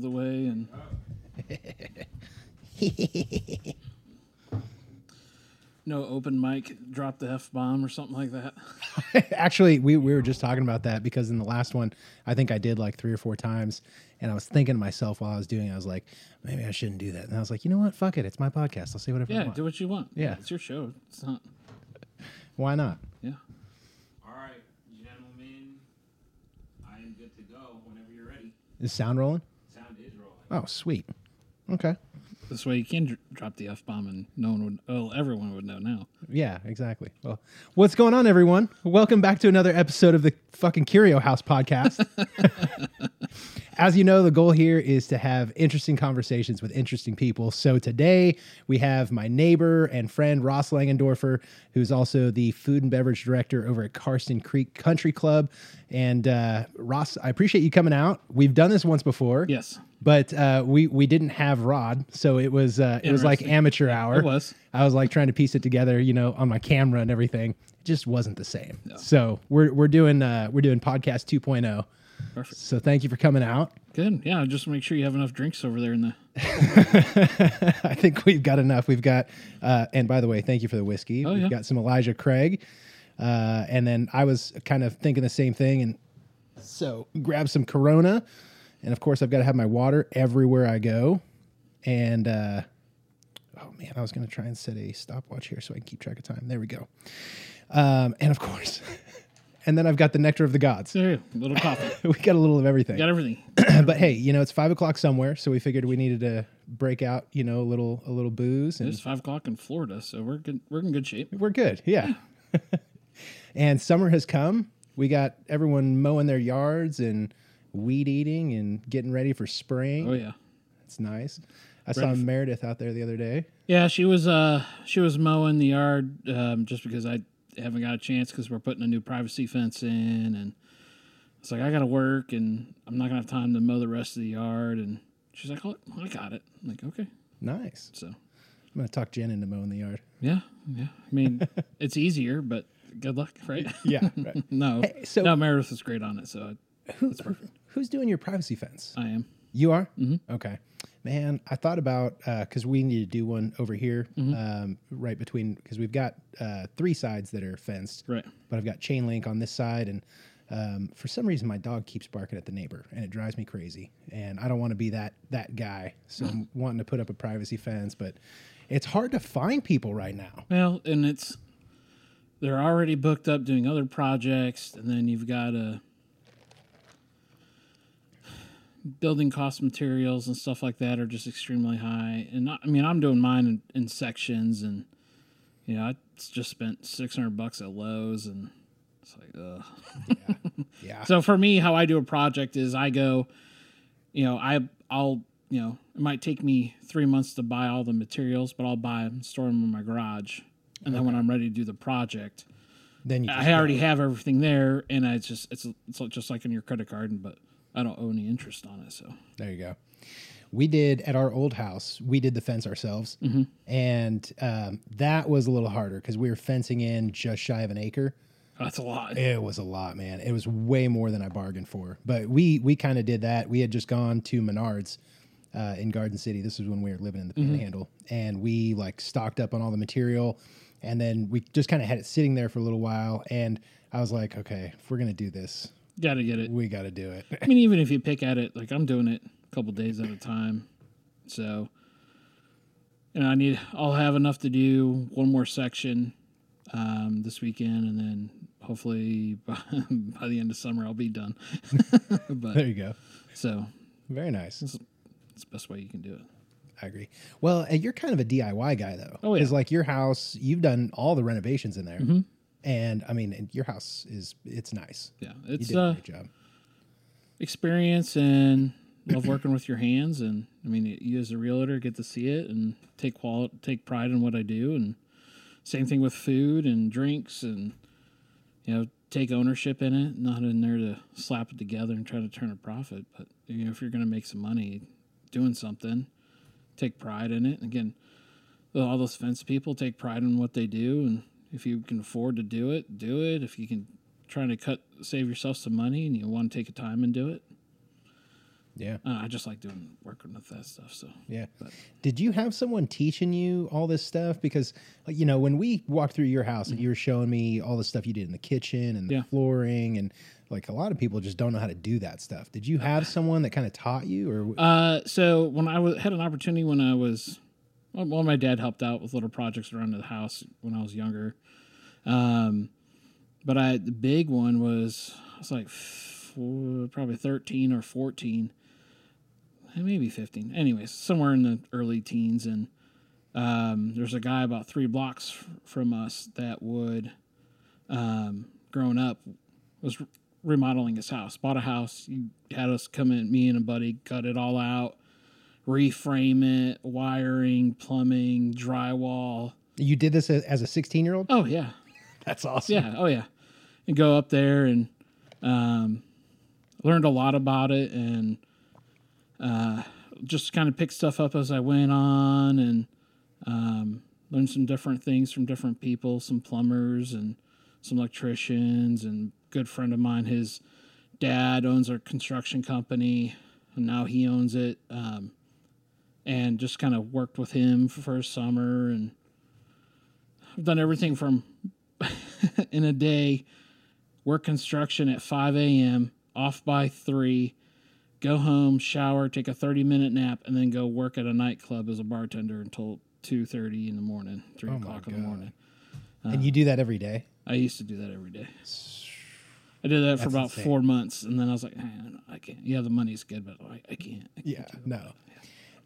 the way and no open mic drop the f bomb or something like that. Actually, we, we were just talking about that because in the last one, I think I did like three or four times. And I was thinking to myself while I was doing it, I was like, maybe I shouldn't do that. And I was like, you know what? Fuck it. It's my podcast. I'll say whatever I Yeah, want. do what you want. Yeah. it's your show. It's not. Why not? Yeah. All right, gentlemen, I am good to go whenever you're ready. Is sound rolling? Sound is rolling. Oh, sweet. Okay. This way you can dr- drop the f bomb and no one would. Well, everyone would know now. Yeah, exactly. Well, what's going on, everyone? Welcome back to another episode of the fucking Kirio House podcast. As you know, the goal here is to have interesting conversations with interesting people. So today we have my neighbor and friend Ross Langendorfer, who's also the food and beverage director over at Karsten Creek Country Club. And uh, Ross, I appreciate you coming out. We've done this once before. Yes, But uh, we we didn't have Rod, so it was uh, it was like amateur hour. it was. I was like trying to piece it together, you know, on my camera and everything. It just wasn't the same. So we're we're doing uh, we're doing podcast 2.0. Perfect. So thank you for coming out. Good. Yeah, just make sure you have enough drinks over there in the. I think we've got enough. We've got, uh, and by the way, thank you for the whiskey. Oh, we've yeah. got some Elijah Craig, uh, and then I was kind of thinking the same thing, and so grab some Corona, and of course I've got to have my water everywhere I go, and uh, oh man, I was going to try and set a stopwatch here so I can keep track of time. There we go, um, and of course, and then I've got the nectar of the gods. You go. little coffee. we got a little of everything. Got everything. but hey, you know it's five o'clock somewhere, so we figured we needed to break out, you know, a little a little booze, and It's five o'clock in Florida, so we're good. We're in good shape. we're good. Yeah. and summer has come. We got everyone mowing their yards and weed eating and getting ready for spring. Oh yeah. It's nice. I saw Meredith out there the other day. Yeah, she was uh she was mowing the yard um, just because I haven't got a chance because we're putting a new privacy fence in, and it's like I got to work and I'm not gonna have time to mow the rest of the yard. And she's like, "Oh, I got it." I'm like, okay. Nice. So I'm gonna talk Jen into mowing the yard. yeah, yeah. I mean, it's easier, but good luck, right? Yeah. Right. no, Hey, so- no. Meredith was great on it, so Who, it's perfect. who's doing your privacy fence? I, I am. You are? Mm-hmm. Okay. Man, I thought about because we need to do one over here, um, right between because we've got uh, three sides that are fenced, Right. but I've got chain link on this side, and um, for some reason my dog keeps barking at the neighbor, and it drives me crazy. And I don't want to be that that guy, so I'm wanting to put up a privacy fence, but it's hard to find people right now. Well, and it's they're already booked up doing other projects, and then you've got a building cost materials and stuff like that are just extremely high. And I, I mean, I'm doing mine in, in sections, and you know, I just spent six hundred bucks at Lowe's, and it's like, ugh. Yeah, yeah. So for me, how I do a project is I go, you know, I I'll you know it might take me three months to buy all the materials, but I'll buy them, store them in my garage, and then when I'm ready to do the project, then you I already have everything there, and I just it's it's just like on your credit card, but I don't owe any interest on it. So There you go. We did at our old house. We did the fence ourselves, and um, that was a little harder because we were fencing in just shy of an acre. that's a lot. It was a lot, man. It was way more than I bargained for. But we we kind of did that. We had just gone to Menards uh, in Garden City. This was when we were living in the Panhandle, and we like stocked up on all the material, and then we just kind of had it sitting there for a little while. And I was like, okay, if we're gonna do this, Got to get it. we got to do it. I mean, even if you pick at it, like I'm doing it a couple days at a time, so and I need I'll have enough to do one more section um, this weekend, and then hopefully by, by the end of summer I'll be done. but there you go. so Very nice. it's the best way you can do it. I agree. Well, you're kind of a DIY guy though. Oh, yeah. Because like your house, you've done all the renovations in there, and I mean, and your house is it's nice. Yeah, You it's did a uh, great job. experience and love working with your hands and i mean you as a realtor get to see it and take quality take pride in what i do and same thing with food and drinks and you know take ownership in it not in there to slap it together and try to turn a profit but you know if you're going to make some money doing something take pride in it And again all those fence people take pride in what they do and if you can afford to do it do it if you can try to cut save yourself some money and you want to take a time and do it Yeah. Uh, I just like doing working with that stuff. So Yeah. But- Did you have someone teaching you all this stuff? Because, you know, when we walked through your house and you were showing me all the stuff you did in the kitchen and the Yeah. flooring, and like a lot of people just don't know how to do that stuff. Did you have someone that kind of taught you, or Uh, so when I was, had an opportunity when I was, well, my dad helped out with little projects around the house when I was younger. Um, but I the big one was I was like four, probably thirteen or fourteen, eh, maybe fifteen. Anyways, somewhere in the early teens, and um, there's a guy about three blocks from us that would, um, growing up, was remodeling his house. Bought a house. He had us come in, me and a buddy, cut it all out, reframe it, wiring, plumbing, drywall. you did this as, a 16 year old? Oh yeah, That's awesome. yeah, oh yeah, and go up there and um, learned a lot about it and uh, just kind of picked stuff up as I went on and um, learned some different things from different people, some plumbers and some electricians and good friend of mine. His dad owns a construction company and now he owns it. Um, and just kind of worked with him for a summer and I've done everything from in a day, work construction at 5 a.m., off by 3, go home, shower, take a 30 minute nap, and then go work at a nightclub as a bartender until 2.30 in the morning, 3 Oh o'clock in the morning. And uh, you do that every day? I used to do that every day. I did that for about insane. four months, and then I was like, "Man, I can't. Yeah, the money's good, but I, I can't. I can't Yeah, no.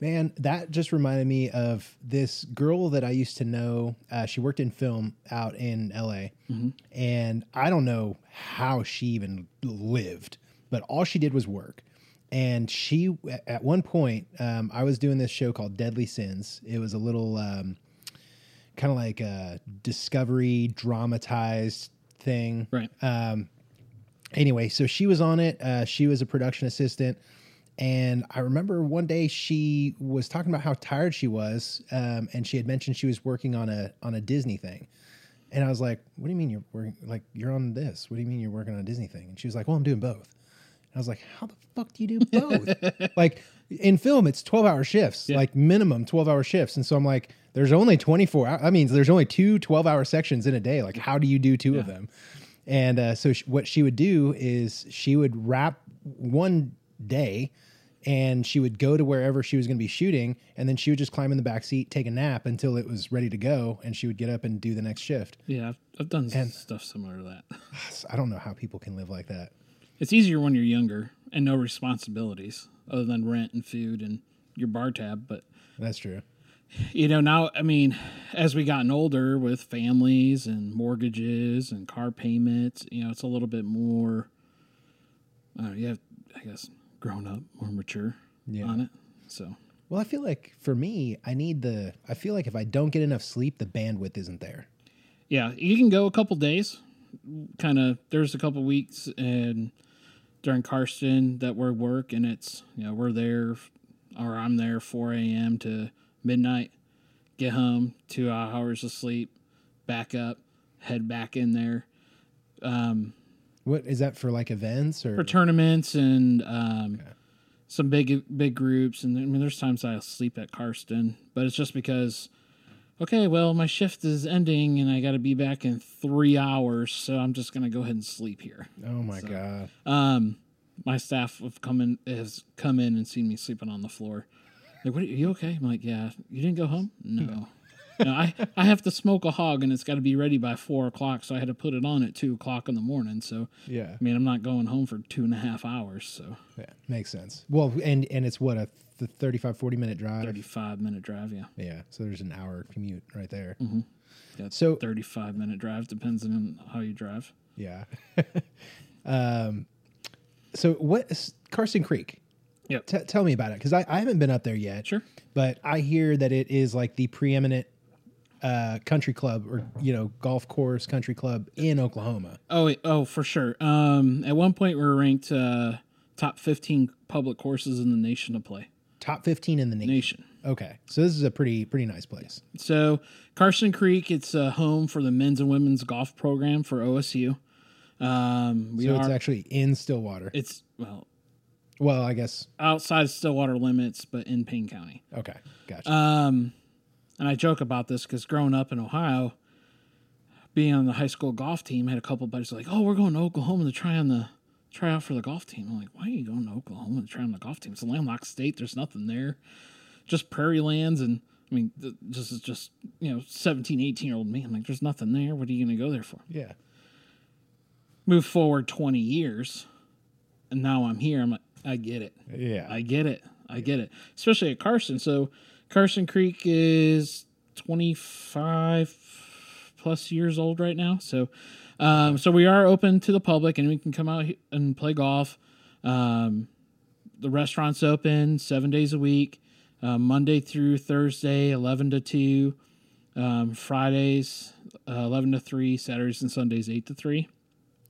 Man, that just reminded me of this girl that I used to know. Uh, she worked in film out in LA. And I don't know how she even lived, but all she did was work. And she, at one point, um, I was doing this show called Deadly Sins. It was a little um, kind of like a discovery dramatized thing Right. anyway, so she was on it. Uh, she was a production assistant. And I remember one day she was talking about how tired she was, um, and she had mentioned she was working on a on a Disney thing. And I was like, "What do you mean you're working? Like you're on this? What do you mean you're working on a Disney thing?" And she was like, "Well, I'm doing both." And I was like, "How the fuck do you do both?" like in film, it's twelve hour shifts, Yeah. like minimum twelve hour shifts. And so I'm like, "There's only twenty four. I mean, there's only two 12 hour sections in a day. Like, how do you do two of them?" And uh, so sh- what she would do is she would wrap one day and she would go to wherever she was going to be shooting and then she would just climb in the back seat, take a nap until it was ready to go and she would get up and do the next shift. Yeah, I've, I've done And- stuff similar to that. I don't know how people can live like that. It's easier when you're younger and no responsibilities other than rent and food and your bar tab. But That's true. you know now, I mean, as we gotten older with families and mortgages and car payments, you know, it's a little bit more. Know, you have, I guess, grown up, more mature Yeah. on it. So Well, I feel like for me, I need the I feel like if I don't get enough sleep, the bandwidth isn't there. yeah, you can go a couple days. Kind of, there's a couple weeks and during Karsten that we're work and it's you know we're there or I'm there 4 a.m. to midnight. Get home, two hours of sleep, back up, head back in there um, What is that for like events or for tournaments and um, some big big groups. And I mean, there's times I sleep at Karsten, but it's just because. Okay, well, my shift is ending and I got to be back in three hours, so I'm just gonna go ahead and sleep here. Oh my god. Um, my staff have come in has come in and seen me sleeping on the floor. Like, what? Are you okay? I'm like, yeah. You didn't go home? No. I I have to smoke a hog and it's got to be ready by four o'clock, so I had to put it on at two o'clock in the morning. So Yeah. I mean, I'm not going home for two and a half hours, so Yeah, makes sense. Well, and and it's what a th- 35 40 minute drive. 35 minute drive, yeah. Yeah, so there's an hour commute right there. yeah So- 35 minute drive depends on how you drive. Yeah. um, so what is Karsten Creek? Yep. T- tell me about it because I, I haven't been up there yet. Sure. But I hear that it is like the preeminent uh, country club or you know golf course country club in Oklahoma. Oh, oh, for sure. Um, at one point we were ranked uh, top 15 public courses in the nation to play. Top 15 in the nation. Nation. Okay, so this is a pretty pretty nice place. So Karsten Creek, it's a home for the men's and women's golf program for OSU. Um, we So are. it's actually in Stillwater. it's well, Well, I guess. outside Stillwater limits, but in Payne County. Okay, gotcha. Um, and I joke about this because growing up in Ohio, being on the high school golf team, I had a couple buddies like, "Oh, we're going to Oklahoma to try on the try out for the golf team." I'm like, "Why are you going to Oklahoma to try on the golf team? It's a landlocked state. There's nothing there, just prairie lands and." I mean, th- just just you know, 17, 18 year old me. I'm like, there's nothing there. What are you going to go there for? yeah. Move forward 20 years, and now I'm here. I'm like, I get it. Yeah. I get it. I get it. Especially at Karsten. So Karsten Creek is 25 plus years old right now. So um, so we are open to the public and we can come out and play golf. Um, the restaurant's open seven days a week, uh, Monday through Thursday, 11 to 2. Um, Fridays, uh, 11 to 3. Saturdays and Sundays, 8 to 3.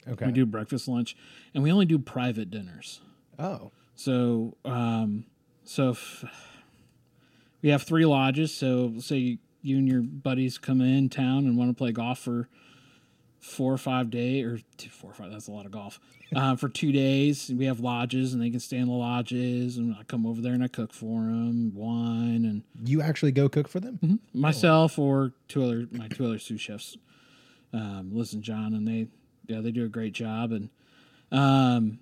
okay. We do breakfast, lunch, and we only do private dinners. Oh. So, um, so if we have three lodges. So, say you, and your buddies come in town and want to play golf for four or five days, or two, four or five. That's a lot of golf. Uh, for two days, we have lodges, and they can stay in the lodges, and I come over there and I cook for them, wine, and You actually go cook for them? myself or two other my two other sous chefs, um, Liz and John, and they yeah they do a great job and um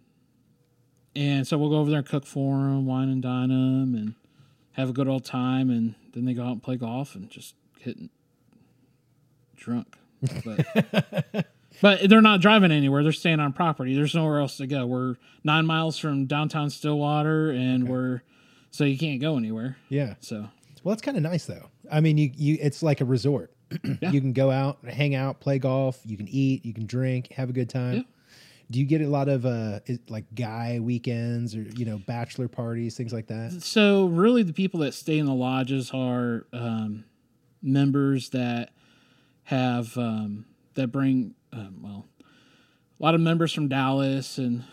and so we'll go over there and cook for them, wine and dine them, and have a good old time, and then they go out and play golf and just get drunk, but. But they're not driving anywhere. They're staying on property. There's nowhere else to go. We're nine miles from downtown Stillwater, and we're so you can't go anywhere. Yeah. So Well, it's kind of nice though. I mean, you you it's like a resort. You can go out, hang out, play golf. You can eat, you can drink, have a good time. Yeah. Do you get a lot of uh like guy weekends or you know bachelor parties, things like that? So really, the people that stay in the lodges are um, members that have um, that bring um, well a lot of members from Dallas and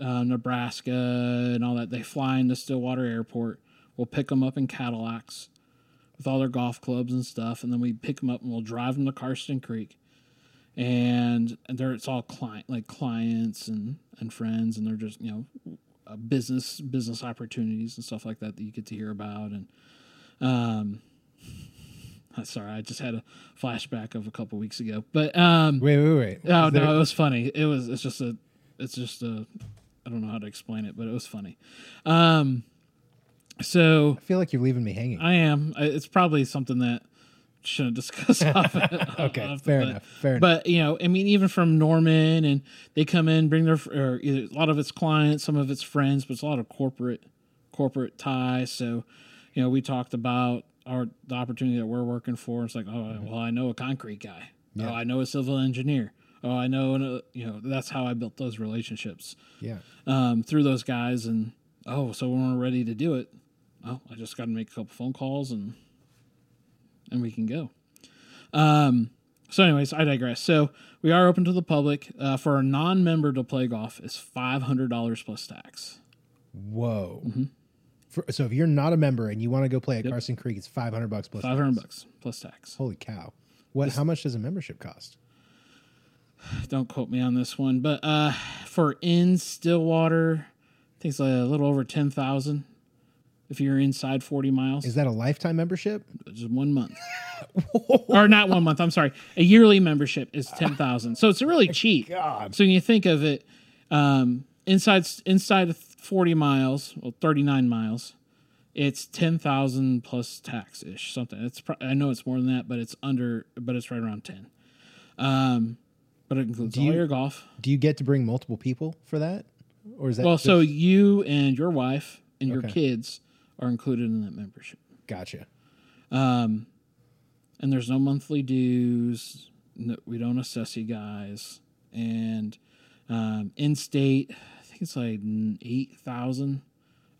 uh, Nebraska and all that. They fly into Stillwater Airport. We'll pick them up in Cadillacs with all their golf clubs and stuff, and then we pick them up and we'll drive them to Karsten Creek. And, there it's all client like clients and and friends, and they're just you know uh, business business opportunities and stuff like that that you get to hear about. And um sorry i just had a flashback of a couple weeks ago. But um Wait, wait, wait. oh Is there- no it was funny. It was it's just a it's just a i don't know how to explain it but it was funny. Um so I feel like you're leaving me hanging. i am. It's probably something that shouldn't discuss off, okay, off fair but- enough. Fair enough. but you know, I mean, even from Norman, and they come in, bring their or either, a lot of its clients, some of its friends, but it's a lot of corporate corporate ties. So, you know, we talked about our the opportunity that we're working for. It's like, oh, well, I know a concrete guy. Oh, I know a civil engineer. Oh, I know, uh, you know, that's how I built those relationships yeah. um, through those guys. And oh, so when we're ready to do it, oh, I just got to make a couple phone calls and and we can go. Um, so, anyways, I digress. So, we are open to the public. Uh, for a non-member to play golf is five hundred dollars plus tax. Whoa. Mm-hmm. For, so if you're not a member and you want to go play at Karsten Creek, it's 500 bucks. Five hundred tax. bucks plus tax. Holy cow! What? how much does a membership cost? Don't quote me on this one, but uh, for in Stillwater, I think it's a little over ten thousand. If you're inside forty miles, Is that a lifetime membership? just one month, or not one month. I'm sorry, a yearly membership is ten thousand. So it's really cheap. God. So when you think of it, um, inside inside forty miles, well, thirty nine miles, it's ten thousand plus tax ish something. It's pro- I know it's more than that, but it's under, but it's right around ten. Um, but it includes all you- your golf. Do you get to bring multiple people for that, or is that Well, so you and your wife and your Okay. kids are included in that membership. gotcha? Um, and there's no monthly dues. No, we don't assess you guys. And um, in state, I think it's like eight thousand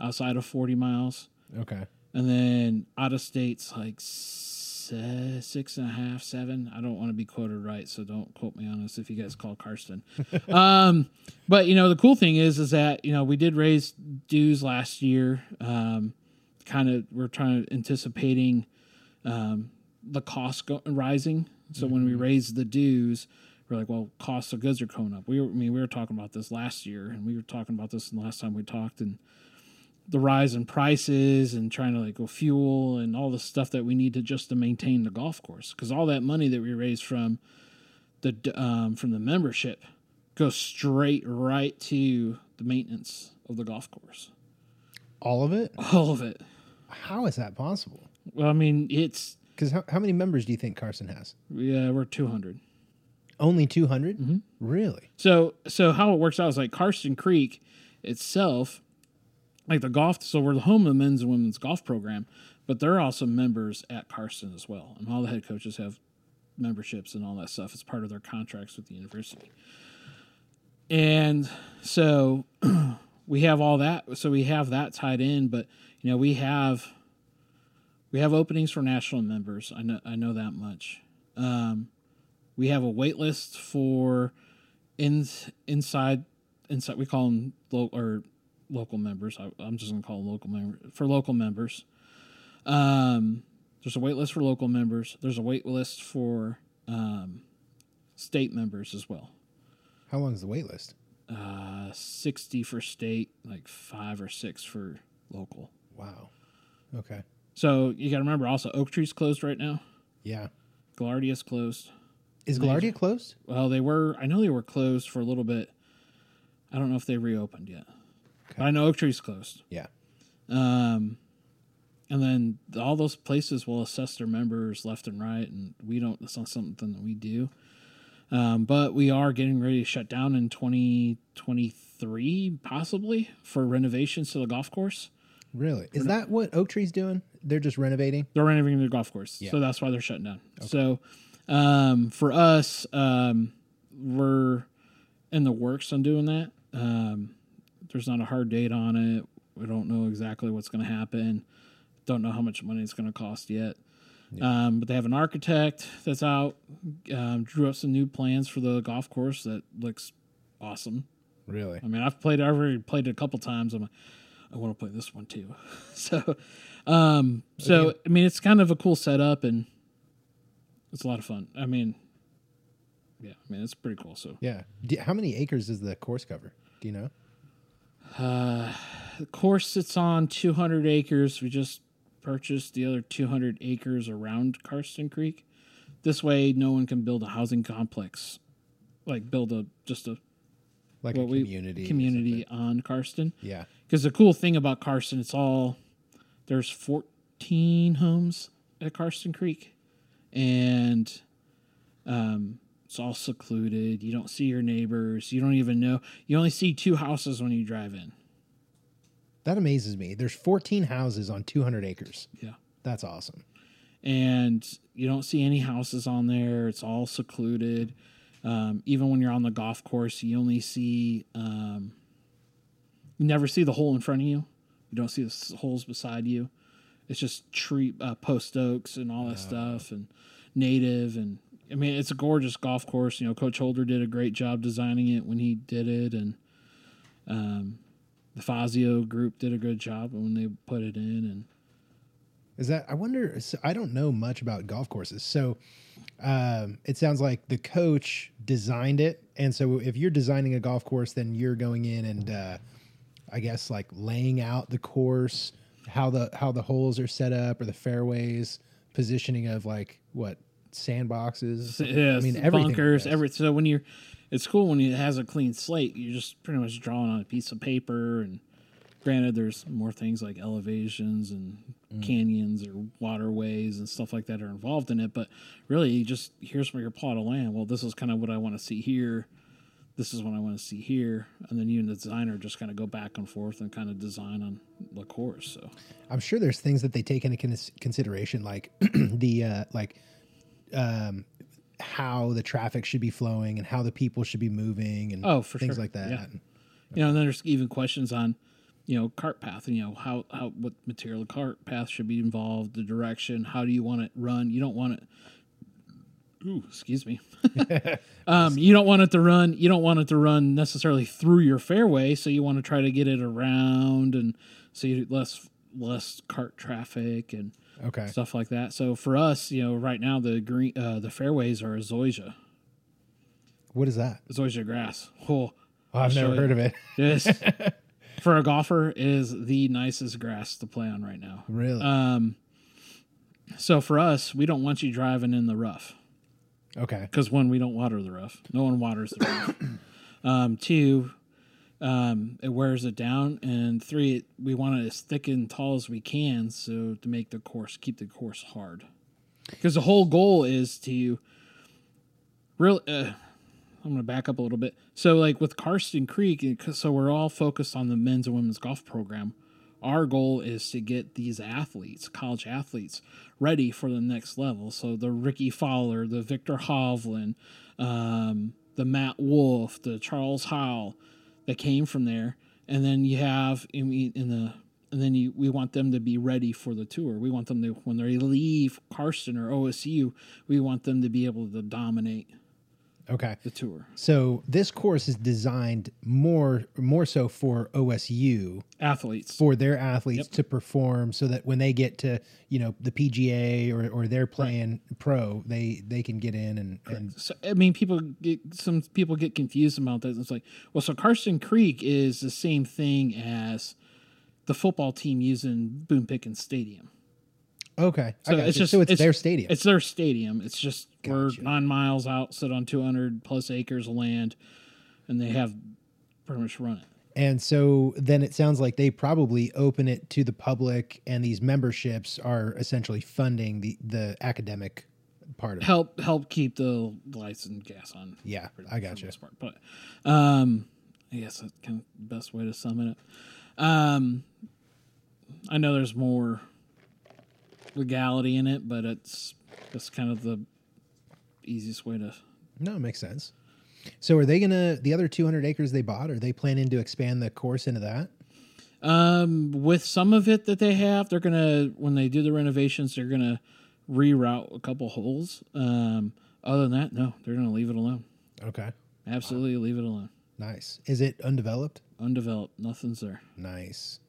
outside of forty miles, Okay. and then out of states like six and a half, seven. I don't want to be quoted right, so don't quote me on this if you guys call Karsten. um, but you know the cool thing is, is that you know we did raise dues last year. Um, kind of we're trying to anticipating um, the cost go- rising. So when we raise the dues, we're like, well, costs of goods are going up. We were, I mean, we were talking about this last year, and we were talking about this the last time we talked, and the rise in prices and trying to like go fuel and all the stuff that we need to just to maintain the golf course because all that money that we raise from the um, from the membership goes straight right to the maintenance of the golf course. All of it? All of it. How is that possible? Well, I mean, it's Because how, how many members do you think Karsten has? yeah, we're two hundred. Only 200? Mm-hmm. Really? So so how it works out is like Karsten Creek itself, like the golf. So we're the home of the men's and women's golf program, but they're also members at Karsten as well, and all the head coaches have memberships and all that stuff. It's part of their contracts with the university. And so we have all that. So we have that tied in, but you know we have we have openings for national members. I know I know that much. Um, we have a wait list for in, inside inside we call them lo- or local members. I, I'm just gonna call them local members for local members. Um, there's a wait list for local members. There's a wait list for um, state members as well. How long is the wait list? Uh, sixty for state, like five or six for local. Wow. Okay. So you got to remember also Oak Tree's closed right now. Yeah. Gaillardia's closed. Is Major. Gaillardia closed? Well, they were. I know they were closed for a little bit. I don't know if they reopened yet. But I know Oak Tree's closed. Yeah. Um, and then all those places will assess their members left and right, and we don't. That's not something that we do. Um, but we are getting ready to shut down in 2023, possibly for renovations to the golf course. Really? Is that what Oak Tree's doing? They're just renovating? They're renovating their golf course, Yeah. so that's why they're shutting down. So, um, for us, um, we're in the works on doing that. Um, there's not a hard date on it. We don't know exactly what's going to happen. Don't know how much money it's going to cost yet. Um, but they have an architect that's out. Um, drew up some new plans for the golf course that looks awesome. Really? I mean, I've played. I've already played it a couple times. I'm. like, I want to play this one too. so, um, so I mean, it's kind of a cool setup and it's a lot of fun. I mean, yeah, I mean, it's pretty cool. So, Yeah. Do, how many acres does the course cover? Do you know? Uh, the course sits on 200 acres. We just purchased the other 200 acres around Karsten Creek. This way, no one can build a housing complex, like build a just a Like what a we community? or community on Karsten. Yeah. Because the cool thing about Karsten, it's all there's 14 homes at Karsten Creek, and um, it's all secluded. You don't see your neighbors. You don't even know. You only see two houses when you drive in. That amazes me. There's 14 houses on 200 acres. Yeah, That's awesome. and you don't see any houses on there. It's all secluded. Um, even when you're on the golf course, you only see um, you never see the hole in front of you. You don't see the holes beside you. It's just tree uh, post oaks and all that stuff and native and I mean it's a gorgeous golf course. You know, Coach Holder did a great job designing it when he did it, and um, the Fazio group did a good job when they put it in. And Is that I wonder? So I don't know much about golf courses, so um, it sounds like the coach designed it, and so if you're designing a golf course, then you're going in and uh, I guess like laying out the course, how the how the holes are set up or the fairways, positioning of like what sandboxes. yeah, I mean everything. bunkers, every so when you're, it's cool when it has a clean slate. You're just pretty much drawing on a piece of paper, and granted, there's more things like elevations and Mm. canyons or waterways and stuff like that are involved in it. But really, you just here's where your plot of land. Well, this is kind of what I want to see here. This is what I want to see here, and then you and the designer just kind of go back and forth and kind of design on the course. So I'm sure there's things that they take into consideration, like the uh, like um, how the traffic should be flowing and how the people should be moving and Oh, for things sure. like that. Yeah. you know, and then there's even questions on, you know, cart path and you know how how what material the cart path should be involved, the direction, how do you want it run? You don't want it. Ooh, excuse me. um, you don't want it to run. You don't want it to run necessarily through your fairway, so you want to try to get it around and so you less less cart traffic and Okay. stuff like that. So for us, you know, right now the green uh, the fairways are a zoysia. What is that? Zoysia grass. Oh, Oh, I've never heard of it. this for a golfer is the nicest grass to play on right now. Really? Um, so for us, we don't want you driving in the rough okay. because one, we don't water the rough. No one waters the rough. um, two, um, it wears it down, and three, we want it as thick and tall as we can, so to make the course keep the course hard. Because the whole goal is to really. Uh, I'm going to back up a little bit. So, like with Karsten Creek, so we're all focused on the men's and women's golf program. Our goal is to get these athletes, college athletes, ready for the next level. So the Rickie Fowler, the Viktor Hovland, um, the Matt Wolff, the Charles Howell, that came from there, and then you have in, in the and then you we want them to be ready for the tour. We want them to when they leave Karsten or OSU, we want them to be able to dominate Okay. the tour. So this course is designed more more so for OSU Athletes. for their athletes Yep. to perform so that when they get to, you know, the PGA or, or they're playing pro, they they can get in and, and So, I mean, people get some people get confused about that. It's like, well, so Karsten Creek is the same thing as the football team using Boone Pickens Stadium. Okay. So it's you. just so it's, their stadium. It's their stadium. It's just Gotcha. we're nine miles out, sit on two hundred plus acres of land, and they have pretty much run it. And so then it sounds like they probably open it to the public, and these memberships are essentially funding the the academic part of it. Help help keep the lights and gas on. Yeah, for- I got you. part. But um, I guess that's kind of the best way to sum it up. Um, I know there's more legality in it, but it's that's kind of the easiest way to. No, it makes sense. So are they gonna the other 200 acres they bought? Are they planning to expand the course into that? Um, with some of it that they have, they're gonna when they do the renovations, they're gonna reroute a couple holes. Um, other than that, no, they're gonna leave it alone. Okay, Absolutely leave it alone. nice. Is it undeveloped? Undeveloped, nothing's there. Nice.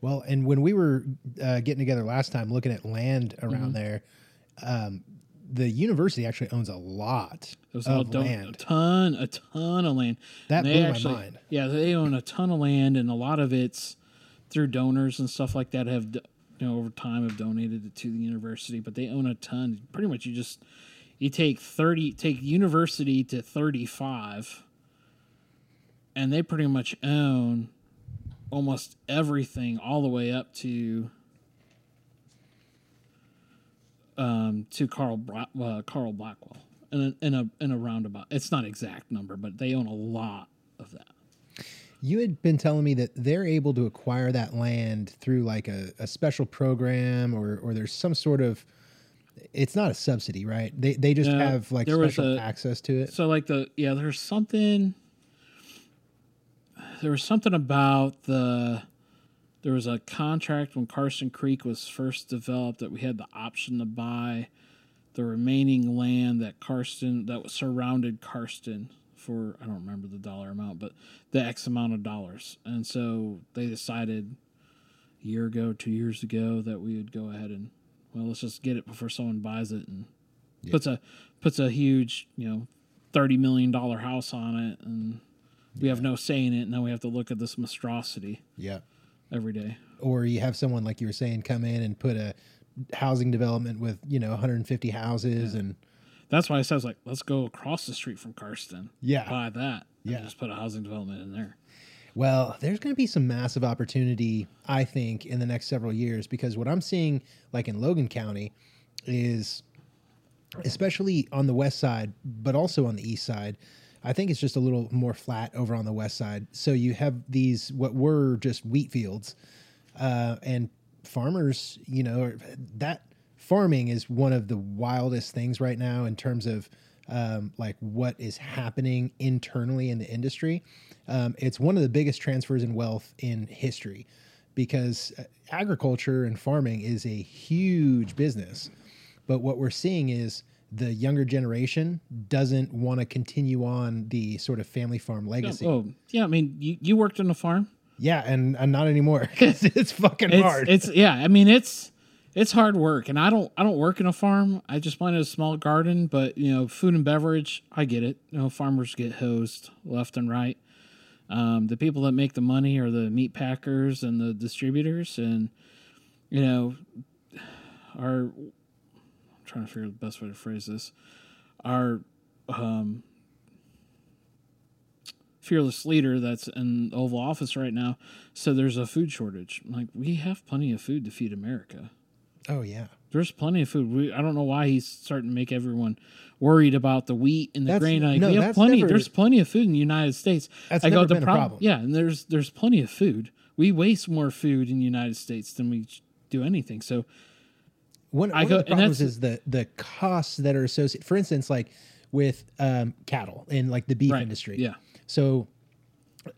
Well, and when we were uh, getting together last time, looking at land around there, um, the university actually owns a lot It was of a land. ton, a ton of land. That And they blew my mind. Yeah, they own a ton of land, and a lot of it's through donors and stuff like that. Have you know over time have donated it to the university, but they own a ton. Pretty much, you just you take thirty, take university to thirty five, and they pretty much own almost everything all the way up to um, to Carl Bra- uh, Carl Blackwell in a, in a in a roundabout. It's not exact number, but they own a lot of that. You had been telling me that they're able to acquire that land through like a, a special program or or there's some sort of it's not a subsidy, right? They they just have like special a- access to it. So like the yeah, there's something. There was something about the. There was a contract when Karsten Creek was first developed that we had the option to buy the remaining land that Karsten that was surrounded Karsten for I don't remember the dollar amount, but the X amount of dollars. And so they decided a year ago, two years ago, that we would go ahead and well, let's just get it before someone buys it and puts a puts a huge, you know, thirty million dollar house on it and we have no say in it, and now we have to look at this monstrosity Yeah. every day. Or you have someone like you were saying come in and put a housing development with, you know, 150 houses and That's why I said, I was like, let's go across the street from Karsten. Yeah. Buy that. and Yeah. Just put a housing development in there. Well, there's going to be some massive opportunity, I think, in the next several years because what I'm seeing, like in Logan County, is especially on the west side, but also on the east side. I think it's just a little more flat over on the west side. So you have these what were just wheat fields, uh, and farmers. You know that farming is one of the wildest things right now in terms of um, like what is happening internally in the industry. Um, it's one of the biggest transfers in wealth in history because uh, agriculture and farming is a huge business. But what we're seeing is the younger generation doesn't want to continue on the sort of family farm legacy. Oh, yeah. I mean, you, you worked on a farm. Yeah, and, and not anymore because it's fucking It's, hard. it's yeah. I mean, it's it's hard work, and I don't I don't work in a farm. I just planted a small garden, but you know, food and beverage, I get it. You know, farmers get hosed left and right. Um, the people that make the money are the meat packers and the distributors, and you know, our I'm trying to figure out the best way to phrase this. Our um, fearless leader that's in the Oval Office right now said there's a food shortage. I'm like, we have plenty of food to feed America. Oh yeah. There's plenty of food. We, I don't know why he's starting to make everyone worried about the wheat and the That's- grain. Like, no, we have plenty. never- there's plenty of food in the United States. That's I never the been a prob- problem. Yeah, and there's there's plenty of food. We waste more food in the United States than we do anything. So One, I one go- of the problems is the the costs that are associated. For instance, like with um, cattle and like the beef right, industry. Yeah, So,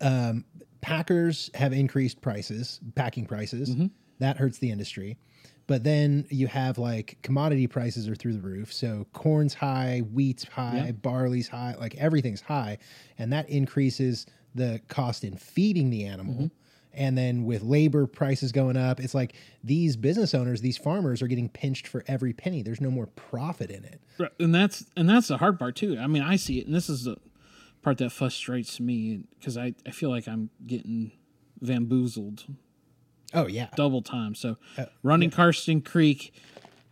um, packers have increased prices, packing prices. Mm-hmm. That hurts the industry. But then you have like commodity prices are through the roof. So corn's high, wheat's high, Yeah. barley's high, like everything's high, and that increases the cost in feeding the animal. Mm-hmm. And then with labor prices going up, it's like these business owners, these farmers are getting pinched for every penny. There's no more profit in it. Right, and that's and that's the hard part too. I mean, I see it, and this is the part that frustrates me because I I feel like I'm getting bamboozled Oh yeah. double time. So Uh, running Karsten Creek,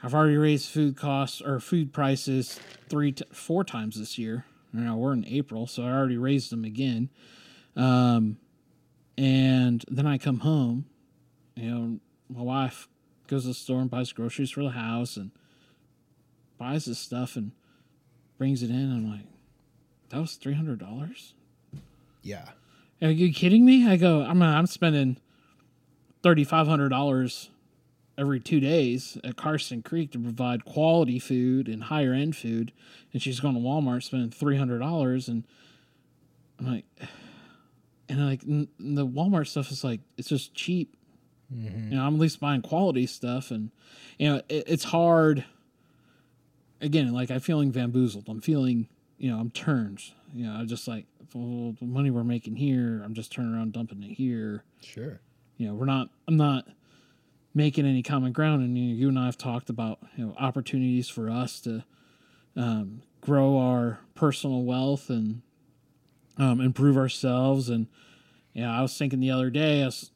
I've already raised food costs or food prices three t- four times this year. now we're in April, so I already raised them again. Um, and then I come home, you know, my wife goes to the store and buys groceries for the house and buys this stuff and brings it in. I'm like, that was three hundred dollars. Yeah. Are you kidding me? I go, I'm uh, I'm spending thirty five hundred dollars every two days at Karsten Creek to provide quality food and higher end food, and she's going to Walmart spending three hundred dollars, and I'm like, and like n- the Walmart stuff is like it's just cheap. You know, I'm at least buying quality stuff, and you know it, it's hard. Again, like I'm feeling bamboozled. I'm feeling, you know, I'm turned. You know, I'm just like well, the money we're making here. I'm just turning around dumping it here Sure. you know we're not i'm not making any common ground and you, know, you and i have talked about you know opportunities for us to um, grow our personal wealth and um, improve ourselves. And you know i was thinking the other day i was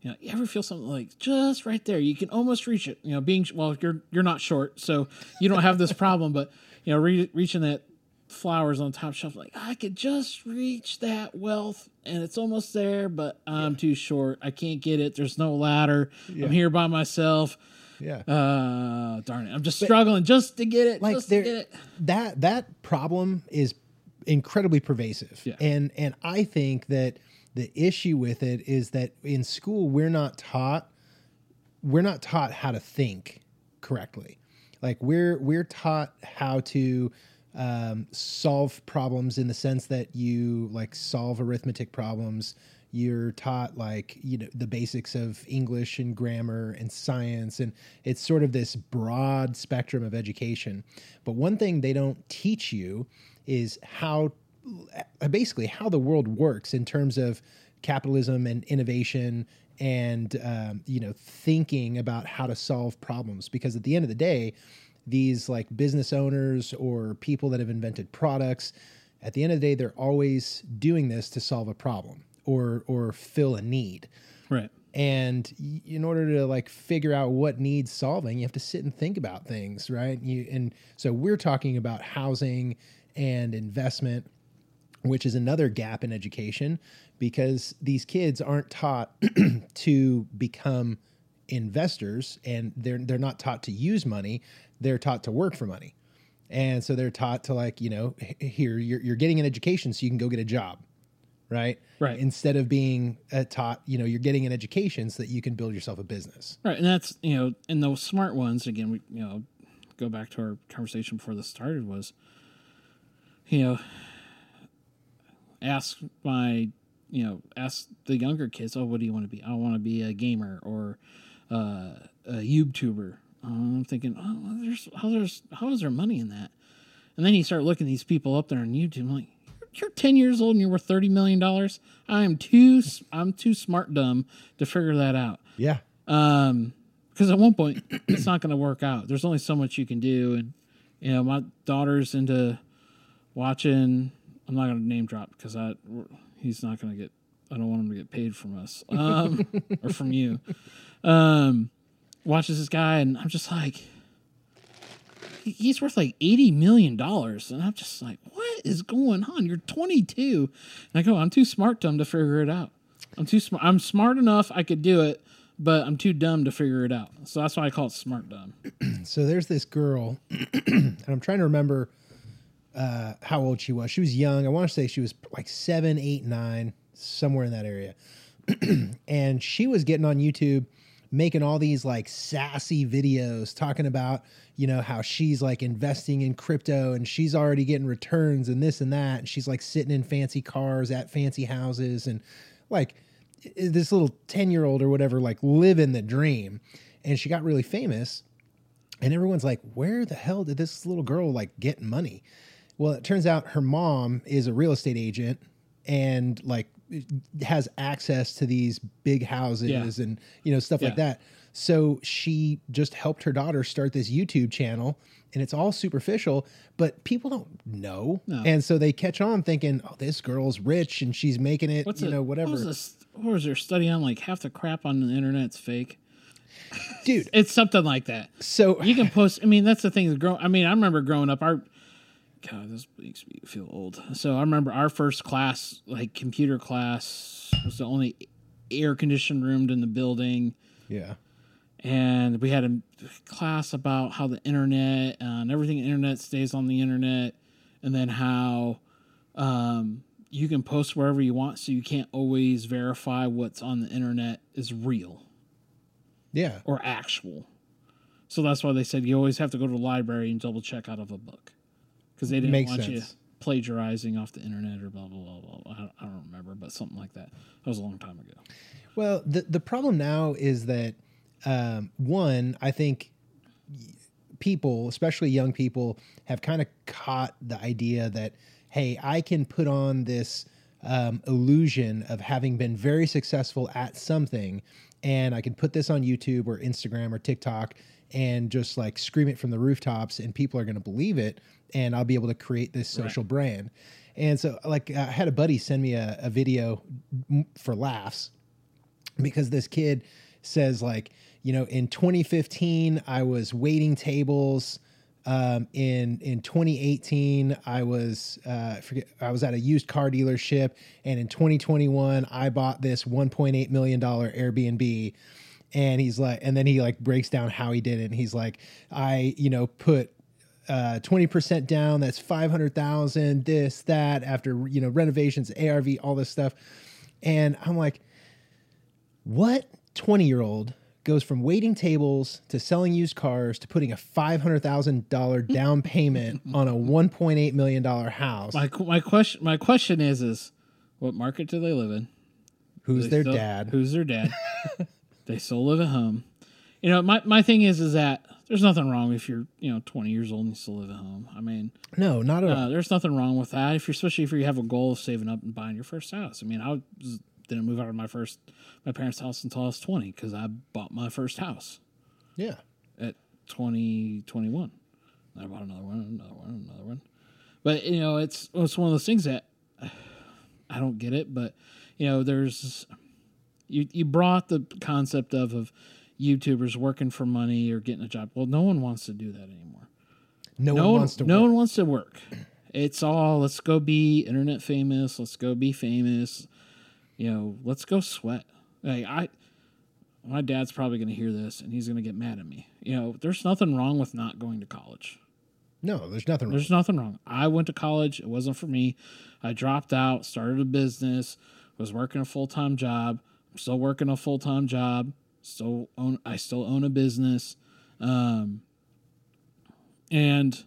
you know you ever feel something like just right there? You can almost reach it you know being well you're you're not short so you don't have this problem but you know re- reaching that flowers on the top shelf like i could just reach that wealth and it's almost there but i'm too short. I can't get it. There's no ladder. I'm here by myself. Yeah. uh darn it. I'm just struggling just to get it like there that that problem is incredibly pervasive. Yeah. and and i think that the issue with it is that in school we're not taught we're not taught how to think correctly. Like we're we're taught how to um, solve problems in the sense that you like solve arithmetic problems. You're taught like you know the basics of english and grammar and science. And it's sort of this broad spectrum of education. But one thing they don't teach you is how uh, basically how the world works in terms of capitalism and innovation and um, you know thinking about how to solve problems. Because at the end of the day these like business owners or people that have invented products at the end of the day they're always doing this to solve a problem or or fill a need. Right. And in order to like figure out what needs solving you have to sit and think about things right? You and so we're talking about housing and investment which is another gap in education because these kids aren't taught to become investors and they're they're not taught to use money they're taught to work for money and so they're taught to like you know here you're, you're getting an education so you can go get a job right Right. instead of being uh, taught you know you're getting an education so that you can build yourself a business Right, and that's you know, and those smart ones again. We you know, go back to our conversation before this started was, you know, ask my you know, ask the younger kids, oh, what do you want to be? I want to be a gamer or uh, a YouTuber. I'm thinking, oh, there's how there's how is there money in that? And then you start looking these people up there on YouTube, I'm like. You're 10 years old and you're worth 30 million dollars. I am too I'm too smart dumb to figure that out yeah um because at one point it's not going to work out. There's only so much you can do, and you know my daughter's into watching. I'm not going to name drop because I he's not going to get. I don't want him to get paid from us um, or from you. Um, watches this guy, and I'm just like, he's worth like eighty million dollars, and I'm just like, what is going on? You're 22, and I go, I'm too smart dumb to figure it out. I'm too smart. I'm smart enough I could do it, but I'm too dumb to figure it out. So that's why I call it smart dumb. So there's this girl, and I'm trying to remember uh, how old she was. She was young. I want to say she was like seven, eight, nine, somewhere in that area. and she was getting on YouTube making all these like sassy videos talking about, you know, how she's like investing in crypto and she's already getting returns and this and that. And she's like sitting in fancy cars at fancy houses and like this little 10 year old or whatever, like living the dream. And she got really famous and everyone's like, where the hell did this little girl like get money? Well, it turns out her mom is a real estate agent and like has access to these big houses Yeah. and you know stuff like that. So she just helped her daughter start this YouTube channel and it's all superficial, but people don't know. No. And so they catch on thinking, "Oh, this girl's rich and she's making it, What's you it- know, whatever." What was, this, what was their study on? Like half the crap on the internet's fake. Dude, It's something like that. so You can post. I mean, that's the thing. Grow. I mean, I remember growing up. Our God, this makes me feel old. So I remember our first class, like computer class, was the only air conditioned room in the building. yeah. and we had a class about how the internet and everything internet stays on the internet and then how um, you can post wherever you want so you can't always verify what's on the internet is real Yeah. or actual so that's why they said you always have to go to the library and double check out of a book because they didn't Makes want you sense. plagiarizing off the internet or blah blah blah blah, blah. I, don't, I don't remember but something like that that was a long time ago Well, the the problem now is that um, one, I think people, especially young people, have kind of caught the idea that hey, I can put on this um, illusion of having been very successful at something, and I can put this on YouTube or Instagram or TikTok and just like scream it from the rooftops, and people are going to believe it, and I'll be able to create this social brand. And so, like, I had a buddy send me a, a video for laughs because this kid says like you know in 2015 i was waiting tables. Um, in in 2018 i was uh, forget i was at a used car dealership. And in 2021 i bought this 1.8 million dollar airbnb. And he's like and then he like breaks down how he did it. And he's like i you know put uh, 20% down that's 500000 this that after you know renovations arv all this stuff and i'm like what 20 year old goes from waiting tables to selling used cars to putting a $500,000 down payment on a $1.8 million house? my, my question my question is is what market do they live in Who's They their still- dad? Who's their dad? they still live at home. You know, my, my thing is is that there's nothing wrong if you're you know 20 years old and you still live at home. I mean, no, not at all. uh, there's nothing wrong with that. If you're especially if you have a goal of saving up and buying your first house. I mean, I was, didn't move out of my first my parents' house until I was 20 because I bought my first house yeah. at 20, 21. I bought another one, another one, another one. But you know, it's it's one of those things that I don't get it. But you know, there's you you brought the concept of of YouTubers working for money or getting a job. Well, no one wants to do that anymore. No, No one one wants to no work. one wants to work. It's all let's go be internet famous. Let's go be famous. You know, let's go sweat. Like I, my dad's probably going to hear this and he's going to get mad at me. You know, there's nothing wrong with not going to college. No, there's nothing wrong. There's nothing wrong. I went to college. It wasn't for me. I dropped out, started a business, was working a full time job. I'm still working a full time job. Still own. I still own a business. Um, and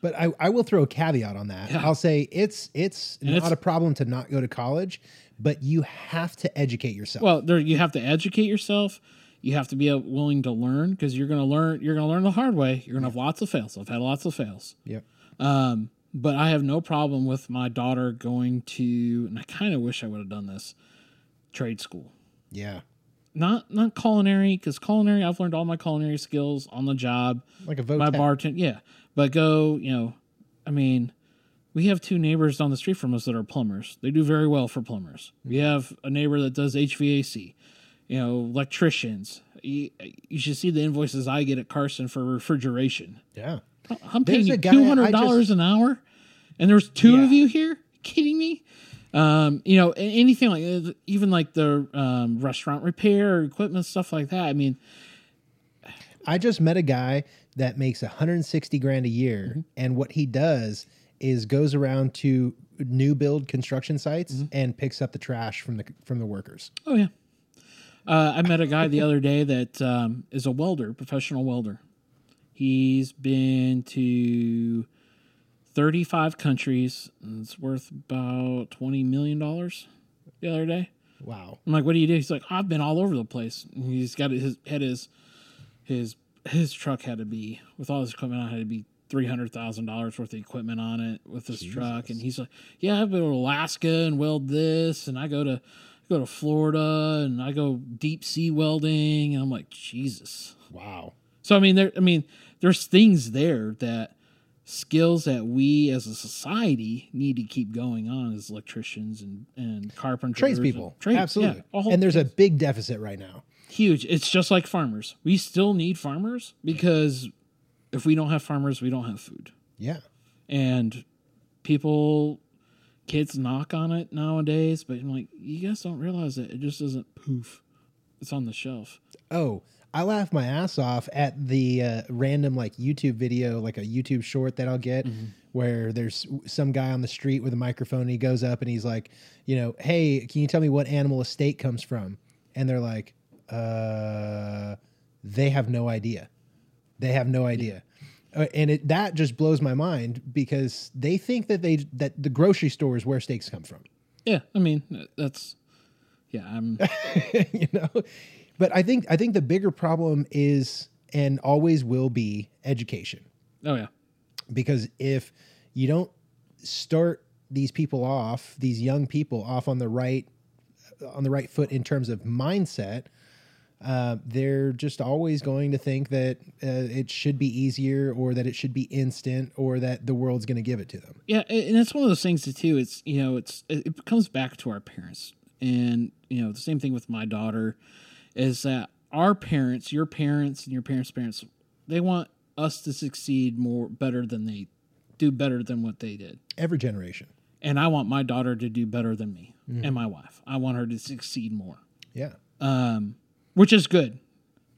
But I, I will throw a caveat on that. Yeah. I'll say it's it's not it's- a problem to not go to college, but you have to educate yourself. well, there you have to educate yourself. You have to be willing to learn because you're going to learn. You're going to learn the hard way. You're going to have lots of fails. I've had lots of fails. yep. Um, but I have no problem with my daughter going to, and I kind of wish I would have done this, trade school. Yeah. Not not culinary because culinary I've learned all my culinary skills on the job Like a vote. by bartend. Yeah, but go you know, I mean, we have two neighbors down the street from us that are plumbers. They do very well for plumbers. We have a neighbor that does HVAC. You know, electricians. You, you should see the invoices I get at Karsten for refrigeration. Yeah. I'm paying There's you two hundred dollars an hour, and there's two of you here. Kidding me? Um, you know, anything like uh, even like the um, restaurant repair equipment stuff like that. I mean, I just met a guy that makes 160 grand a year, Mm-hmm. and what he does is goes around to new build construction sites Mm-hmm. and picks up the trash from the from the workers. oh yeah. Uh, I met a guy the other day that um, is a welder, professional welder. He's been to 35 countries. And it's worth about 20 million dollars. The other day. Wow. I'm like, what do you do? He's like, I've been all over the place. And he's got his had his his his truck had to be with all his equipment on had to be three hundred thousand dollars worth of equipment on it with his truck. And he's like, Yeah, I've been to Alaska and weld this, and I go to I go to Florida and I go deep sea welding. And I'm like, Jesus. Wow. So I mean, there. I mean, there's things there that skills that we as a society need to keep going on as electricians and and carpenters, Tradespeople. and Absolutely. yeah, and there's a big deficit right now. huge. It's just like farmers. We still need farmers because if we don't have farmers, we don't have food. Yeah. And people, kids knock on it nowadays, but I'm like, you guys don't realize it it just doesn't poof. It's on the shelf. Oh, I laugh my ass off at the uh, random like YouTube video, like a YouTube short that I'll get where there's some guy on the street with a microphone and he goes up and he's like, you know, hey, can you tell me what animal a steak comes from? And they're like, uh, they have no idea. They have no idea. Uh, and it, that just blows my mind because they think that they that the grocery store is where steaks come from. Yeah, I mean that's yeah. I'm you know but i think i think the bigger problem is and always will be education oh yeah. because if you don't start these people off these young people off on the right on the right foot in terms of mindset uh, they're just always going to think that uh, it should be easier or that it should be instant or that the world's going to give it to them Yeah, and that's one of those things too. It's you know, it's it it comes back to our parents, and you know, the same thing with my daughter, is that our parents, your parents, and your parents' parents, they want us to succeed more better than they do better than what they did, every generation and I want my daughter to do better than me and my wife. I want her to succeed more, yeah um, which is good,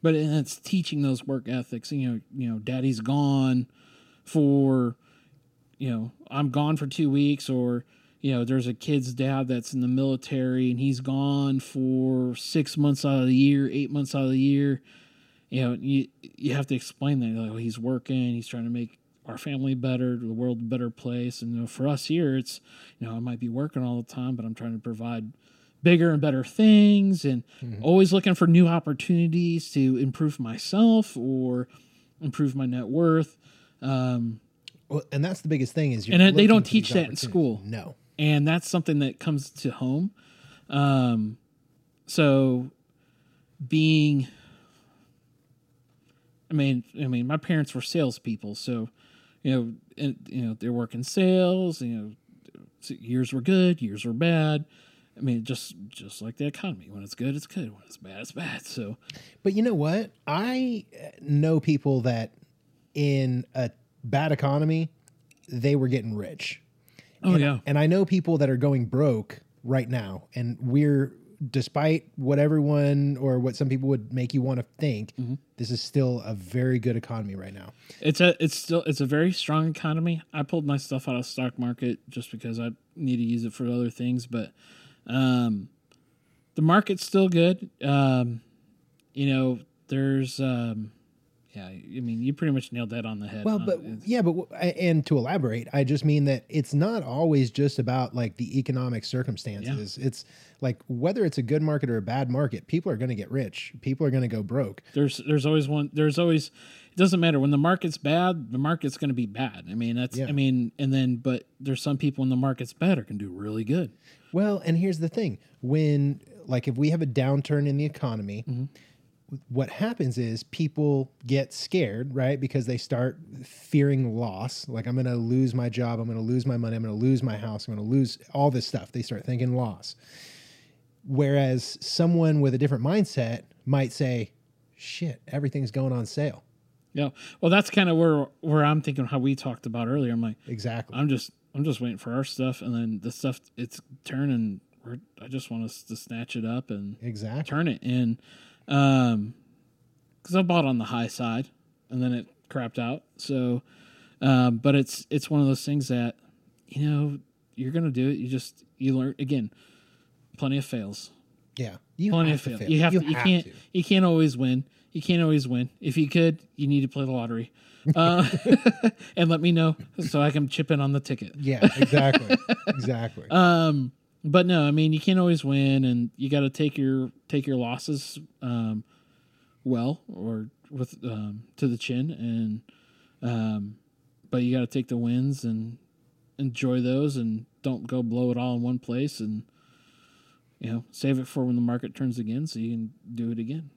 but it's teaching those work ethics. You know, you know, Daddy's gone for you know, I'm gone for two weeks, or you know, there's a kid's dad that's in the military and he's gone for six months out of the year, eight months out of the year. You know, you you have to explain that like, oh, he's working, he's trying to make our family better, the world a better place. And you know, for us here, it's you know, I might be working all the time, but I'm trying to provide bigger and better things, and always looking for new opportunities to improve myself or improve my net worth. Um, well, and that's the biggest thing is you're And they don't teach that in school. no and that's something that comes to home. Um, so being, I mean, I mean, my parents were salespeople, so you know, and, you know, they're working sales. You know, years were good, years were bad. I mean, just just like the economy. When it's good, it's good. When it's bad, it's bad. So But you know what? I uh, know people that in a bad economy, they were getting rich. Oh and, yeah, And I know people that are going broke right now. And we're, despite what everyone or what some people would make you want to think, Mm-hmm. this is still a very good economy right now. It's a it's still it's a very strong economy. I pulled my stuff out of stock market just because I need to use it for other things, but um, the market's still good. Um, you know, there's um, yeah. I mean, you pretty much nailed that on the head. Well, Uh, but it's- yeah, but and to elaborate, I just mean that it's not always just about like the economic circumstances. It's like whether it's a good market or a bad market, people are going to get rich. People are going to go broke. there's there's always one. There's always it doesn't matter when the market's bad. The market's going to be bad. I mean, that's Yeah. I mean, and then but there's some people when the market's bad are can do really good. Well, and here's the thing: when like if we have a downturn in the economy, Mm-hmm. What happens is people get scared, right? Because they start fearing loss. Like I'm going to lose my job, I'm going to lose my money, I'm going to lose my house, I'm going to lose all this stuff. They start thinking loss. Whereas someone with a different mindset might say, "Shit, everything's going on sale." Yeah. Well, that's kind of where where I'm thinking how we talked about earlier. I'm like, Exactly. I'm just I'm just waiting for our stuff, and then the stuff it's turning. We're, I just want us to snatch it up and exactly. turn it in, um, because I bought on the high side, and then it crapped out. So, um, but it's it's one of those things that you know you're gonna do it. You just you learn again. Plenty of fails. Yeah. You Plenty have of fails. fail. You have to. You can't. to. You can't always win. You can't always win. If you could, you need to play the lottery, uh, and let me know so I can chip in on the ticket. Yeah, exactly. exactly. Um, but no, I mean you can't always win, and you got to take your take your losses um, well or with um, to the chin, and um, but you got to take the wins and enjoy those, and don't go blow it all in one place, and you know save it for when the market turns again, so you can do it again.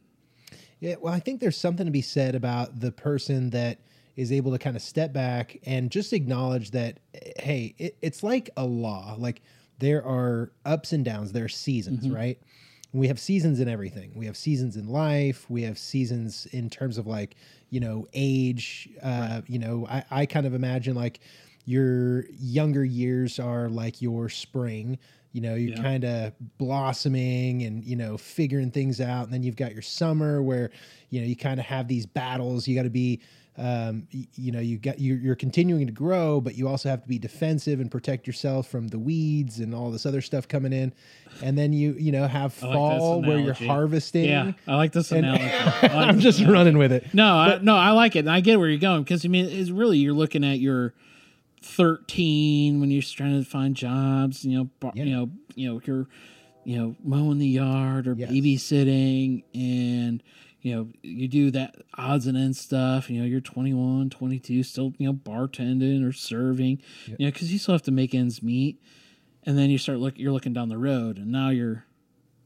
Yeah, well, I think there's something to be said about the person that is able to kind of step back and just acknowledge that, hey, it, it's like a law. Like there are ups and downs, there are seasons, right? We have seasons in everything. We have seasons in life. We have seasons in terms of like, you know, age. Uh, You know, I, I kind of imagine like your younger years are like your spring. You know, you're Yeah. kind of blossoming and, you know, figuring things out. And then you've got your summer where, you know, you kind of have these battles. You got to be, um, y- you know, you got you're, you're continuing to grow, but you also have to be defensive and protect yourself from the weeds and all this other stuff coming in. And then you, you know, have I like fall where you're harvesting. Yeah, I like this analogy. Like I'm this just analogy. running with it. No, I, no, I like it. And I get where you're going because I mean, it's really you're looking at your 13 when you're trying to find jobs. You know, bar, Yeah. you know, you know, you're, you know, mowing the yard or Yes. babysitting, and you know, you do that odds and ends stuff. You know, you're 21, 22, still you know bartending or serving. You know, because you still have to make ends meet. And then you start look, you're looking down the road, and now you're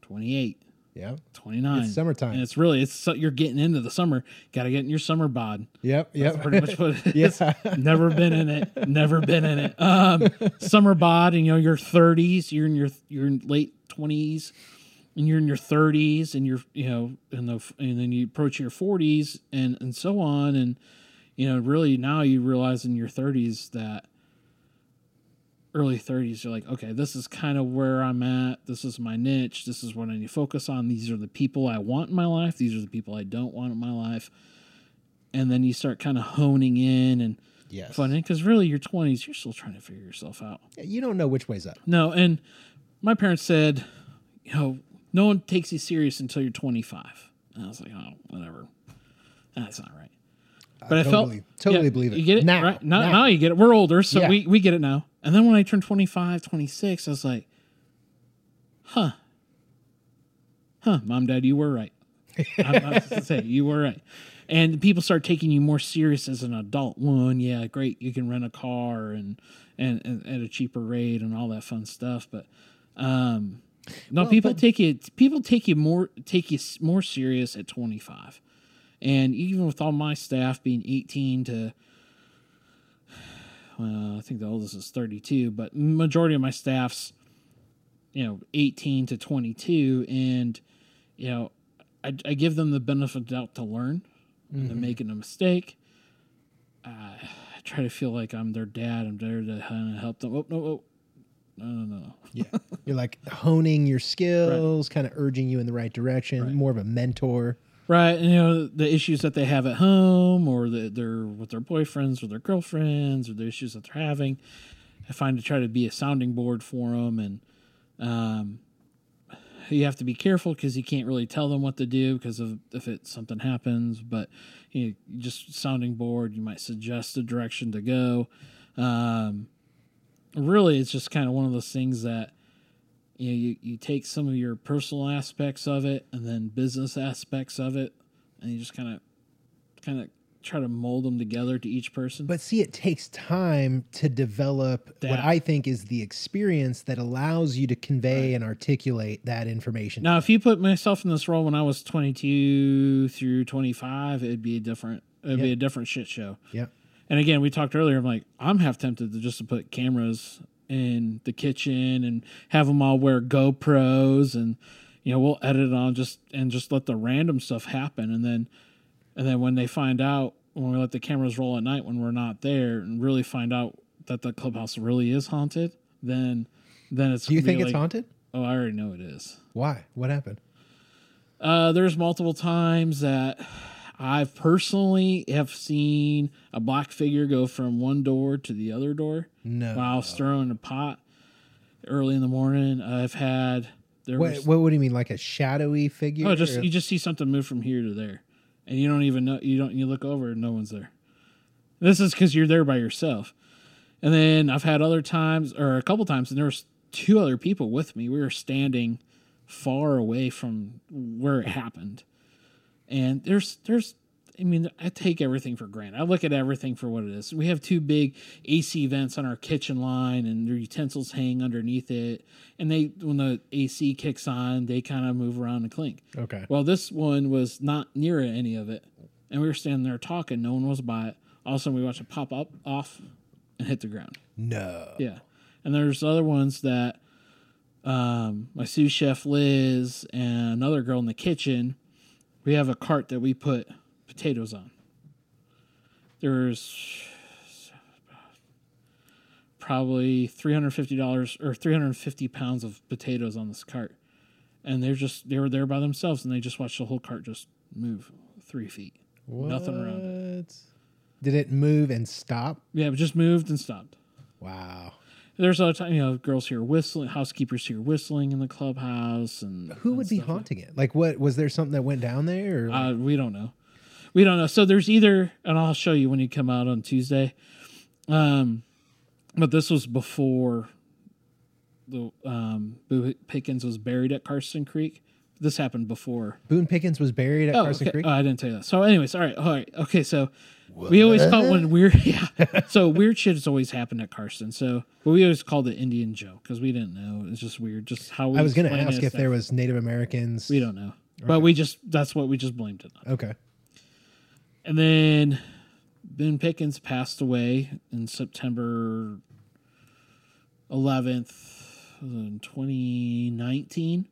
28. Yeah. 29. It's summertime. And it's really it's so- you're getting into the summer. Got to get in your summer bod. Yep. Yep. That's pretty much what it is. Yeah. Never been in it. Never been in it. Um, summer bod, and you know your 30s. You're in your you're late 20s, and you're in your 30s, and you're you know and the and then you approach your 40s, and and so on, and you know really now you realize in your 30s that early 30s you're like okay this is kind of where i'm at. This is my niche. This is what i need to focus on. These are the people i want in my life. These are the people i don't want in my life. And then you start kind of honing in and yes. finding because really your 20s you're still trying to figure yourself out. Yeah, You don't know which way's up. no and my parents said you know no one takes you serious until you're 25 and i was like oh whatever that's not right but I, felt totally- totally yeah, believe it. You get it Now, right now, now. now. you get it. We're older, so Yeah. we we get it now. And then when I turned 25, 26, I was like, huh, huh, mom, dad, you were right. I'm not to say you were right. And people start taking you more serious as an adult. One, yeah, great, you can rent a car and and, and at a cheaper rate and all that fun stuff. But um, no, Well, people but- take you people take you more take you more serious at 25. And even with all my staff being 18 to well, I think the oldest is 32, but majority of my staff's you know 18 to 22 and you know I, I give them the benefit of the doubt to learn. And they're making a mistake. Uh, I try to feel like I'm their dad. I'm there to help them. Oh no oh no no no Yeah. You're like honing your skills, kind of urging you in the right direction, Right. more of a mentor. Right, and you know the issues that they have at home, or that they're with their boyfriends or their girlfriends, or the issues that they're having. I find to try to be a sounding board for them, and um, you have to be careful because you can't really tell them what to do because of if it something happens. But you know, just sounding board, you might suggest a direction to go. Um, really, it's just kind of one of those things that you know you, you take some of your personal aspects of it and then business aspects of it and you just kind of kind of try to mold them together to each person. But see, it takes time to develop what I think is the experience that allows you to convey and articulate that information. now, if you put myself in this role when I was 22 through 25, it'd be a different. It'd be a different shit show. yeah. And again, we talked earlier. I'm like, I'm half tempted to just to put cameras in the kitchen and have them all wear GoPros, and you know, we'll edit it on just and just let the random stuff happen, and then, and then when they find out when we let the cameras roll at night when we're not there, and really find out that the clubhouse really is haunted, then, then it's. Do you think it's like, haunted? Oh, I already know it is. Why? What happened? Uh, there's multiple times that I've personally have seen a black figure go from one door to the other door No. while stirring a pot early in the morning. I've had there What, was what, what do you mean, like a shadowy figure? oh just or- you just see something move from here to there, and you don't even know you don't you look over and no one's there. This is because you're there by yourself, and then I've had other times or a couple times, and there was two other people with me. We were standing far away from where it happened, and there's there's I mean I take everything for granted. I look at everything for what it is. We have two big AC vents on our kitchen line, and their utensils hang underneath it. And they when the AC kicks on, they kind of move around and clink. okay. Well, this one was not near any of it, and we were standing there talking. No one was by it. All of a sudden, we watched it pop up off and hit the ground. No. Yeah, and there's other ones that um, my sous chef Liz and another girl in the kitchen. We have a cart that we put potatoes on. There's probably three hundred fifty dollars or three hundred fifty pounds of potatoes on this cart, and they're just they were there by themselves, and they just watched the whole cart just move three feet. Nothing around it. What? Did it move and stop? Yeah, it just moved and stopped. Wow. There's other time, you know, girls here whistling, housekeepers here whistling in the clubhouse, and Who and would be haunting it? Like, what was there something that went down there? Or Uh, we don't know. We don't know. So there's either, and I'll show you when you come out on Tuesday. Um, but this was before the um, Boone Pickens was buried at Karsten Creek. This happened before. Boone Pickens was buried at Oh, Karsten okay. Creek. Oh, I didn't tell you that. So, anyways, all right, all right, okay. So, we always call it when weird, yeah. so weird shit has always happened at Karsten. So, but we always called it Indian Joe because we didn't know. It's just weird. Just how we I was going to explain ask it if there was Native Americans. We don't know, but we just that's what we just blamed it on. Okay. And then Boone Pickens passed away in September 11th, in 2019.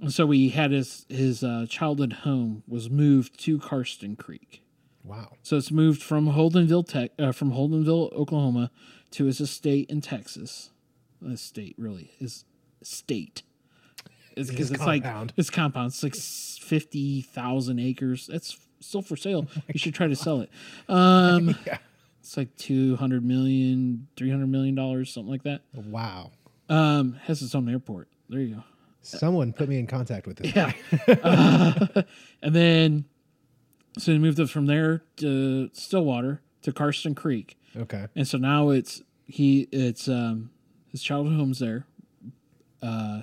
And so we had his his uh, childhood home was moved to Karsten Creek. Wow. So it's moved from Holdenville, Tech, uh, from Holdenville, Oklahoma, to his estate in Texas. Estate really his estate. It's because it's like compound. it's compound. It's like fifty thousand acres. That's still for sale. you should try to sell it. Um, Yeah. it's like 200 million, 300 million dollars, something like that. Wow. Um, has its own airport. There you go. Someone put me in contact with this. Yeah. Uh, and then, so they moved it from there to Stillwater to Karsten Creek. Okay. And so now it's, he, it's, um, his childhood home's there. Uh,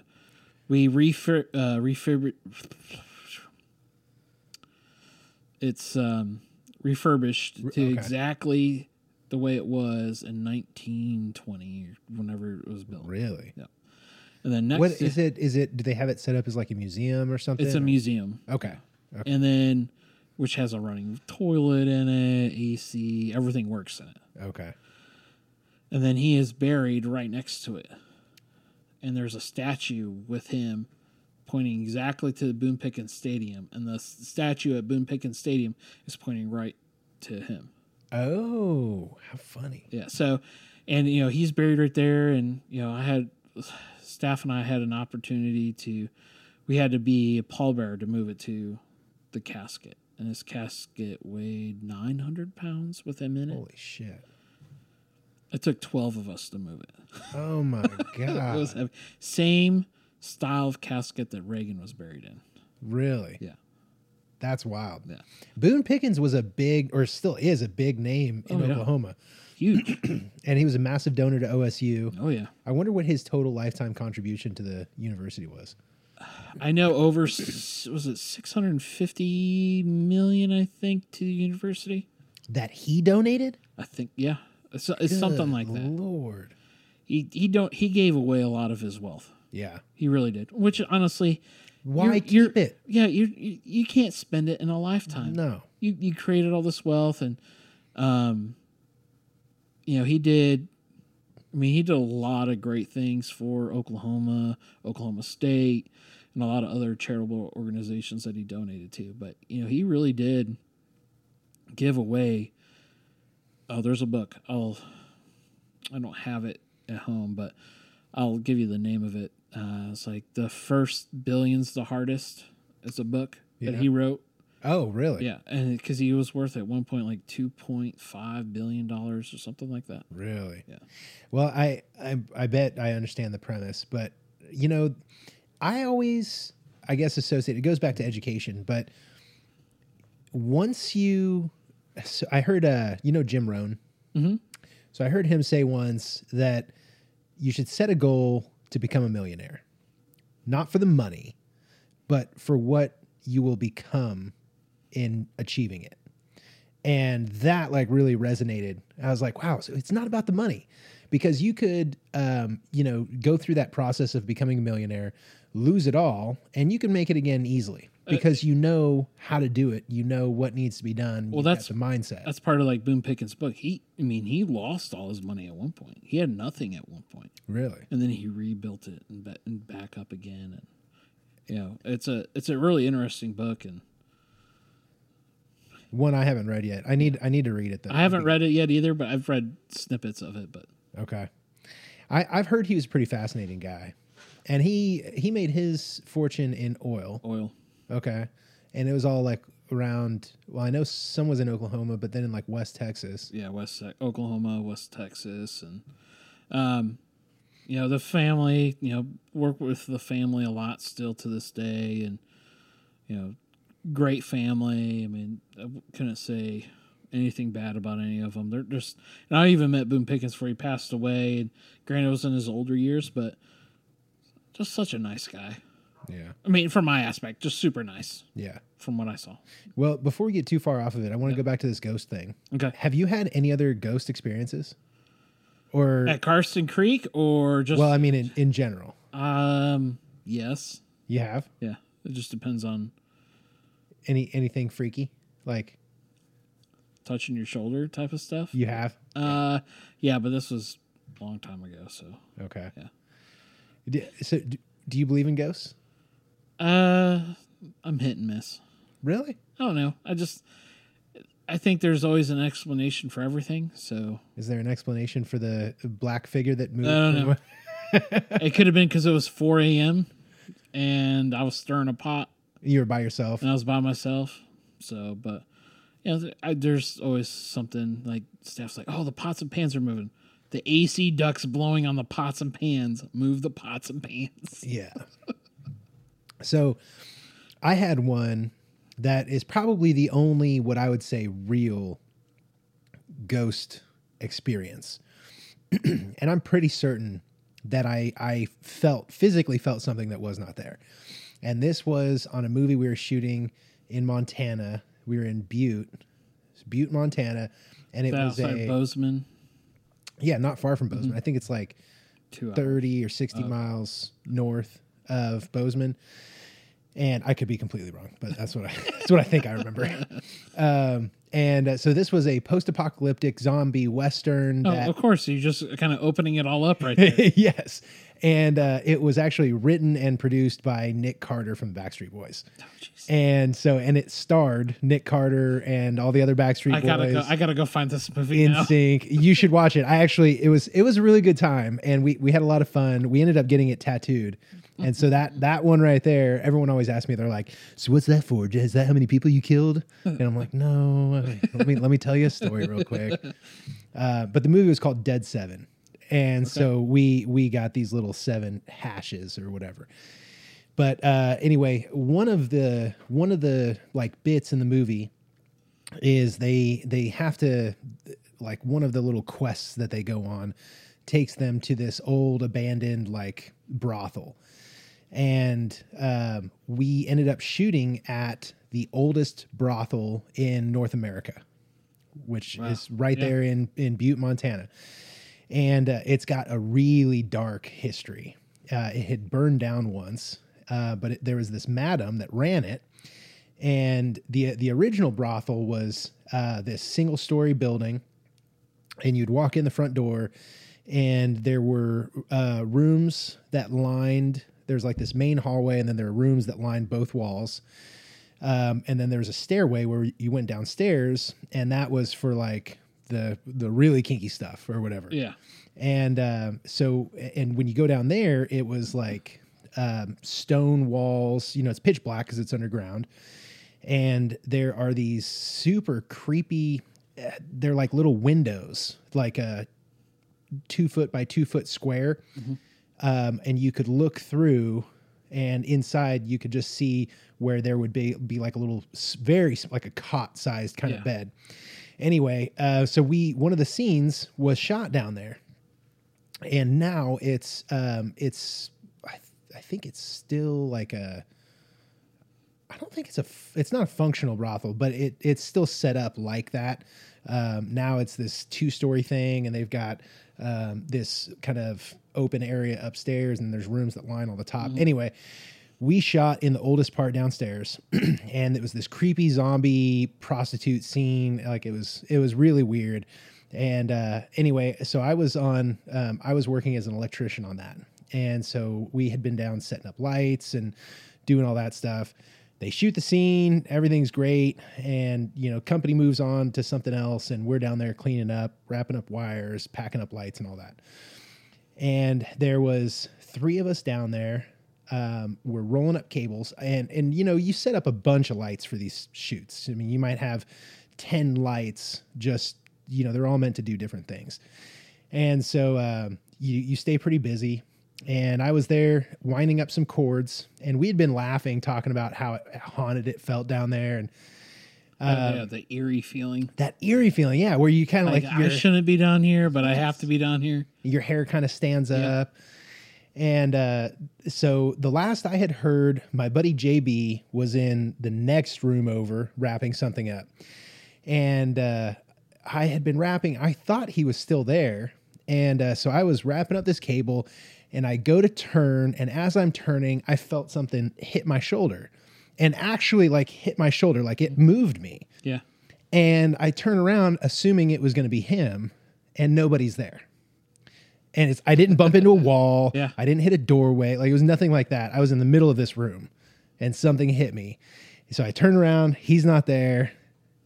we refur, uh, refurb, it's, um, refurbished to okay. exactly the way it was in 1920 or whenever it was built. Really? Yeah. And then next, What is it? Is it? Do they have it set up as like a museum or something? it's a museum. Okay. Okay. and then which has a running toilet in it, AC, everything works in it. Okay. And then he is buried right next to it. And there's a statue with him pointing exactly to the Boone Pickens Stadium, and the statue at Boone Pickens Stadium is pointing right to him. Oh, how funny. Yeah. So, and you know he's buried right there, and you know I had staff and I had an opportunity to, we had to be a pallbearer to move it to the casket, and his casket weighed nine hundred pounds with him in it. Holy shit. It took twelve of us to move it. Oh my God. It was heavy. Same style of casket that Reagan was buried in. really? Yeah. That's wild. Yeah. Boone Pickens was a big, or still is a big name in Oh, yeah. Oklahoma, Huge. and he was a massive donor to OSU. oh yeah. I wonder what his total lifetime contribution to the university was. I know over was it 650 million I think to the university. that he donated. I think yeah, it's, it's something like that. Lord. He he don't he gave away a lot of his wealth. Yeah. He really did. Which honestly, Why you're- keep you're- it? Yeah, you, you you can't spend it in a lifetime. No. You you created all this wealth and um you know, he did I mean, he did a lot of great things for Oklahoma, Oklahoma State, and a lot of other charitable organizations that he donated to. But, you know, he really did give away Oh, there's a book. I'll I don't have it at home, but I'll give you the name of it. Uh, it's like the first billions the hardest. It's a book Yeah. that he wrote. Oh, really? Yeah, and because he was worth at one point like two point five billion dollars or something like that. Really? Yeah. Well, I, I I bet I understand the premise, but you know, I always I guess associate it goes back to education, but once you so I heard uh you know Jim Rohn. Mhm. So I heard him say once that you should set a goal to become a millionaire. Not for the money, but for what you will become in achieving it. And that like really resonated. I was like wow so it's not about the money. Because you could um, you know go through that process of becoming a millionaire lose it all and you can make it again easily. Because you know how to do it. You know what needs to be done. Well, that's- the mindset. That's part of like Boone Pickens' book. He, I mean, he lost all his money at one point. He had nothing at one point, really? And then he rebuilt it and back up again. And you know, it's a it's a really interesting book, and one i haven't read yet i need i need to read it though I haven't read it yet either, but I've read snippets of it. But okay I, i've heard he was a pretty fascinating guy and he he made his fortune in oil oil, Okay. And it was all like around, well, I know some was in Oklahoma, but then in like West Texas. yeah, West Oklahoma, West Texas, and um, you know the family. You know, work with the family a lot still to this day, and you know, great family. I mean, I couldn't say anything bad about any of them. They're just, and I even met Boone Pickens before he passed away. And granted, it was in his older years, but just such a nice guy. Yeah. I mean, from my aspect, just super nice Yeah. from what I saw. Well, before we get too far off of it, I want to go back to this ghost thing. Okay. Have you had any other ghost experiences? Or, At Karsten Creek or just well, I mean, in, in general, um yes. you have Yeah. It just depends on any anything freaky? Like touching your shoulder type of stuff. you have? Uh yeah, but this was a long time ago, so Okay. Yeah. D- So, d- do you believe in ghosts? uh I'm hit and miss. Really? I don't know. I just I think there's always an explanation for everything, so Is there an explanation for the black figure that moved? I don't know. it could have been because it was 4 a.m. and I was stirring a pot You were by yourself. and I was by myself. So, but you know, I, there's always something like staff's like, "Oh, the pots and pans are moving. The AC ducts blowing on the pots and pans. Move the pots and pans." Yeah. so I had one that is probably the only what I would say real ghost experience. and I'm pretty certain that I I felt physically felt something that was not there. And this was on a movie we were shooting in Montana. We were in Butte, Butte, Montana, and it was a Bozeman, yeah, not far from Bozeman. I think it's like two hours. 30 or 60 miles north of Bozeman. And I could be completely wrong, but that's what I that's what I think I remember. Um, and uh, so this was a post-apocalyptic zombie western. Oh, that- of course, you're just kind of opening it all up right there. yes, and uh, it was actually written and produced by Nick Carter from Backstreet Boys. Oh. And so, and it starred Nick Carter and all the other Backstreet I gotta Boys. go. I gotta go find this movie in now. sync. You should watch it. I actually it was it was a really good time and we we had a lot of fun. We ended up getting it tattooed. And so that that one right there, everyone always asks me, they're like, "So what's that for? Is that how many people you killed?" And I'm like, "No, let me let me tell you a story real quick." Uh, but the movie was called Dead Seven, and so we we got these little seven hashes or whatever. But uh, anyway, one of the one of the like bits in the movie is they they have to like one of the little quests that they go on takes them to this old abandoned like brothel and um, we ended up shooting at the oldest brothel in north america which Wow. is right Yeah. there in in Butte, Montana, and uh, it's got a really dark history. Uh, it had burned down once, uh, but it, there was this madam that ran it, and the the original brothel was uh, this single story building, and you'd walk in the front door, and there were uh, rooms that lined. There's like this main hallway, and then there are rooms that lined both walls. Um, and then there was a stairway where you went downstairs, and that was for like the the really kinky stuff or whatever. Yeah. And um, so, and when you go down there, it was like um, stone walls. You know, it's pitch black because it's underground, and there are these super creepy. uh, They're like little windows, like a two foot by two foot square, um, and you could look through, and inside you could just see where there would be be like a little very like a cot sized kind Yeah. of bed. Anyway, uh, so we one of the scenes was shot down there, and now it's um, it's I, th- I think it's still like a I don't think it's a f- it's not a functional brothel, but it it's still set up like that. Um, now it's this two story thing, and they've got um, this kind of open area upstairs, and there's rooms that line on the top. Anyway, we shot in the oldest part downstairs, and it was this creepy zombie prostitute scene. Like it was it was really weird. And uh, anyway, so I was on um, I was working as an electrician on that, and so we had been down setting up lights and doing all that stuff they shoot the scene everything's great and you know company moves on to something else and we're down there cleaning up wrapping up wires packing up lights and all that and there was three of us down there um, we're rolling up cables and and you know you set up a bunch of lights for these shoots i mean you might have 10 lights just you know they're all meant to do different things and so um, you you stay pretty busy. And I was there winding up some cords, and we had been laughing, talking about how haunted it felt down there, and Uh, yeah, the eerie feeling. that eerie feeling, yeah, where you kind of Like, like, I shouldn't be down here, but I have to be down here. your hair kind of stands Yeah. up. And uh, so the last I had heard, my buddy JB was in the next room over wrapping something up. And uh, I had been wrapping, I thought he was still there. And uh, so I was wrapping up this cable and I go to turn. And as I'm turning, I felt something hit my shoulder and actually like hit my shoulder, like it moved me. Yeah. And I turn around assuming it was going to be him, and nobody's there. And it's I didn't bump into a wall. Yeah. I didn't hit a doorway. Like it was nothing like that. I was in the middle of this room and something hit me. So I turn around, he's not there.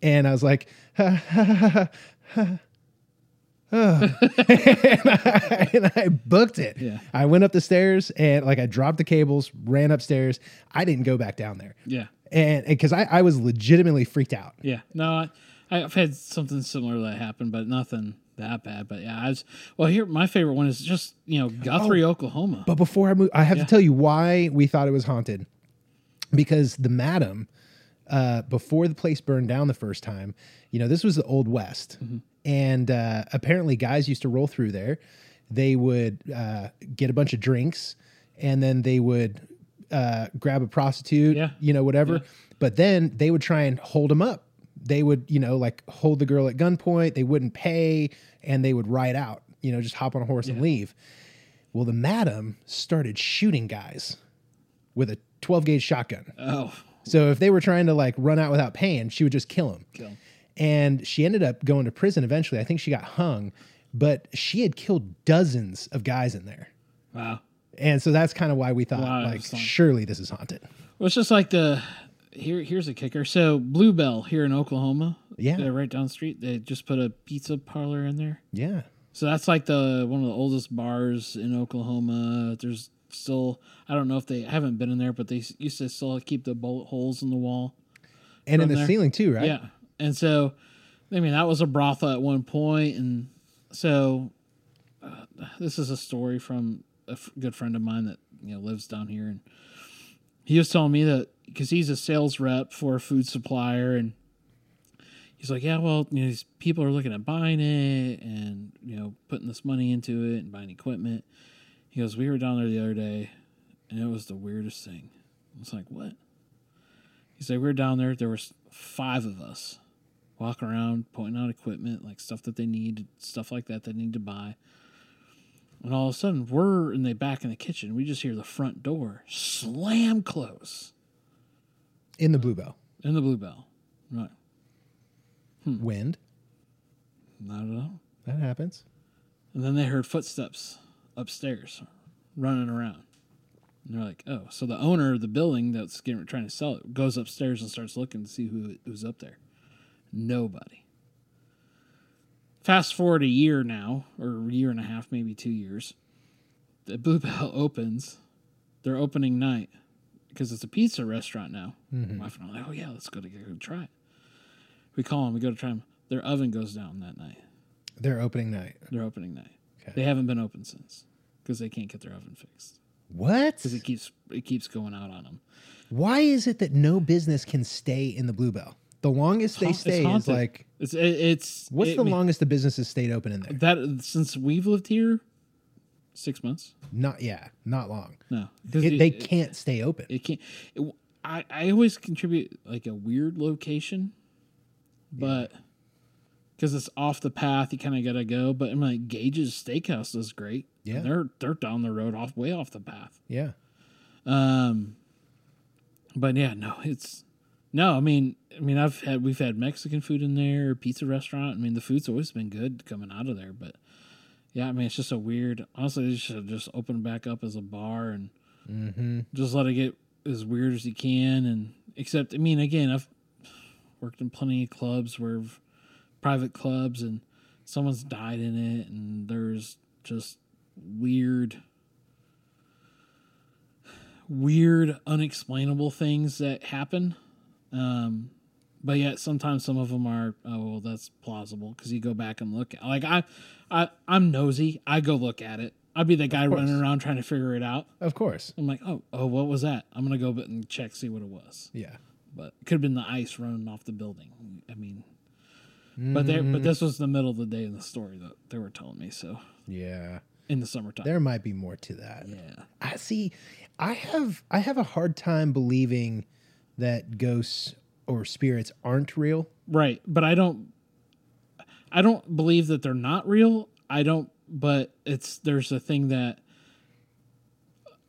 And I was like, ha, ha, ha, and, I, and I booked it. Yeah. I went up the stairs and like I dropped the cables, ran upstairs. I didn't go back down there. Yeah. And because I, I was legitimately freaked out. Yeah. No, I, I've had something similar that happened, but nothing that bad. But yeah, I was, well, here, my favorite one is just, you know, Guthrie, Oklahoma. But before I move, I have Yeah. to tell you why we thought it was haunted. Because the madam, uh, before the place burned down the first time, you know, this was the old west, and uh, apparently guys used to roll through there. They would uh, get a bunch of drinks, and then they would uh, grab a prostitute, Yeah. you know, whatever. But then they would try and hold them up. They would, you know, like hold the girl at gunpoint. They wouldn't pay, and they would ride out. You know, just hop on a horse and leave. Well, the madam started shooting guys with a 12 gauge shotgun. oh, So if they were trying to like run out without paying, she would just kill them. kill. And she ended up going to prison eventually. I think she got hung, but she had killed dozens of guys in there. Wow. And so that's kind of why we thought, Wow, like, surely this is haunted. Well, it's just like the, here, here's a kicker. So Bluebell here in Oklahoma, Yeah. uh, right down the street, they just put a pizza parlor in there. Yeah. So that's like the one of the oldest bars in Oklahoma. There's still I don't know if they I haven't been in there, but they used to still keep the bullet holes in the wall. And in the there. ceiling too, right? Yeah, and so I mean that was a brothel at one point, and so uh, this is a story from a f- good friend of mine that you know lives down here, and he was telling me that because he's a sales rep for a food supplier, and he's like, yeah, well, you know, these people are looking at buying it and you know putting this money into it and buying equipment. He goes, we were down there the other day, and it was the weirdest thing. I was like, what? He said we were down there. There was five of us walk around, pointing out equipment, like stuff that they need, stuff like that they need to buy. And all of a sudden, we're in the back in the kitchen. We just hear the front door slam close In the Bluebell. in the Bluebell. Right. Hmm. Wind. Not at all. That happens. And then they heard footsteps upstairs running around. And they're like, oh, so the owner of the building that's getting, trying to sell it goes upstairs and starts looking to see who who's up there. Nobody. Fast forward a year now, or a year and a half, maybe two years. The Bluebell opens their opening night because it's a pizza restaurant now. My wife and I like, oh, yeah, let's go to go try it. We call them, we go to try them. Their oven goes down that night, Their opening night. their opening night. Okay. They haven't been open since because they can't get their oven fixed What? because it keeps it keeps going out on them. Why is it that no business can stay in the Bluebell? The longest they stay is like It's it's what's it- the I mean, longest the business has stayed open in there? that since we've lived here? Six months? Not yeah, not long. No, It, it- they it- can't stay open. It can't. I I always contribute like a weird location, but because it's off the path, you kind of gotta go. But I'm like Gage's Steakhouse is great. Yeah. they're they're down the road off way off the path. yeah. Um, but yeah, no, it's no. I mean, I mean, I've had we've had Mexican food in there, pizza restaurant. I mean, the food's always been good coming out of there. But yeah, I mean, it's just a weird. Honestly, they should just open back up as a bar and Mm-hmm. just let it get as weird as you can. And except, I mean, again, I've worked in plenty of clubs where private clubs and someone's died in it, and there's just weird weird, unexplainable things that happen. Um, but yet sometimes some of them are oh well that's plausible because you go back and look at like I, I I'm nosy. I go look at it. I'd be the guy running around trying to figure it out. Of course. I'm like oh oh what was that? I'm gonna go and check see what it was. Yeah. But it could have been the ice running off the building. I mean. But there, but mm. this was the middle of the day in the story that they were telling me. So Yeah. in the summertime, There might be more to that. yeah, I see. I have I have a hard time believing that ghosts or spirits aren't real. Right, but I don't I don't believe that they're not real. I don't but it's there's a thing that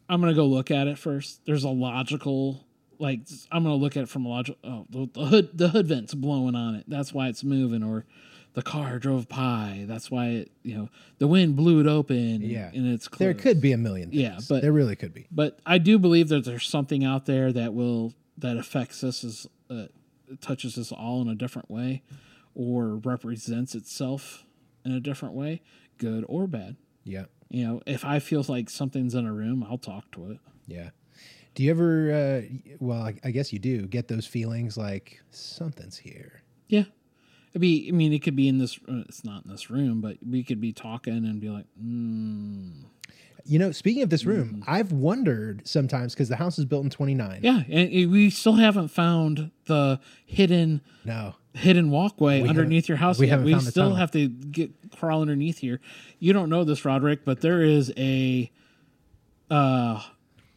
I'm going to go look at it first. There's a logical like I'm going to look at it from a logical oh the, the hood the hood vent's blowing on it. That's why it's moving or the car drove by. That's why it, you know, the wind blew it open Yeah. and it's closed. There could be a million things. Yeah, but- there really could be. but I do believe that there's something out there that will that affects us as uh, touches us all in a different way, or represents itself in a different way, good or bad. Yeah. You know, if I feel like something's in a room, I'll talk to it. Yeah. Do you ever uh well, I, I guess you do get those feelings like something's here. Yeah, it'd be. I mean, it could be in this. Uh, it's not in this room, but we could be talking and be like, mm. You know, speaking of this room, Mm-hmm. I've wondered sometimes because the house is built in 29. yeah, and we still haven't found the hidden No. hidden walkway We underneath your house. we yet. haven't we still have to get crawl underneath here. You don't know this, Roderick, but there is a uh,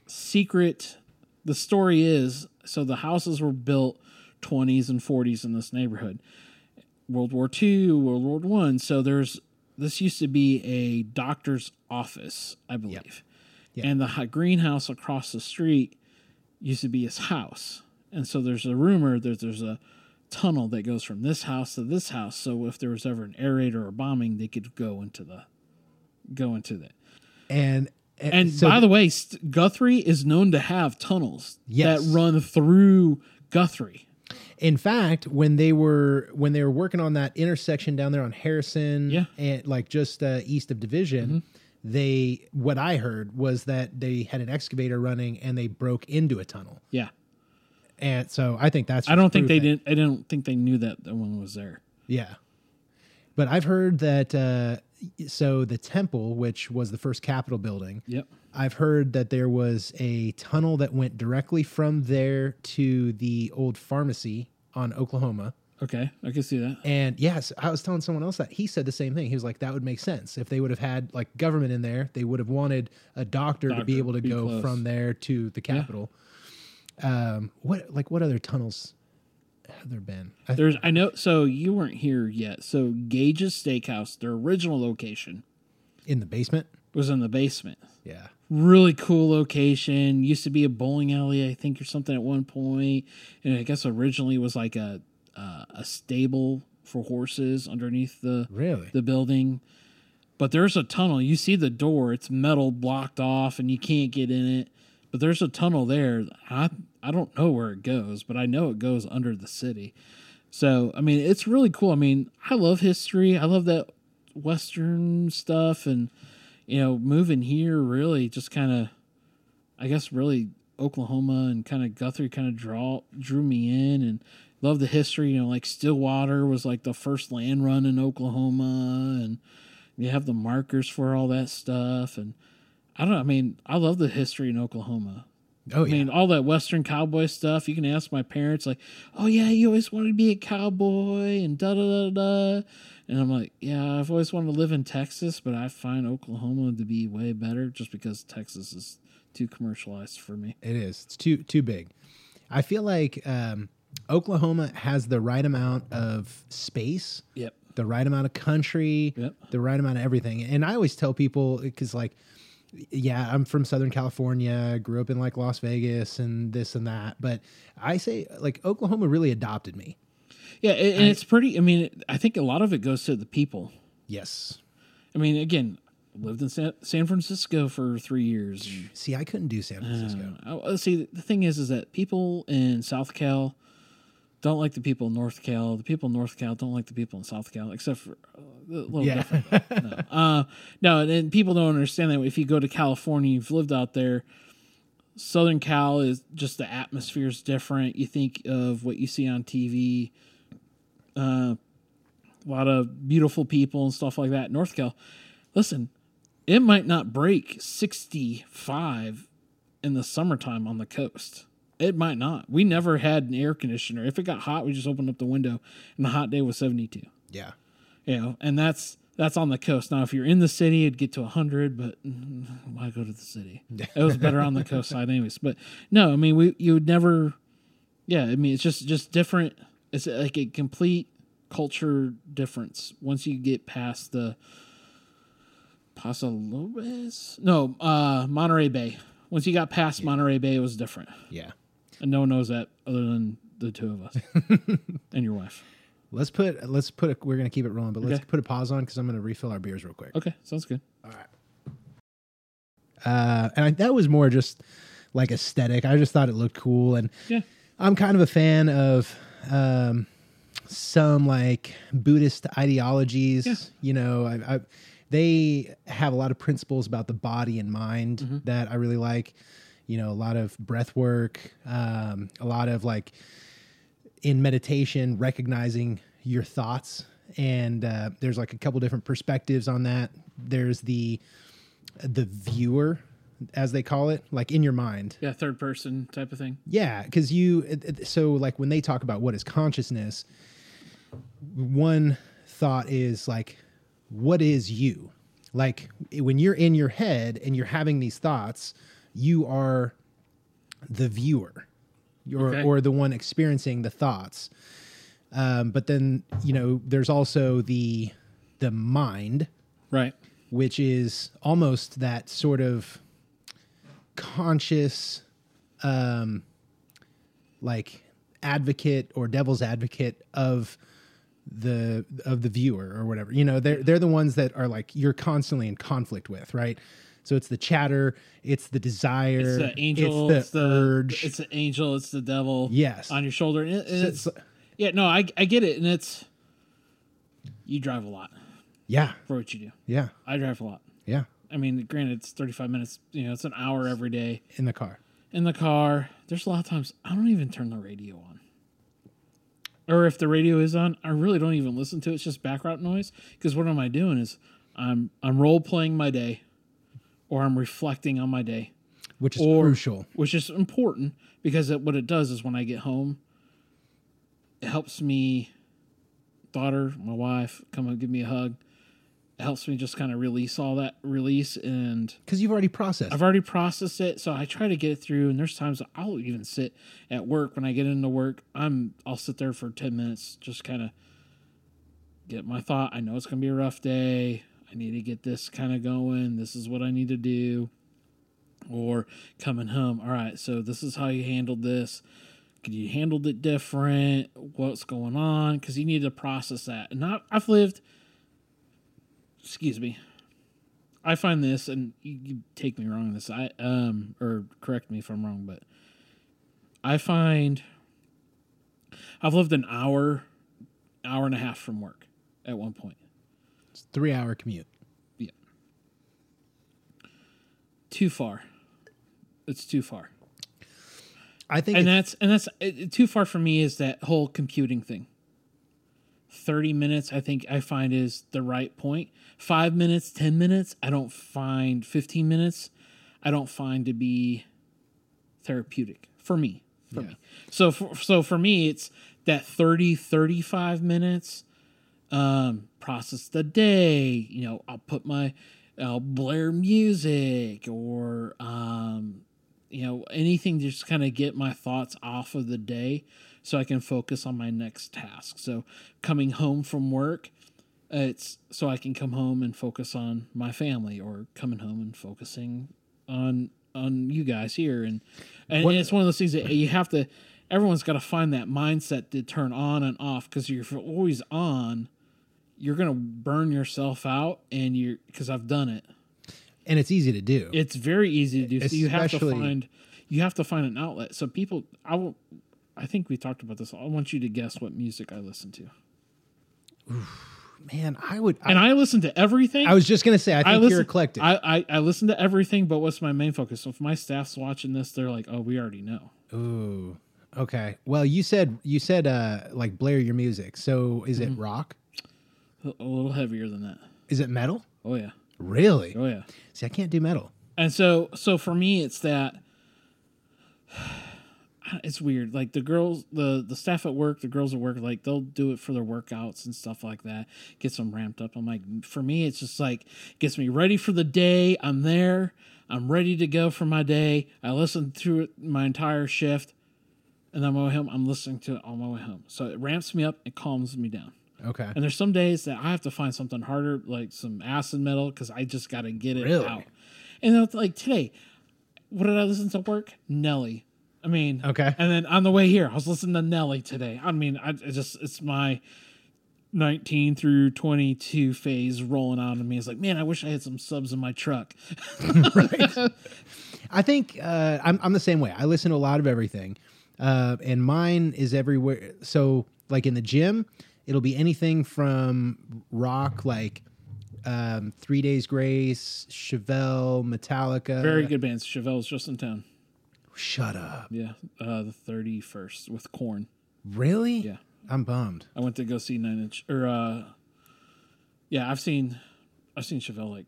secret. The story is so the houses were built 20s and 40s in this neighborhood. World War II, World War One. So there's this used to be a doctor's office, I believe, Yeah. and the greenhouse across the street used to be his house. And so there's a rumor that there's a tunnel that goes from this house to this house. So if there was ever an air raid or a bombing, they could go into the go into that. And And so by the way, St- Guthrie is known to have tunnels Yes. that run through Guthrie. In fact, when they were when they were working on that intersection down there on Harrison, Yeah. and like just uh, east of Division, they what I heard was that they had an excavator running and they broke into a tunnel, Yeah, and so I think that's. I don't think they that- didn't. I don't think they knew that the one was there. Yeah, but I've heard that. Uh, so the temple, which was the first Capitol building, Yep. I've heard that there was a tunnel that went directly from there to the old pharmacy on Oklahoma. Okay, I can see that. And yes, I was telling someone else that he said the same thing. He was like, that would make sense. If they would have had like government in there, they would have wanted a doctor, to be able to be go close. from there to the Capitol. Um, what like what other tunnels have there been? I, There's I know so you weren't here yet. So Gage's Steakhouse, their original location in the basement? was in the basement. Yeah. Really cool location. Used to be a bowling alley, I think, or something at one point. And I guess originally was like a uh, a stable for horses underneath the Really? the building. But there's a tunnel. You see the door; it's metal blocked off, and you can't get in it. But there's a tunnel there. I I don't know where it goes, but I know it goes under the city. So I mean, it's really cool. I mean, I love history. I love that western stuff, and you know, moving here really just kind of, I guess, really Oklahoma and kind of Guthrie kind of draw drew me in, and love the history. You know, like Stillwater was like the first land run in Oklahoma, and you have the markers for all that stuff, and I don't know. I mean, I love the history in Oklahoma. Oh yeah. I mean, all that Western cowboy stuff. You can ask my parents, like, "Oh yeah, you always wanted to be a cowboy," and da da da da. And I'm like, "Yeah, I've always wanted to live in Texas, but I find Oklahoma to be way better, just because Texas is too commercialized for me." It is. It's too too big. I feel like um, Oklahoma has the right amount of space, Yep. the right amount of country, Yep. the right amount of everything. And I always tell people because like, yeah, I'm from Southern California, grew up in like Las Vegas and this and that, but I say like Oklahoma really adopted me. Yeah, and, and it's pretty. I mean, I think a lot of it goes to the people. Yes. I mean, again, lived in San, Francisco for three years. See, I couldn't do San Francisco. Uh, uh, see, the thing is, is that people in South Cal don't like the people in North Cal. The people in North Cal don't like the people in South Cal, except for uh, a little Yeah. different. no. Uh, no, and people don't understand that if you go to California, you've lived out there. Southern Cal is just the atmosphere is different. You think of what you see on TV, uh, a lot of beautiful people and stuff like that. North Cal, listen, it might not break 65 in the summertime on the coast. It might not. We never had an air conditioner. If it got hot, we just opened up the window, and the hot day was 72. yeah. You know, and that's that's on the coast. Now, if you're in the city, it'd get to 100, but why go to the city? It was better on the coast side, anyways. But no, I mean, we you would never. Yeah, I mean, it's just just different. It's like a complete culture difference once you get past the Paso Lopez. No, uh, Monterey Bay. Once you got past Monterey Bay, it was different, Yeah. And no one knows that other than the two of us and your wife. Let's put let's put a, we're gonna keep it rolling, but let's Okay. put a pause on because I'm gonna refill our beers real quick. Okay, sounds good. All right. Uh, and I, that was more just like aesthetic. I just thought it looked cool, and Yeah. I'm kind of a fan of um, some like Buddhist ideologies. Yeah. You know, I, I, they have a lot of principles about the body and mind Mm-hmm. that I really like. You know, a lot of breath work, um, a lot of like in meditation, recognizing your thoughts. And uh, there's like a couple different perspectives on that. There's the the viewer, as they call it, like in your mind. Yeah, third person type of thing. Yeah, because you so like when they talk about what is consciousness, one thought is like, what is you? Like when you're in your head and you're having these thoughts, you are the viewer, or Okay. or the one experiencing the thoughts. Um, but then you know there's also the the mind, Right. which is almost that sort of conscious um like advocate or devil's advocate of the of the viewer or whatever you know they're they're the ones that are like you're constantly in conflict with right so it's the chatter it's the desire It's the angel. it's the urge It's the angel. It's the devil. Yes. On your shoulder. And it- and it's, So- yeah, no, I, I get it. And it's, you drive a lot yeah for what you do. yeah I drive a lot. yeah I mean, granted, it's 35 minutes, you know, it's an hour every day in the car in the car. There's a lot of times I don't even turn the radio on. Or if the radio is on, I really don't even listen to it. It's just background noise. Because what am I doing is I'm I'm role playing my day or I'm reflecting on my day. which is Or- crucial which is important because it, what it does is when I get home, it helps me, daughter, my wife, come and give me a hug. It helps me just kind of release all that release and Because you've already processed. I've already processed it, so I try to get it through. And there's times I'll even sit at work when I get into work. I'm I'll sit there for ten minutes, just kind of get my thought. I know it's gonna be a rough day. I need to get this kind of going. This is what I need to do. Or coming home. All right, so this is how you handled this. Could you handled it different? What's going on? Because you need to process that. And not I've lived. Excuse me. I find this, and you, take me wrong on this. I um or correct me if I'm wrong, but I find I've lived an hour, hour and a half from work at one point. It's three hour commute. Yeah. Too far. It's too far, I think and that's and that's it, too far for me. Is that whole computing thing? Thirty minutes, I think I find is the right point. Five minutes, ten minutes, I don't find. Fifteen minutes, I don't find to be therapeutic for me. For me. So for, so for me, it's that 30, 35 minutes. Um, process the day. You know, I'll put my, I'll blare music or um, you know, anything to just kind of get my thoughts off of the day, so I can focus on my next task. So coming home from work, it's so I can come home and focus on my family, or coming home and focusing on on you guys here and and What- it's one of those things that you have to everyone's got to find that mindset to turn on and off because you're always on you're gonna burn yourself out and you're because i've done it and it's easy to do. it's very easy to do so you have to find you have to find an outlet so people i will i think we talked about this i want you to guess what music i listen to Man, I would. I, and i listen to everything I was just gonna say. I think I you're listen, eclectic. I, I I listen to everything, but what's my main focus? So if my staff's watching this, they're like, "Oh, we already know." Ooh. Okay. Well, you said you said uh like blare your music. So is Mm-hmm. it rock? A little heavier than that. Is it metal? Oh yeah, Really? oh yeah. See, I can't do metal. And so so for me, it's that it's weird. Like the girls, the the staff at work, the girls at work, like they'll do it for their workouts and stuff like that. Gets them ramped up. I'm like, for me, it's just like gets me ready for the day. I'm there. I'm ready to go for my day. I listen through it my entire shift, and then on my way home, I'm listening to it on my way home. So it ramps me up and calms me down. Okay. And there's some days that I have to find something harder, like some acid metal, because I just got to get it Really? out. And then, like today, what did I listen to work? Nelly. I mean, Okay. And then on the way here, I was listening to Nelly today. I mean, I it just it's my 19 through 22 phase rolling out of me. It's like, man, I wish I had some subs in my truck. right. I think uh, I'm I'm the same way. I listen to a lot of everything, uh, and mine is everywhere. So, like in the gym, it'll be anything from rock, like um, Three Days Grace, Chevelle, Metallica. Very good bands. Chevelle's just in town. Shut up. Yeah, uh, the 31st with Korn. Really? Yeah. I'm bummed. I went to go see Nine Inch or uh yeah, I've seen I've seen Chevelle like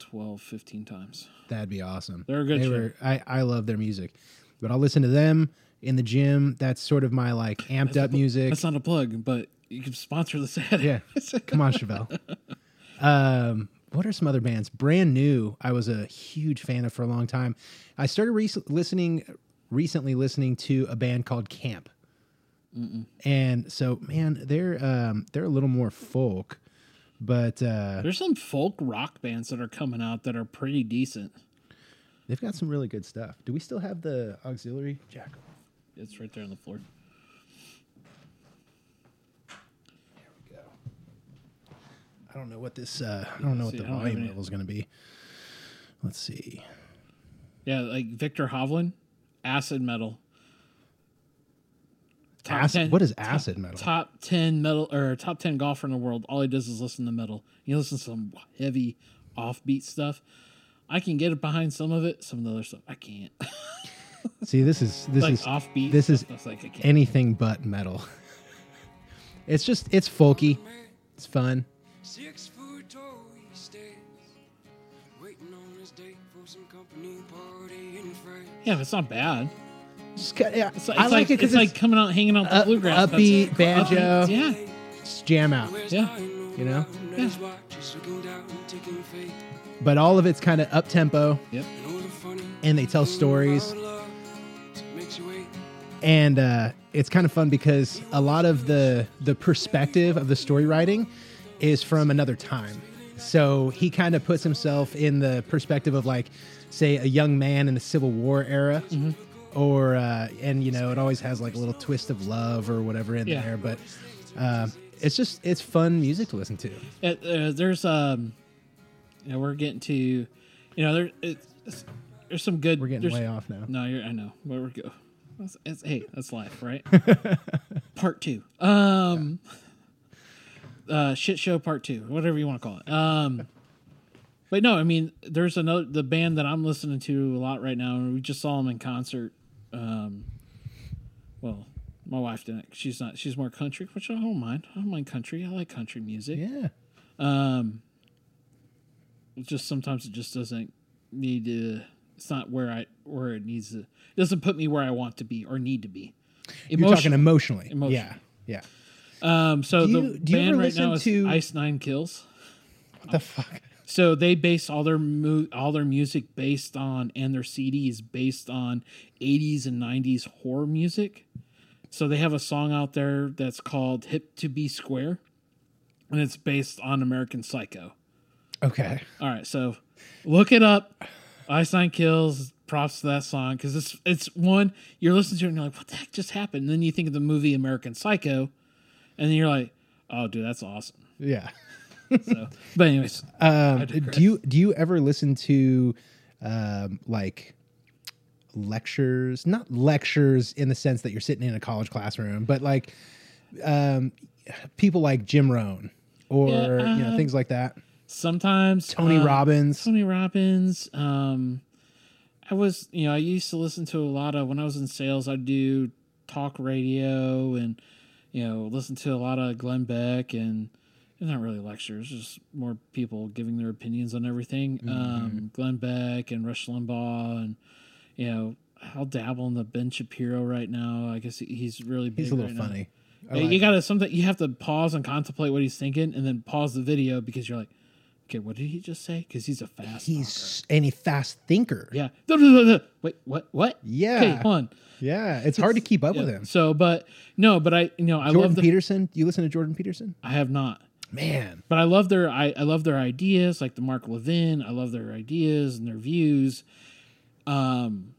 12, 15 times. That'd be awesome. They're a good They show. were, I I love their music, but I'll listen to them in the gym. That's sort of my like amped up music. That's not a plug, but you can sponsor this ad. Yeah. Come on, Chevelle. Um, what are some other bands? Brand new. I was a huge fan of for a long time. I started rec- listening recently, listening to a band called Camp, and so man, they're um, they're a little more folk, but uh, There's some folk rock bands that are coming out that are pretty decent. they've got some really good stuff. Do we still have the auxiliary jack? It's right there on the floor. There we go. I don't know what this. Uh, I don't know what See, the don't have volume any- level is going to be. Let's see. Yeah, like Viktor Hovland, acid metal. Top Acid. 10 what is acid metal? Top 10 metal or top 10 golfer in the world. All he does is listen to metal. He listens to some heavy offbeat stuff. I can get it behind some of it, some of the other stuff I can't. See, this is this like is offbeat. this is stuff, like I can't. anything but metal. It's just it's folky. It's fun. Six foot tall he stands, waiting on his date for some company party in France. Yeah, that's not bad. Just yeah, It's like, I like, like it it's, because like coming out, hanging out the up- bluegrass. That's- upbeat banjo. Yeah, Just jam out. Yeah. You know. At his watch, he's looking down, taking fate. But all of it's kind of up tempo, Yep. And all the funny and they tell stories. about love makes you wait. and uh, it's kind of fun because a lot of the the perspective of the story writing is from another time so he kind of puts himself in the perspective of like say a young man in the civil war era or uh, and you know it always has like a little twist of love or whatever in Yeah. there but uh, it's just it's fun music to listen to Uh, uh, there's um, you know, we're getting to, you know, there it's, there's some good. we're getting way off now No, you're. I know where we go. It's, it's, hey, that's life, right? part two. Um, uh, shit show part two, whatever you want to call it. Um, but no, I mean, there's another the band that I'm listening to a lot right now, and we just saw them in concert. Um, well, my wife didn't. She's not. She's more country, which I don't mind. I don't mind country. I like country music. yeah Um, just sometimes it just doesn't need to. It's not where I where it needs to. It doesn't put me where I want to be or need to be. you're talking emotionally Emotionally. yeah yeah Um, so Do the you- do you band right now is to- Ice Nine Kills. what the fuck So they base all their mu- all their music based on and their CDs based on 80s and 90s horror music. So they have a song out there that's called "Hip to Be Square," and it's based on American Psycho. okay All right, so look it up. Ice Nine Kills. Props to that song because it's it's one you're listening to it and you're like, what the heck just happened? And then you think of the movie American Psycho, and then you're like, oh, dude, that's awesome. yeah So, but anyways, Um, do you do you ever listen to um, like lectures? Not lectures in the sense that you're sitting in a college classroom, but like um, people like Jim Rohn or Yeah, you know uh, things like that. sometimes Tony uh, Robbins. Tony Robbins. Um, I was, you know, I used to listen to a lot of when I was in sales. I'd do talk radio and you know listen to a lot of Glenn Beck and. and not really lectures, just more people giving their opinions on everything. Mm-hmm. Um, Glenn Beck and Rush Limbaugh, and you know, I'll dabble in the Ben Shapiro right now. I guess he's really He's a little right funny. Like you gotta something. You have to pause and contemplate what he's thinking, and then pause the video because you're like, okay, what did he just say? Because he's a fast. He's any fast thinker. yeah. Wait, what? What? Yeah. Okay, hold on. Yeah, it's hard to keep up with him. So, but no, but I, you know, I Jordan love the. Peterson. You listen to Jordan Peterson? I have not, Man, but I love their. I, I love their ideas, like the Mark Levin. I love their ideas and their views. Um,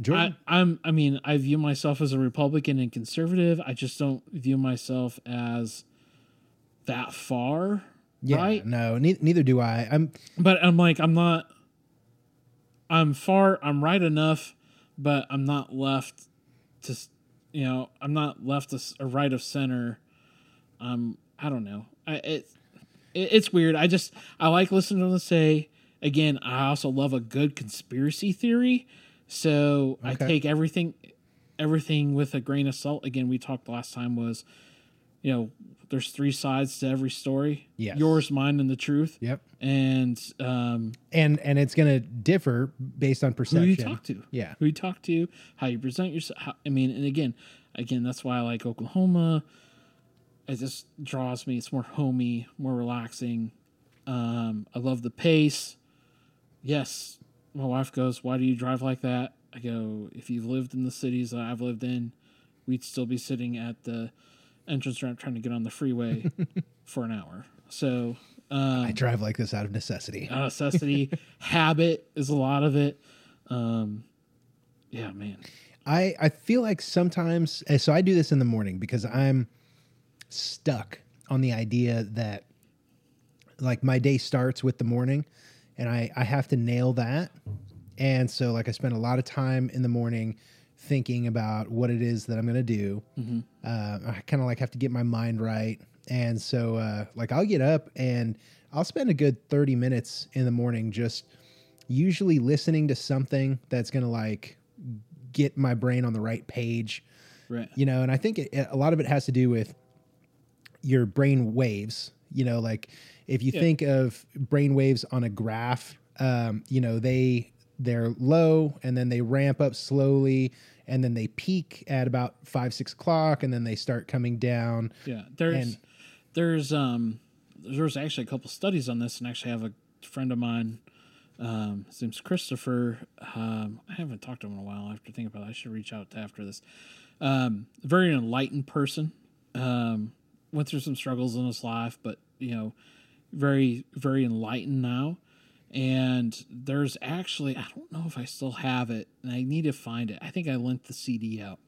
Jordan. I, I'm. I mean, I view myself as a Republican and conservative. I just don't view myself as that far. Yeah, right? no, ne- neither do I. I'm But I'm like, I'm not. I'm far. I'm right enough, but I'm not left to. You know, I'm not left to s- right of center. Um, I don't know. I it, it it's weird. I just I like listening to them say. Again, I also love a good conspiracy theory. So I take everything everything with a grain of salt. Again, we talked last time was, you know, there's three sides to every story. Yes. Yours, mine, and the truth. yep. And um, And and it's gonna differ based on perception. who you talk to. Yeah. Who you talk to, how you present yourself. How, I mean, and again, again, that's why I like Oklahoma. It just draws me. It's more homey, more relaxing. Um, I love the pace. Yes, my wife goes, "Why do you drive like that?" I go, "If you've lived in the cities that I've lived in, we'd still be sitting at the entrance ramp trying to get on the freeway for an hour." So, um, I drive like this out of necessity. a necessity habit is a lot of it um yeah man I I feel like sometimes eh, so I do this in the morning because I'm stuck on the idea that like my day starts with the morning and I I have to nail that. And so like I spend a lot of time in the morning thinking about what it is that I'm going to do. Uh, I kind of like have to get my mind right. And so uh like I'll get up and I'll spend a good 30 minutes in the morning just usually listening to something that's going to like get my brain on the right page right you know and i think it, a lot of it has to do with your brain waves you know like if you Yeah. think of brain waves on a graph um, you know they they're low and then they ramp up slowly and then they peak at about five six o'clock and then they start coming down yeah there's And- there's um there's actually a couple studies on this, and actually have a friend of mine. Um, his name's Christopher. Um, I haven't talked to him in a while. I have to think about it. I should reach out to after this. Um, very enlightened person. Um, went through some struggles in his life, but you know, very very enlightened now. And there's actually I don't know if I still have it, and I need to find it. I think I lent the CD out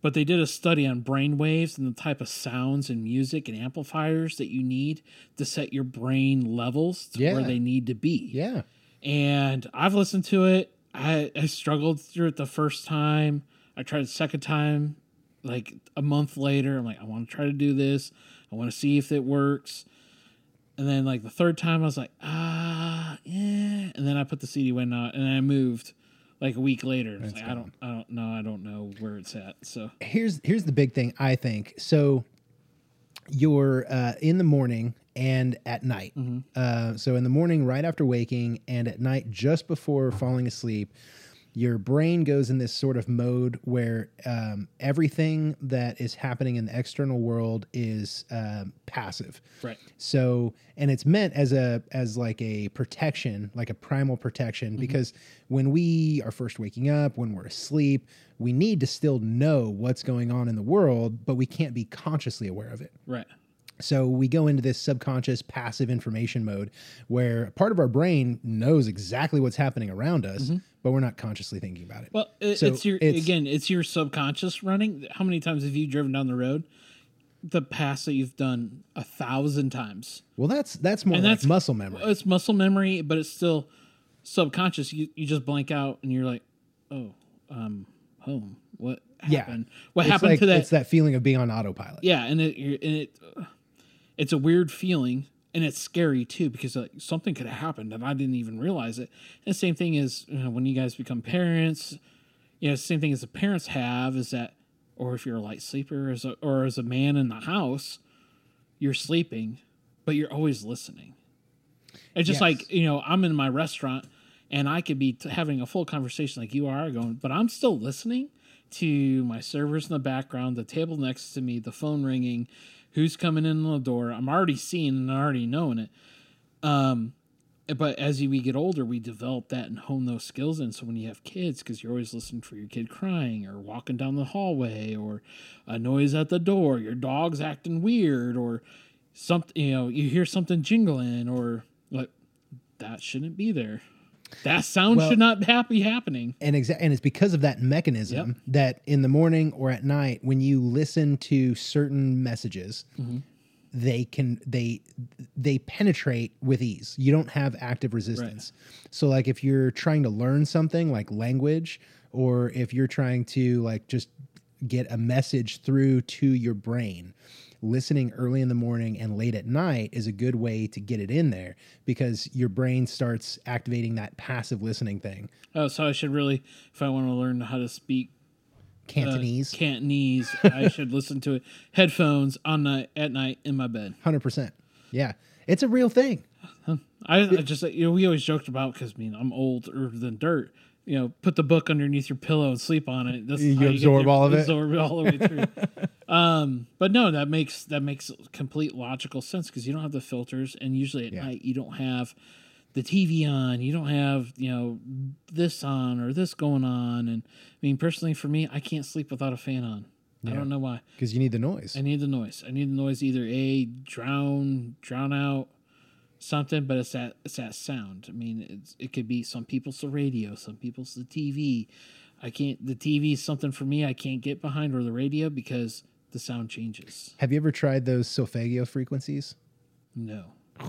but they did a study on brain waves and the type of sounds and music and amplifiers that you need to set your brain levels to where they need to be. Yeah. And I've listened to it. I, I struggled through it the first time. I tried the second time, like a month later. I'm like, I want to try to do this. I want to see if it works. And then like the third time, I was like, ah, yeah. And then I put the CD went out, and I moved like a week later. Like, I don't, I don't know, I don't know where it's at. So here's here's the big thing I think. So you're uh, in the morning and at night. Uh, so in the morning, right after waking, and at night, just before falling asleep, your brain goes in this sort of mode where um, everything that is happening in the external world is um, passive. right, So, and it's meant as a as like a protection, like a primal protection, because when we are first waking up, when we're asleep, we need to still know what's going on in the world, but we can't be consciously aware of it. right, So we go into this subconscious passive information mode where part of our brain knows exactly what's happening around us, but we're not consciously thinking about it. Well, it, So it's your it's- again, it's your subconscious running. How many times have you driven down the road? The past that you've done a thousand times. Well, that's that's more And like that's muscle memory. It's muscle memory, but it's still subconscious. You you just blank out and you're like, oh, um, home. What Yeah. happened? What It's happened like- to that? It's that feeling of being on autopilot. yeah, and it and it it's a weird feeling and it's scary too because like something could have happened and I didn't even realize it. And the same thing is you know, when you guys become parents, you know, same thing as the parents have is that, or if you're a light sleeper, as a, or as a man in the house, you're sleeping, but you're always listening. It's just Yes. like you know, I'm in my restaurant and I could be t- having a full conversation like you are going, but I'm still listening to my servers in the background, the table next to me, the phone ringing, who's coming in the door. I'm already seeing and already knowing it. Um, but as we get older, we develop that and hone those skills in. So when you have kids, because you're always listening for your kid crying or walking down the hallway or a noise at the door, your dog's acting weird or something, you know, you hear something jingling or like that shouldn't be there. That sound Well- should not be happening. and exa- and it's because of that mechanism that in the morning or at night when you listen to certain messages mm-hmm. they can they they penetrate with ease. You don't have active resistance. So like if you're trying to learn something like language or if you're trying to like just get a message through to your brain listening early in the morning and late at night is a good way to get it in there because your brain starts activating that passive listening thing Oh, so I should really, if I want to learn how to speak uh, Cantonese. Cantonese, I should listen to it headphones on night at night in my bed. Hundred percent. Yeah, it's a real thing. I, I just you know we always joked about because I mean I'm older than dirt. You know, put the book underneath your pillow and sleep on it. That's You absorb the- all of it? Absorb it all the way through. um, but no, that makes that makes complete logical sense because you don't have the filters, and usually at Yeah. night you don't have the TV on. You don't have you know this on or this going on. And I mean, personally, for me, I can't sleep without a fan on. I don't know why. Because you need the noise. I need the noise. I need the noise either a drown drown out something, but it's that it's that sound. I mean, it's, it could be some people's the radio, some people's the TV. I can't. The TV is something for me. I can't get behind or the radio because the sound changes. Have you ever tried those Solfeggio frequencies? No,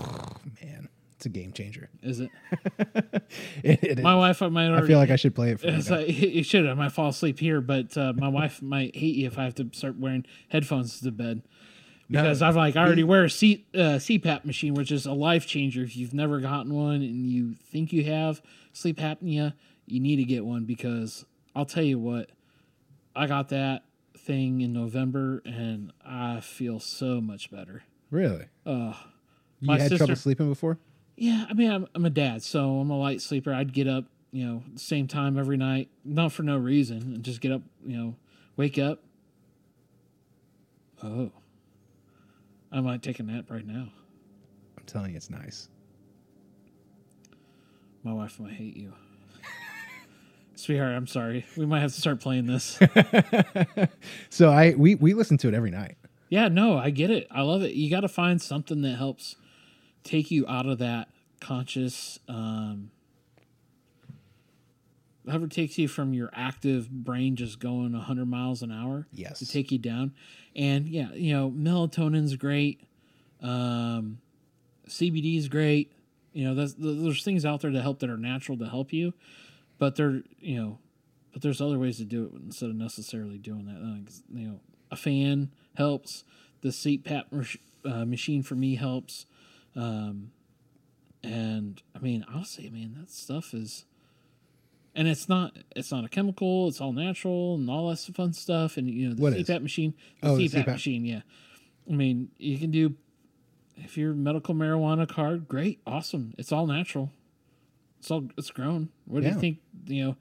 Man, it's a game changer. is it? It- it is. My wife might Already, I feel like I should play it for you. It's like, you should. I might fall asleep here, but uh, my wife might hate you if I have to start wearing headphones to bed. Because I've like I already wear a C, uh, CPAP machine, which is a life changer. If you've never gotten one and you think you have sleep apnea, you need to get one because I'll tell you what, I got that thing in November and I feel so much better. Really? Uh, You had trouble sleeping before? yeah, I mean, I'm, I'm a dad, so I'm a light sleeper. I'd get up, you know, same time every night, not for no reason, and just get up, you know, wake up. Oh, I might take a nap right now. I'm telling you, it's nice. My wife might hate you. Sweetheart, I'm sorry. We might have to start playing this. So I we we listen to it every night. yeah, no, I get it. I love it. You got to find something that helps take you out of that conscious um whatever takes you from your active brain just going 100 miles an hour Yes. to take you down. And yeah you know melatonin's great. Um cbd is great. You know that's, there's things out there to help that are natural to help you but they're you know but there's other ways to do it instead of necessarily doing that. Like, you know a fan helps. The CPAP uh, machine for me helps. Um and i mean i'll say man that stuff is and it's not it's not a chemical it's all natural and all that fun stuff and you know the What is? CPAP machine the Oh, the CPAP, CPAP. machine yeah i mean you can do if you're medical marijuana card great awesome it's all natural it's all it's grown what do you think you know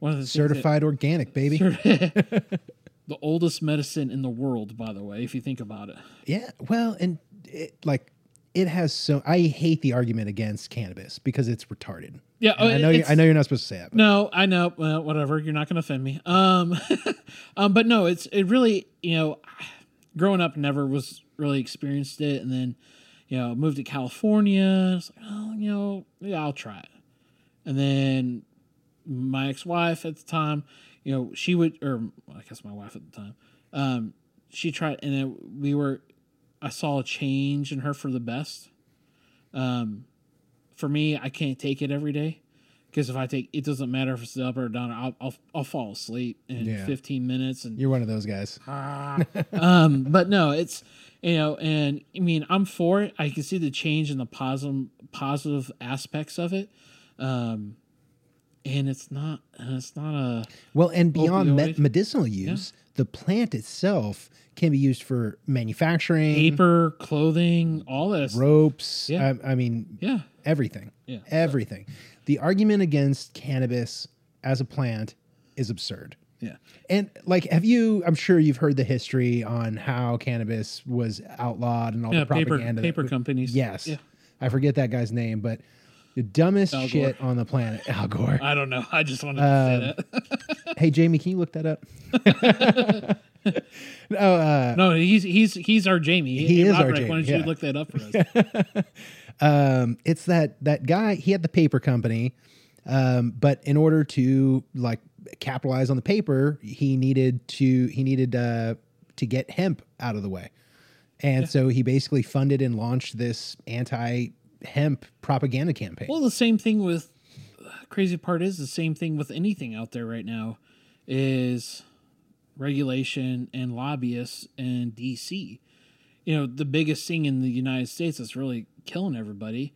one of the things that- Certified organic, baby. the oldest medicine in the world by the way if you think about it Yeah. Well, and it, like it has so I hate the argument against cannabis because it's retarded. Yeah And I know You, I know you're not supposed to say it. But No, I know. Well, whatever. You're not going to offend me. Um, um, but no, it's it really you know, growing up never was really experienced it, and then you know moved to California. It's like oh, you know, yeah, I'll try it, and then my ex-wife at the time, you know, she would, or I guess my wife at the time, um, she tried, and then we were, I saw a change in her for the best. Um, for me, I can't take it every day because if I take, it doesn't matter if it's up or down. I'll I'll, I'll fall asleep in Yeah. 15 minutes, and you're one of those guys. um, but no, it's you know, and I mean, I'm for it. I can see the change in the positive positive aspects of it. Um, and it's not, it's not a Well, and beyond me- medicinal use, the plant itself can be used for manufacturing, paper, clothing, all this. ropes. Yeah. I, I mean, Yeah, everything. Yeah. Everything. The argument against cannabis as a plant is absurd. yeah. And like, have you? I'm sure you've heard the history on how cannabis was outlawed and all Yeah, the paper propaganda. that- paper companies. Yes, Yeah. I forget that guy's name, but the dumbest shit on the planet, Al Gore. I don't know. I just wanted to Um, say that. hey, Jamie, can you look that up? no, uh, No, he's he's he's our Jamie. He is our Roderick, Why don't you yeah. look that up for us? Um, it's that that guy. He had the paper company, um, but in order to like capitalize on the paper, he needed to he needed uh, to get hemp out of the way, and so he basically funded and launched this anti hemp propaganda campaign. Well, the same thing with crazy part is the same thing with anything out there right now is regulation and lobbyists in DC. You know, the biggest thing in the United States that's really killing everybody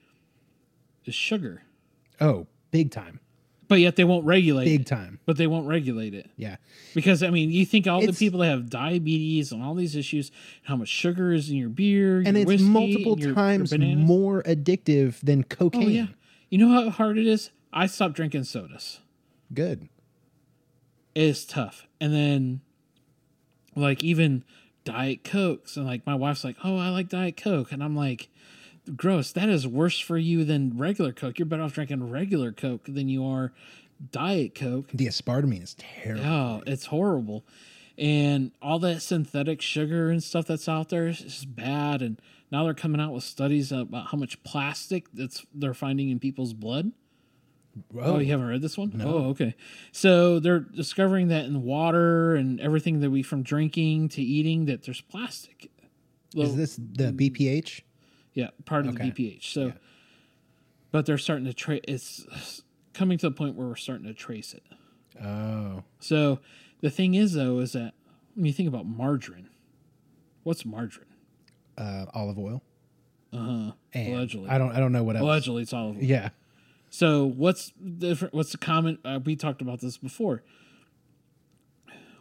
is sugar. oh, big time, But yet they won't regulate big it. time. But they won't regulate it. Yeah, Because I mean, you think all It's- the people that have diabetes and all these issues, how much sugar is in your beer, and your it's whiskey, multiple your- your times bananas. more addictive than cocaine. Oh yeah. You know how hard it is? I stopped drinking sodas. Good. It's tough. And then like even Diet Cokes and like my wife's like, Oh, I like Diet Coke and I'm like gross, that is worse for you than regular Coke. You're better off drinking regular Coke than you are Diet Coke. The aspartame is terrible. Oh, it's horrible. And all that synthetic sugar and stuff that's out there is just bad. And now they're coming out with studies about how much plastic that's they're finding in people's blood. Oh, you haven't read this one? Oh, okay. So they're discovering that in water and everything that we from drinking to eating that there's plastic. Is this the BPH? Yeah, part of Okay. the BPH. So, Yeah. but they're starting to trace. It's coming to the point where we're starting to trace it. Oh, So the thing is, though, is that when you think about margarine, what's margarine? uh, olive oil. Uh huh. Allegedly. I don't. I don't know what else. Allegedly, it's olive oil. Yeah. So what's different? What's the common? Uh, we talked about this before.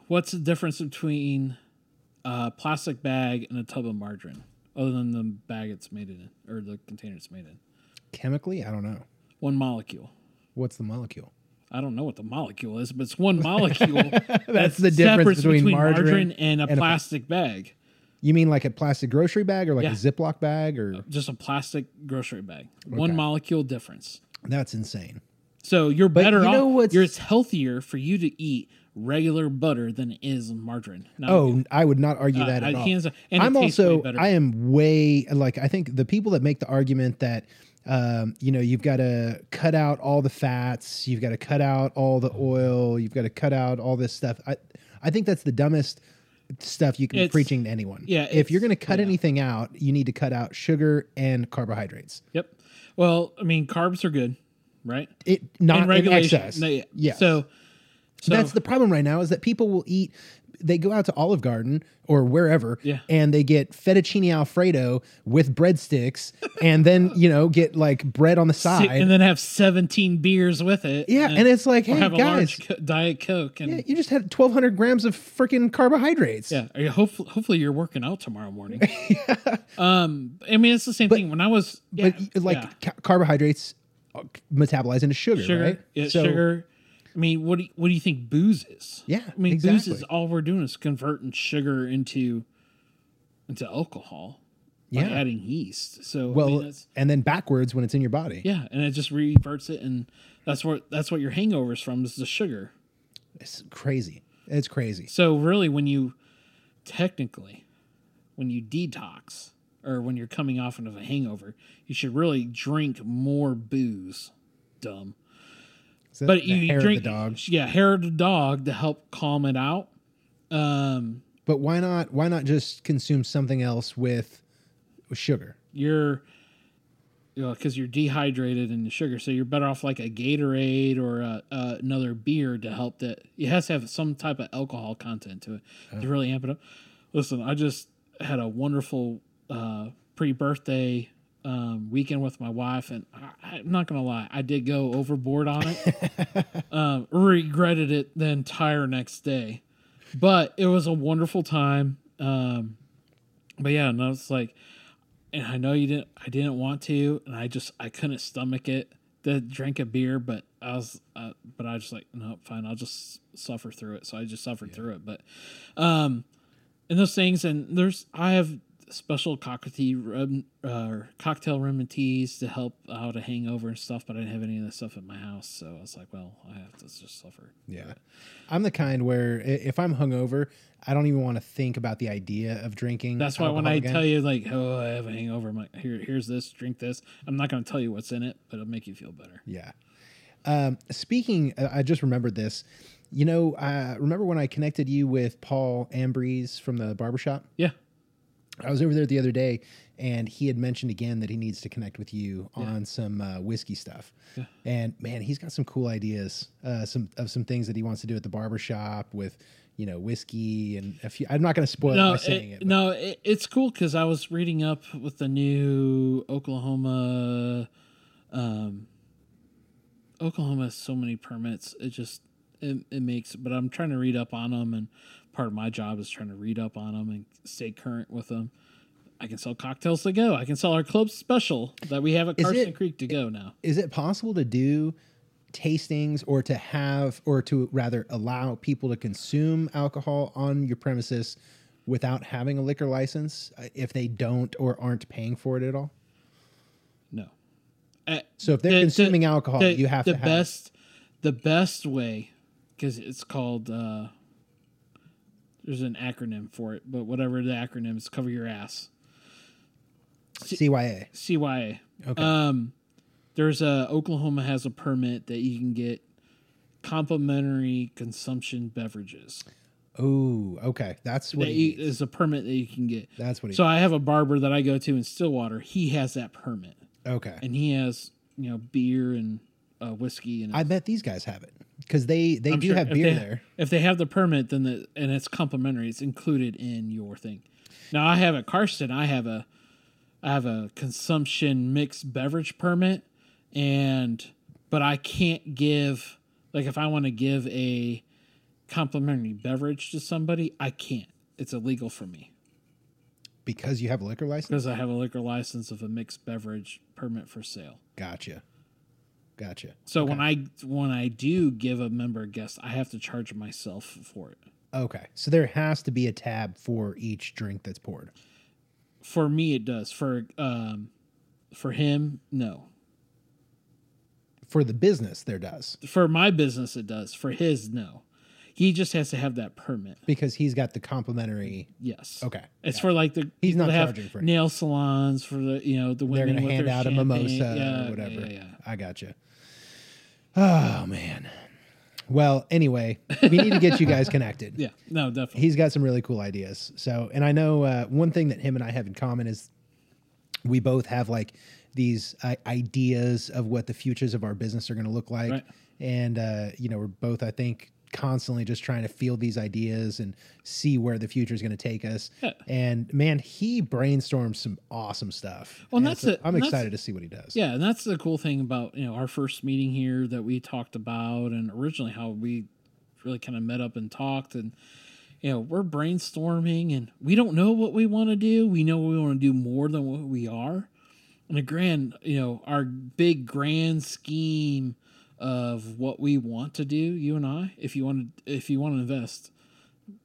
What's the difference between a plastic bag and a tub of margarine, other than the bag it's made in or the container it's made in? Chemically, I don't know. One molecule. What's the molecule? I don't know what the molecule is, but it's one molecule. That's the difference separate between margarine and a and a- plastic bag. You mean like a plastic grocery bag or like Yeah. a Ziploc bag or uh, Just a plastic grocery bag. One molecule difference. that's insane. So you're But better you off. know what's- You're it's healthier for you to eat regular butter than it is margarine. Now, Oh, I would not argue Uh, that at I- all. hands. And I'm also. I am way like I think the people that make the argument that um, you know you've got to cut out all the fats, you've got to cut out all the oil, you've got to cut out all this stuff. I I think that's the dumbest stuff you can be preaching to anyone. yeah, if you're going to cut yeah. anything out, you need to cut out sugar and carbohydrates. Yep. Well, I mean, carbs are good, right? It not in, regulation. excess. No, yeah. So, so that's the problem right now is that people will eat they go out to Olive Garden or wherever Yeah. and they get fettuccine alfredo with breadsticks and then, you know, get like bread on the side. and then have 17 beers with it. yeah, and it's like, hey have a guys, large co- diet coke and yeah, you just had 1200 grams of freaking carbohydrates. Yeah, you- hopefully, hopefully you're working out tomorrow morning. Um, I mean, it's the same thing. When I was, yeah, But like yeah. ca- carbohydrates uh, metabolize into sugar, sugar, right? yeah, So- sugar. I mean, what do you, what do you think booze is? Yeah, I mean, booze is all we're doing is converting sugar into into alcohol by Yeah. adding yeast. So I Well, mean, that's, and then backwards when it's in your body. yeah, and it just reverts it, and that's what that's what your hangovers from is the sugar. It's crazy. It's crazy. So really, when you technically, when you detox or when you're coming off of a hangover, you should really drink more booze. Dumb, but you hair of drink the dog. yeah hair of the dog to help calm it out. Um, But why not? Why not just consume something else with, with sugar? you're you know because you're dehydrated in the sugar, so you're better off like a Gatorade or a, uh, another beer to help that. It has to have some type of alcohol content to it to really amp it up. Listen, I just had a wonderful uh, pre-birthday um, weekend with my wife, and I, I'm not gonna lie, I did go overboard on it. um, regretted it the entire next day, but it was a wonderful time. Um, but yeah, no, it's like, and I know you didn't. I didn't want to, and I just I couldn't stomach it to drink a beer. But I was, uh, but I was just like, no, fine, I'll just suffer through it. So I just suffered through it. But, um, and those things, and there's I have special cocktail rem, uh, cocktail remedies to help out a hangover and stuff. But I didn't have any of that stuff at my house, so I was like, well, I have to just suffer. Yeah. I'm the kind where if I'm hungover, I don't even want to think about the idea of drinking. That's why when I again. tell you like, oh, I have a hangover, I'm like, here, here's this, drink this. I'm not going to tell you what's in it, but it'll make you feel better. Yeah. Um, speaking, uh, I just remembered this. You know, uh, remember when I connected you with Paul Ambrose from the barbershop? Yeah. I was over there the other day, and he had mentioned again that he needs to connect with you on some uh, whiskey stuff. And man, he's got some cool ideas, uh, some of some things that he wants to do at the barbershop with, you know, whiskey and a few. I'm not going to spoil it no, by saying it- it. no, it, it's cool because I was reading up with the new Oklahoma. Um, Oklahoma has so many permits. It just it, it makes. But I'm trying to read up on them, and part of my job is trying to read up on them and stay current with them. I can sell cocktails to go. I can sell our club special that we have at Karsten it- Creek to go now. is it possible to do tastings or to have or to rather allow people to consume alcohol on your premises without having a liquor license uh, if they don't or aren't paying for it at all No. Uh, so if they're the- the- consuming alcohol the, you have the to have best the best way because it's called uh there's an acronym for it but whatever the acronym is cover your ass. Cya cya Okay. um there's a oklahoma has a permit that you can get complimentary consumption beverages. Oh okay. That's what that he needs. is a permit that you can get. That's what he so i have a barber that i go to in stillwater. He has that permit. Okay. And he has you know beer and uh, whiskey and i bet these guys have it because they they I'm do sure have beer they- there If they have the permit, then the and it's complimentary. It's included in your thing. Now I have a Karsten. I have a I have a consumption mixed beverage permit, and but I can't give like if I want to give a complimentary beverage to somebody, I can't. It's illegal for me because you have a liquor license because I have a liquor license of a mixed beverage permit for sale. gotcha gotcha So when I when I do give a member a guest, I have to charge myself for it. Okay, so there has to be a tab for each drink that's poured. For me, it does. For um, for him, no. For the business, there does For my business, it does. For his, no. He just has to have that permit. because he's got the complimentary. Yes. Okay, It's for like the He's not charging for it. nail salons for the you know the women. They're women going to with hand out a mimosa Yeah, or whatever. Yeah, yeah. I got you. Oh man. Well, anyway, we need to get you guys connected. Yeah. No, definitely. he's got some really cool ideas. So, and I know uh, one thing that him and I have in common is we both have like these uh, ideas of what the futures of our business are going to look like, Right. and uh, you know, we're both, I think, constantly just trying to feel these ideas and see where the future is going to take us. Yeah. And man, he brainstorms some awesome stuff. Well, and that's so it. I'm that's- excited to see what he does. Yeah, and that's the cool thing about you know our first meeting here that we talked about, and originally how we really kind of met up and talked, and you know we're brainstorming, and we don't know what we want to do. We know we want to do more than what we are, and a grand, you know, our big grand scheme of what we want to do. You and I, if you want to, if you want to invest,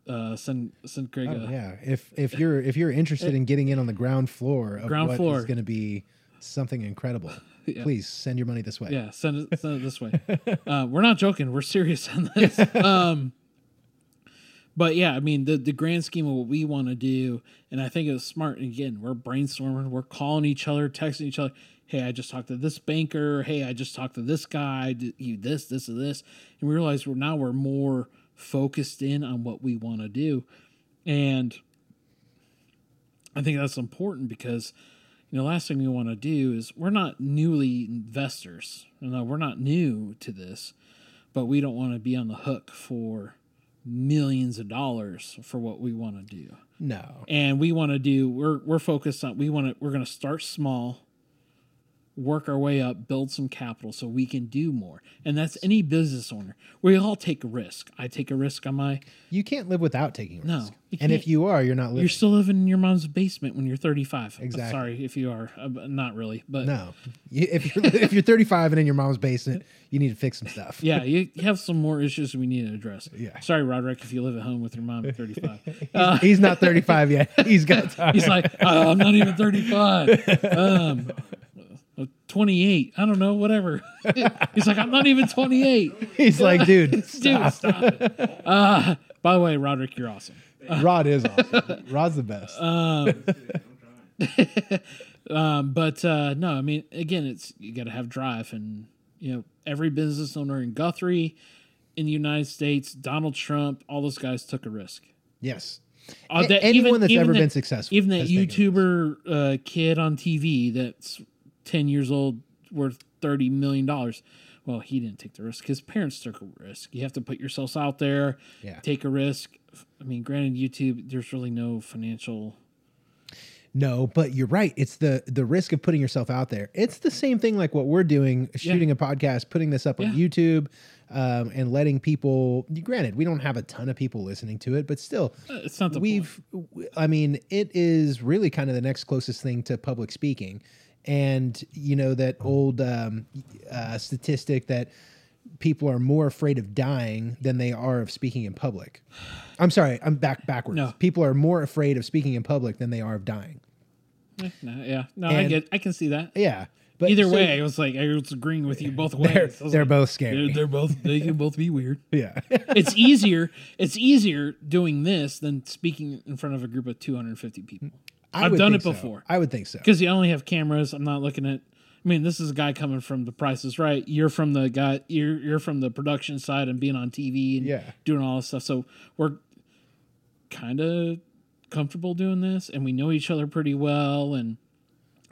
uh, send send Craig Oh, a yeah. If if you're if you're interested in getting in on the ground floor of Ground what floor. is going to be something incredible, Yeah. please send your money this way. Yeah, send it send it this way. Uh, we're not joking. We're serious on this. Um, but yeah, I mean the the grand scheme of what we want to do, and I think it was smart. And again, we're brainstorming. We're calling each other, texting each other. Hey, I just talked to this banker. Hey, I just talked to this guy. You this, this, and this, and we realize we're now we're more focused in on what we want to do, and I think that's important because you know, last thing we want to do is we're not newly investors. You know, we're not new to this, but we don't want to be on the hook for millions of dollars for what we want to do. No. And we want to do we're we're focused on we want to we're going to start small, work our way up, build some capital so we can do more. And that's any business owner. We all take a risk. I take a risk on my You can't live without taking risk. No, and if you are, you're not living. you're still living in your mom's basement when you're 35. Exactly. Sorry if you are. Uh, not really, but no. You, if you're if you're 35 and in your mom's basement, you need to fix some stuff. yeah, you have some more issues we need to address. Yeah. Sorry, Roderick, if you live at home with your mom at 35. He's, he's not 35 yet. He's got time. He's like, uh, I'm not even 35. Um, uh, 28. I don't know, whatever. He's like, I'm not even 28. He's like, dude, Dude, stop. stop it. Uh, by the way, Roderick, you're awesome. Rod is awesome. Rod's the best. Um, but uh, no, I mean, again, it's you got to have drive, and you know, every business owner in Guthrie, in the United States, Donald Trump, all those guys took a risk. yes. Uh, A- anyone that's ever that- been successful even that has taken a YouTuber uh, kid on TV that's ten years old, worth thirty million dollars. Well, he didn't take the risk. His parents took a risk. You have to put yourselves out there, Yeah. take a risk. I mean, granted, YouTube, there's really no financial. No, but you're right. It's the the risk of putting yourself out there. It's the same thing like what we're doing, shooting a podcast, putting this up on YouTube, um, and letting people. Granted, we don't have a ton of people listening to it, but still, uh, It's not the we've. I mean, it is really kind of the next closest thing to public speaking, and you know that old um, uh, statistic that people are more afraid of dying than they are of speaking in public. I'm sorry, I'm back backwards. No. People are more afraid of speaking in public than they are of dying. Eh, no, yeah, no, I get, I can see that. Yeah. But Either so way, I was like, I was agreeing with you both ways. they're, they're like, both scary. They're, they're both. They can both be weird. yeah. It's easier. It's easier doing this than speaking in front of a group of 250 people. I I've done it so. before. I would think so. because you only have cameras. I'm not looking at. I mean, this is a guy coming from the Price Is Right. You're from the guy. You're you're from the production side and being on TV and Yeah. doing all this stuff. So we're kind of comfortable doing this, and we know each other pretty well, and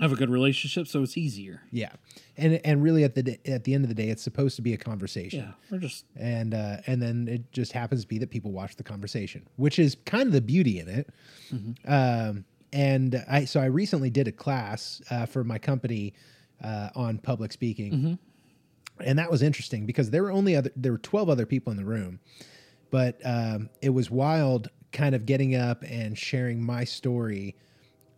have a good relationship. So it's easier. Yeah. And and really at the at the end of the day, it's supposed to be a conversation. Yeah, we're just and uh, and then it just happens to be that people watch the conversation, which is kind of the beauty in it. Um, and I so I recently did a class uh, for my company uh, on public speaking, and that was interesting because there were only other there were twelve other people in the room, but um, it was wild, kind of getting up and sharing my story,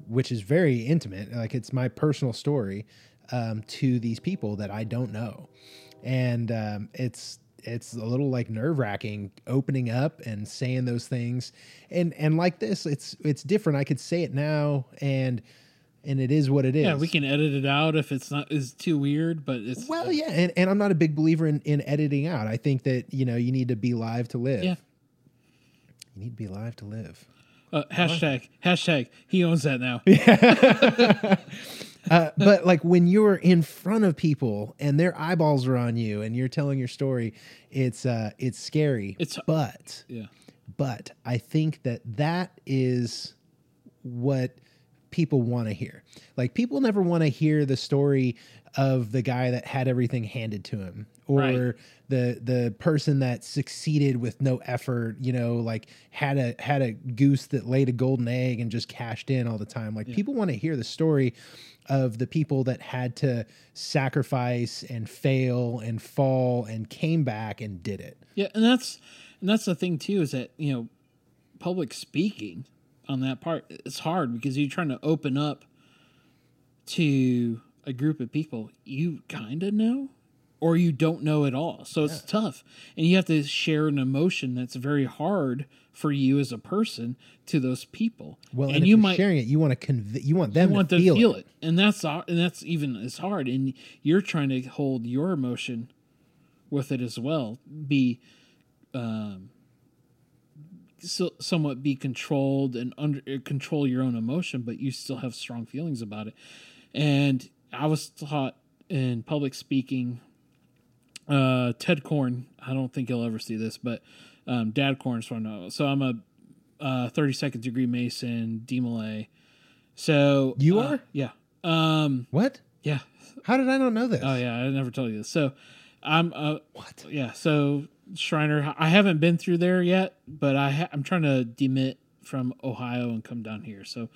which is very intimate, like it's my personal story, um, to these people that I don't know, and um, it's it's a little like nerve wracking opening up and saying those things. And and like this, it's it's different. I could say it now and and it is what it is. Yeah, we can edit it out if it's not is too weird, but it's Well, yeah, and, and I'm not a big believer in, in editing out. I think that, you know, you need to be live to live. Yeah. You need to be live to live. uh, hashtag hashtag he owns that now. Uh, but like when you're in front of people and their eyeballs are on you and you're telling your story, it's uh it's scary. It's- but Yeah. but I think that that is what people want to hear. Like people never want to hear the story of the guy that had everything handed to him or Right. the the person that succeeded with no effort, you know, like had a had a goose that laid a golden egg and just cashed in all the time. Like people want to hear the story of the people that had to sacrifice and fail and fall and came back and did it. Yeah, and that's and that's the thing too is that you know public speaking on that part it's hard because you're trying to open up to a group of people you kind of know or you don't know at all. So it's tough. And you have to share an emotion that's very hard for you as a person to those people. Well, and, and you might sharing it, you want to conv- you want them you want to to feel, feel, it. it. and that's and that's even as hard and you're trying to hold your emotion with it as well be um so, somewhat be controlled and under uh, control your own emotion but you still have strong feelings about it and i was taught in public speaking uh ted Korn, i don't think he'll ever see this but um dad korn's from know so i'm a uh 32nd degree mason D DeMolay. so You uh, are? yeah um What? yeah How did I not know this? Oh yeah, I never told you this. So I'm uh What? yeah, so Shriner I haven't been through there yet, but I ha- I'm trying to demit from Ohio and come down here. So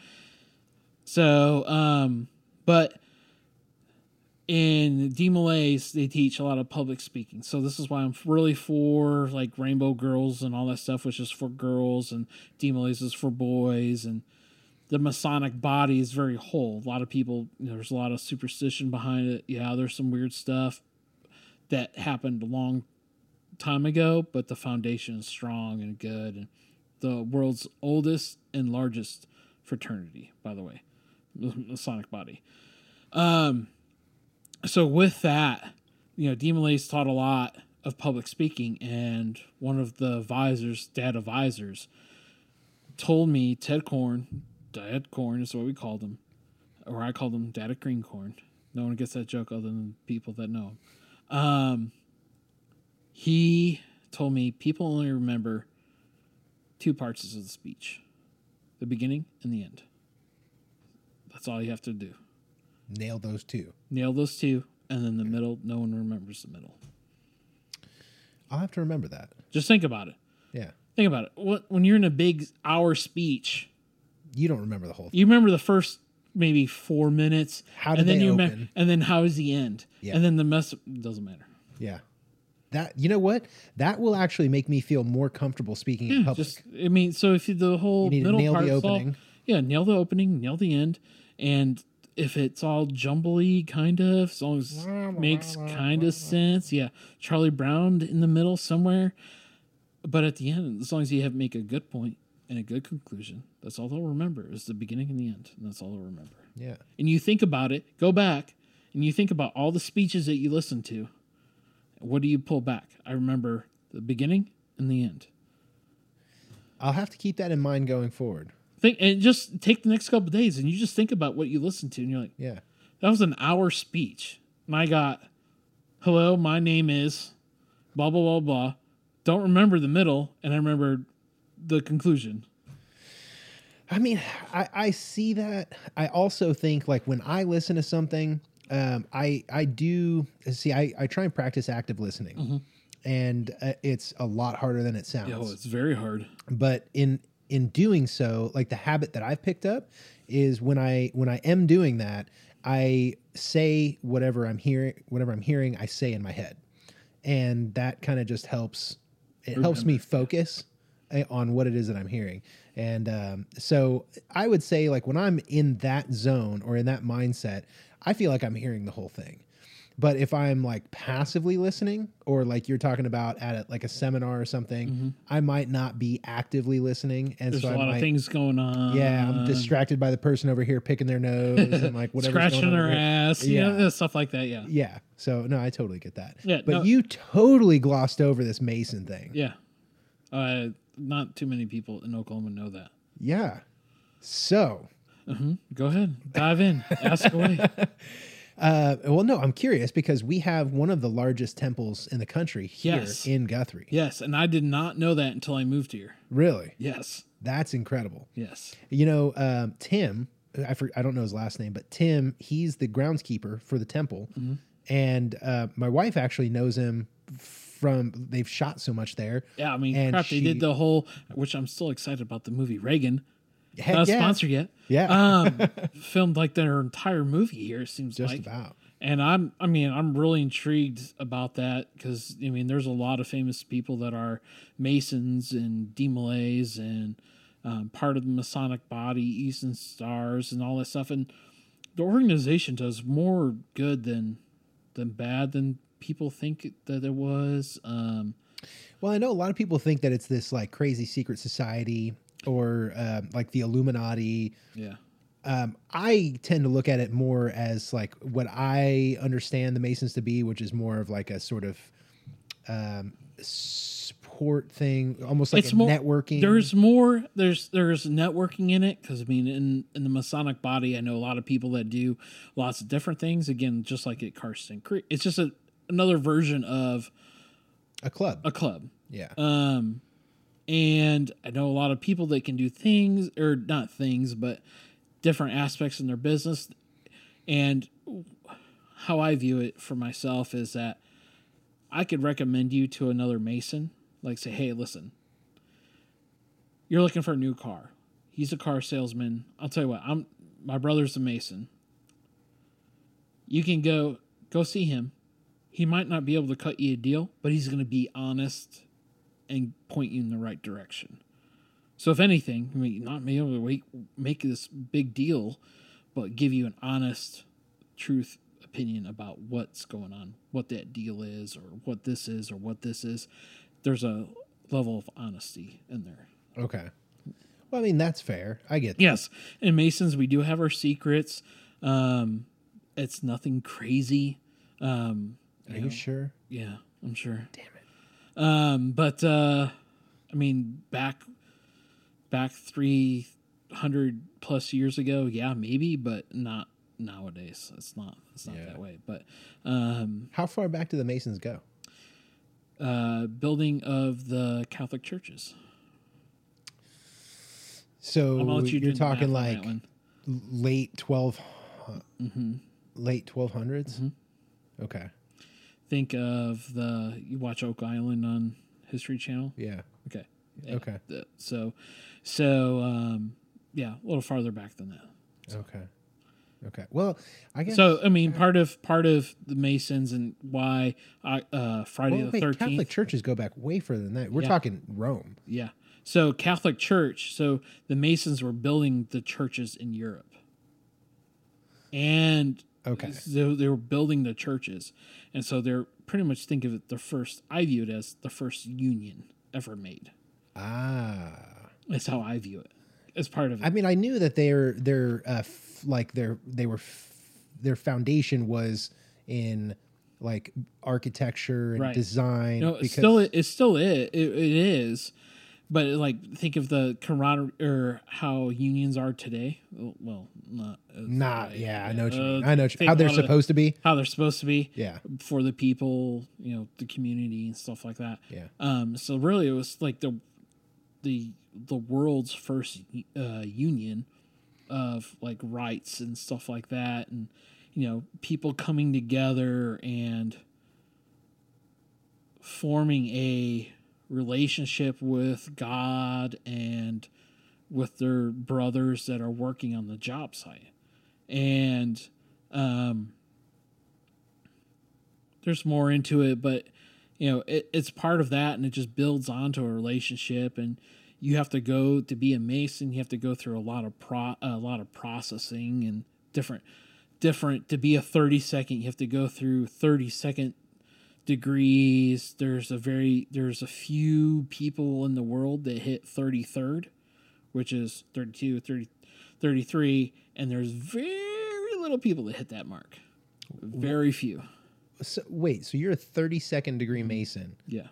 so um but in DeMolays they teach a lot of public speaking. So this is why I'm really for like Rainbow Girls and all that stuff, which is for girls and DeMolays is for boys and the Masonic body is very whole. A lot of people, you know, there's a lot of superstition behind it. Yeah, there's some weird stuff that happened long time ago, but the foundation is strong and good. And the world's oldest and largest fraternity, by the way, Masonic body. Um, so with that, you know, DeMolay's taught a lot of public speaking, and one of the advisors, dad advisors, told me Ted Korn, Dad Korn is what we called him, or I called him Dad of Green Corn. No one gets that joke other than people that know him. Um, he told me people only remember two parts of the speech the beginning and the end. That's all you have to do. Nail those two. Nail those two, and then the middle, no one remembers the middle. I'll have to remember that. Just think about it. Yeah. Think about it. What when you're in a big hour speech, You don't remember the whole thing. you remember the first maybe four minutes. How did and then they you open? and then how is the end? Yeah. And then the mess doesn't matter. Yeah. That you know what? That will actually make me feel more comfortable speaking in Yeah, public. just I mean, so if the whole You middle nail the part's all- opening. yeah, nail the opening, nail the end, and if it's all jumbly, kind of, as long as makes kind of sense, yeah. Charlie Brown in the middle somewhere, but at the end, as long as you have make a good point and a good conclusion, that's all they'll remember is the beginning and the end, and that's all they'll remember. yeah. And you think about it, go back, and you think about all the speeches that you listen to. What do you pull back? I remember the beginning and the end. I'll have to keep that in mind going forward. think and just take the next couple of days and you just think about what you listened to and you're like Yeah. that was an hour speech and i got hello my name is blah blah blah blah don't remember the middle and i remember the conclusion I mean, I, I see that. I also think like when I listen to something, um, I I do see. I, I try and practice active listening, and uh, it's a lot harder than it sounds. oh it's very hard. But in in doing so like the habit that i've picked up is when i when i am doing that i say whatever i'm hearing whatever i'm hearing i say in my head. And that kind of just helps it helps me focus eh, on what it is that i'm hearing. And um, so i would say like when i'm in that zone or in that mindset I feel like I'm hearing the whole thing. But if I'm like passively listening, or like you're talking about at a, like a seminar or something, I might not be actively listening, and Mm-hmm. There's so a I lot might, of things going on. Yeah, I'm distracted by the person over here picking their nose and like whatever. scratching their ass, you know, Yeah. stuff like that. Yeah, Yeah. So no, I totally get that. Yeah, But no- you totally glossed over this Mason thing. yeah. Uh, not too many people in Oklahoma know that. Yeah. So, Go ahead, dive in, ask away. uh, well, no, I'm curious because we have one of the largest temples in the country here Yes. in Guthrie. Yes, and I did not know that until I moved here. Really, Yes, that's incredible. yes. You know, um, Tim, I, for, I don't know his last name, but Tim, he's the groundskeeper for the temple. Mm-hmm. And uh, my wife actually knows him from, they've shot so much there. Yeah, I mean, crap. They did the whole, which I'm still excited about the movie Reagan. Heck Not yeah. sponsored yet. Yeah. Um, filmed like their entire movie here. It seems Just like. about. And I'm, I mean, I'm really intrigued about that because I mean, there's a lot of famous people that are Masons and DeMolays and um, part of the Masonic body, Eastern Stars, and all that stuff. And the organization does more good than than bad than people think that it was. Um, Well, I know a lot of people think that it's this like crazy secret society or um, like the Illuminati. yeah, Um, I tend to look at it more as like what I understand the Masons to be, which is more of like a sort of um, support thing, almost like it's a more networking. There's more. There's there's networking in it because I mean, in in the Masonic body, I know a lot of people that do lots of different things. Again, just like at Karsten Creek, it's just a another version of a club. a club. yeah. Um, and I know a lot of people that can do things or not things, but different aspects in their business. And how I view it for myself is that I could recommend you to another Mason, like say, hey, listen, you're looking for a new car. He's a car salesman. I'll tell you what, I'm my brother's a Mason. You can go go see him. He might not be able to cut you a deal, but he's going to be honest and point you in the right direction. So, if anything, I mean, not be able to make, this big deal, but give you an honest, truth opinion about what's going on, what that deal is, or what this is, or what this is. There's a level of honesty in there. Okay. Well, I mean that's fair. I get. That. Yes, in Masons we do have our secrets. Um, it's nothing crazy. Um, Are you sure? yeah, I'm sure. Damn it. Um, but uh, I mean, back back three hundred plus years ago, yeah, maybe, but not nowadays. It's not. It's not Yeah. that way. But um, How far back do the Masons go? uh, building of the Catholic churches. So I'm gonna let you you're do the math talking like that late 12 Mm-hmm. late 1200s. Okay. Think of the you watch Oak Island on History Channel. Yeah. Okay. Yeah. Okay. So, so um, yeah, a little farther back than that. Okay. Okay. Well, I guess. So I mean, part of part of the Masons and why I, uh, Friday well, the Thirteenth. Catholic churches go back way further than that. We're Yeah. talking Rome. Yeah. So Catholic Church. So the Masons were building the churches in Europe, and Okay. so they were building the churches, and so they're pretty much think of it the first. I view it as the first union ever made. Ah. That's how I view it. As part of it. I mean, I knew that they their their uh, f- like their they were f- their foundation was in like architecture and Right. design. No, it's still it's still it. it. It is, but like think of the camaraderie or how unions are today. Well, not not. Yeah, I know what you mean. Uh, I know how they're supposed to be. how they're supposed to be. Yeah. for the people, you know, the community and stuff like that. Yeah. Um. So really, it was like the the the world's first uh, union of like rights and stuff like that, and you know, people coming together and forming a relationship with God and with their brothers that are working on the job site. And um, there's more into it, but you know, it, it's part of that and it just builds onto a relationship and you have to go to be a mason, you have to go through a lot of pro a lot of processing and different different to be a 30 second you have to go through 30 second degrees. There's a very there's a few people in the world that hit 33rd which is 32 30, 33 and there's very little people that hit that mark. Very few. So, wait, so you're a 32nd degree Mason, yeah.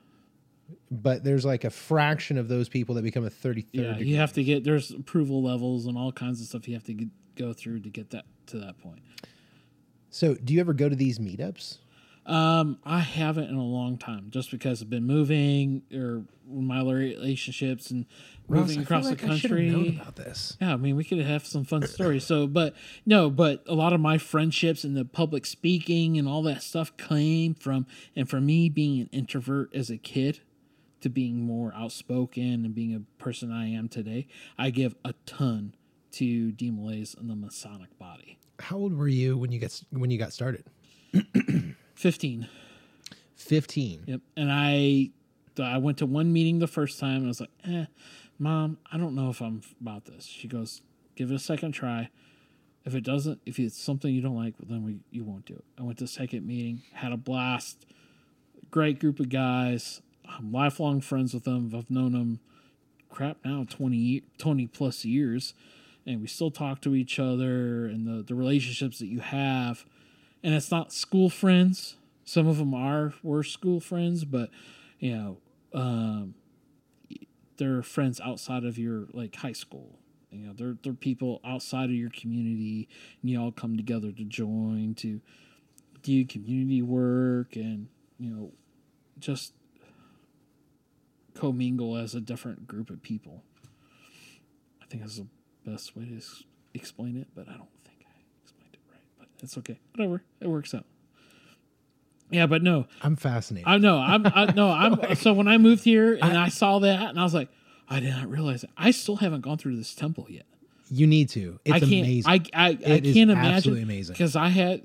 But there's like a fraction of those people that become a 33rd yeah degree. you have to get there's approval levels and all kinds of stuff you have to get, go through to get that to that point. So, do you ever go to these meetups? Um, I haven't in a long time, just because I've been moving or my relationships and moving Ross, across the like I known country. about this. Yeah, I mean, we could have some fun stories. So, but no, but a lot of my friendships and the public speaking and all that stuff came from, and for me being an introvert as a kid to being more outspoken and being a person I am today, I give a ton to DeMolays and the Masonic body. How old were you when you got when you got started? 15. 15. Yep. And I I went to one meeting the first time and I was like, eh, mom, I don't know if I'm about this. She goes, give it a second try. If it doesn't, if it's something you don't like, then we you won't do it. I went to the second meeting, had a blast. Great group of guys. I'm lifelong friends with them. I've known them, crap, now 20, 20 plus years. And we still talk to each other and the, the relationships that you have. And it's not school friends. Some of them are were school friends, but you know, um, they're friends outside of your like high school. You know, they're they're people outside of your community, and you all come together to join to do community work and you know, just commingle as a different group of people. I think that's the best way to explain it, but I don't think I explained it right. But it's okay, whatever, it works out. Yeah, but no, I'm fascinated. I know. I'm I, no. I'm so when I moved here and I, saw that and I was like, I did not realize it. I still haven't gone through this temple yet. you need to. It's I can't. amazing. I I, I can't imagine absolutely amazing. because I had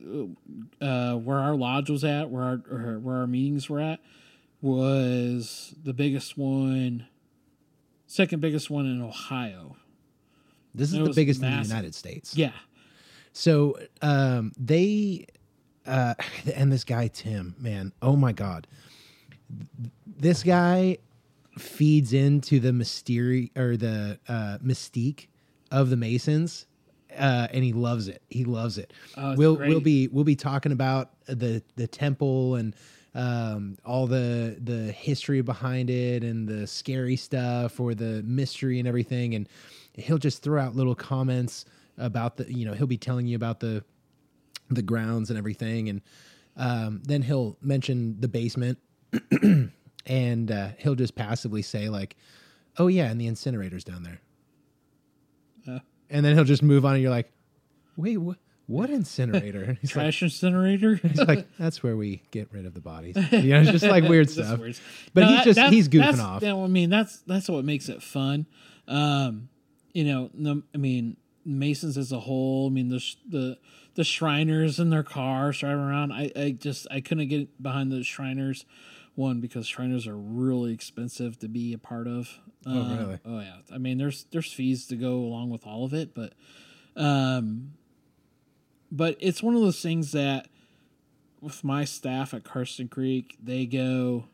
uh, where our lodge was at, where our or where our meetings were at, was the biggest one, second biggest one in Ohio. this is the biggest in the United States. Yeah, So um, they uh, and this guy Tim, man, oh my god, this guy feeds into the mystery or the uh, mystique of the Masons, uh, and he loves it. He loves it. Oh, we'll great. we'll be we'll be talking about the the temple and um, all the the history behind it and the scary stuff or the mystery and everything, and he'll just throw out little comments about the you know he'll be telling you about the the grounds and everything and um, then he'll mention the basement and uh, he'll just passively say like oh yeah and the incinerators down there Uh. and then he'll just move on and you're like wait what what incinerator he's like, incinerator. he's like that's where we get rid of the bodies you know it's just like weird stuff weird. but No, he's that- just he's goofing off yeah, I mean, that's that's what makes it fun. Um, you know, the, I mean, Masons as a whole. I mean, the sh- the the Shriners in their cars driving around. I, I just I couldn't get behind the Shriners. One because Shriners are really expensive to be a part of. Oh, Uh, really? Oh yeah. I mean, there's there's fees to go along with all of it, but um, but it's one of those things that with my staff at Karsten Creek, they go,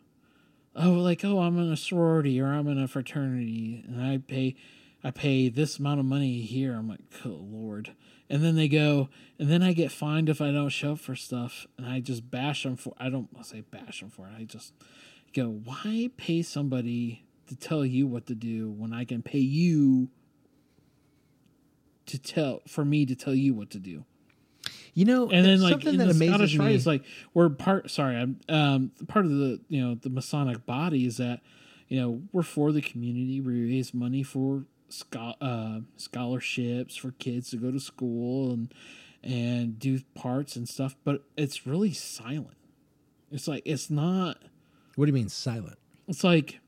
oh, like oh, I'm in a sorority or I'm in a fraternity, and I pay, I pay this amount of money here. I'm like, oh lord, and then they go, and then I get fined if I don't show up for stuff, and I just bash them for. I don't say bash them for it. I just go, why pay somebody to tell you what to do when I can pay you to tell for me to tell you what to do? you know and then like something in that the Scottish me Rite is like we're part. Sorry, I'm um part of the you know the Masonic body is that you know we're for the community. We raise money for scho- uh, scholarships for kids to go to school and and do parts and stuff. But it's really silent. It's like it's not. what do you mean silent It's like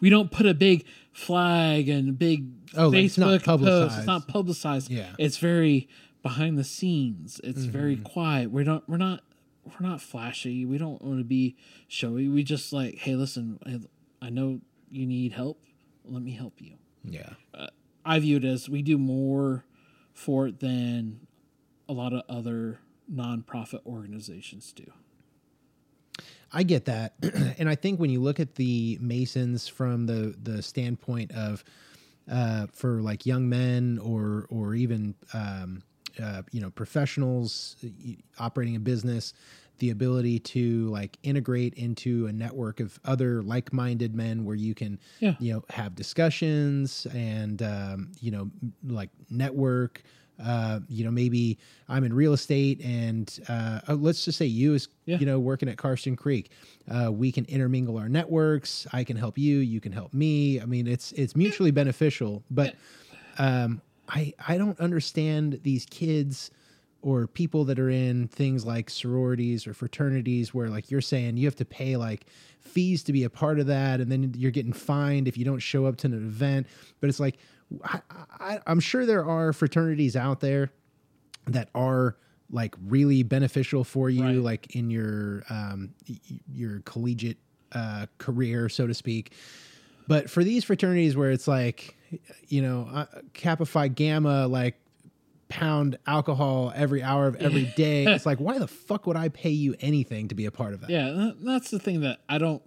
we don't put a big flag and a big Oh, like, it's not Facebook post. publicized. It's not publicized. Yeah. it's very behind the scenes. It's Mm-hmm. very quiet. We don't. We're not. We're not flashy. We don't want to be showy. We just like, hey, listen. I know you need help. Let me help you. Yeah I view it as we do more for it than a lot of other nonprofit organizations do. I get that, and I think when you look at the Masons from the the standpoint of uh, for like young men or or even um, uh, you know professionals operating a business, the ability to like integrate into a network of other like minded men where you can Yeah. you know have discussions and um, you know like network. Uh, you know, maybe I'm in real estate, and uh, uh, let's just say you is Yeah. you know working at Karsten Creek. Uh, we can intermingle our networks. I can help you. You can help me. I mean, it's it's mutually beneficial. But um, I I don't understand these kids or people that are in things like sororities or fraternities where like you're saying you have to pay like fees to be a part of that and then you're getting fined if you don't show up to an event but it's like I, I, i'm sure there are fraternities out there that are like really beneficial for you Right. like in your um your collegiate uh career so to speak but for these fraternities where it's like you know uh, kappa phi gamma like pound alcohol every hour of every day it's like why the fuck would i pay you anything to be a part of that Yeah, that's the thing that I don't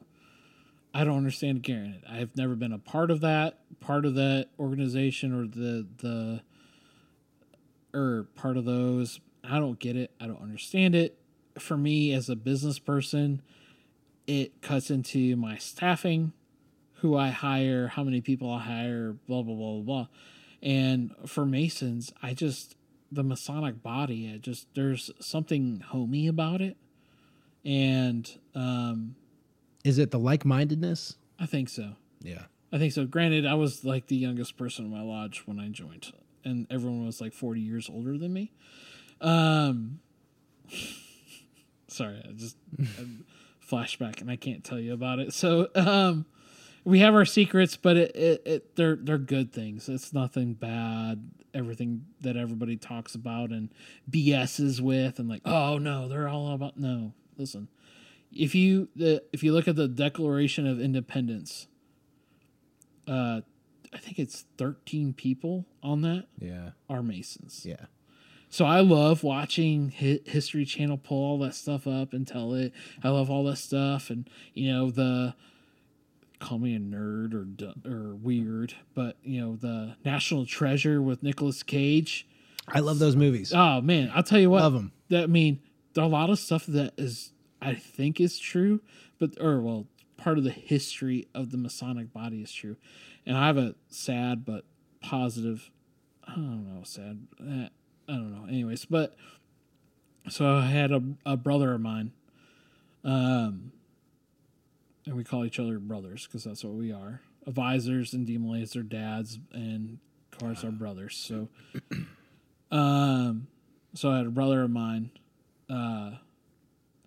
I don't understand Granted, I've never been a part of that, part of that organization or the the or part of those. I don't get it. I don't understand it. For me as a business person, it cuts into my staffing, who I hire, how many people I hire, blah blah blah blah. blah. And for Masons, I just the Masonic body, I just there's something homey about it. And um is it the like-mindedness I think so. yeah I think so. Granted, I was like the youngest person in my lodge when I joined, and everyone was like 40 years older than me. Um, sorry, I just flashback, and I can't tell you about it. So, um, we have our secrets, but it, it, it they're they're good things. It's nothing bad. Everything that everybody talks about and BSs with, and like, oh no, they're all about no. Listen, if you the if you look at the Declaration of Independence, uh, I think it's 13 people on that yeah are Masons. yeah So I love watching History Channel pull all that stuff up and tell it. I love all that stuff, and you know the call me a nerd or or weird, but you know the National Treasure with Nicolas Cage. i love those movies Oh man, I'll tell you what. Love 'em. That I mean, a lot of stuff that is I think is true, but or well, part of the history of the Masonic body is true. And I have a sad but positive. I don't know, sad. eh, I don't know. Anyways, but so I had a, a brother of mine, um, and we call each other brothers because that's what we are. Advisors and DeMolays are dads, and course our brothers. So, um, so I had a brother of mine, uh,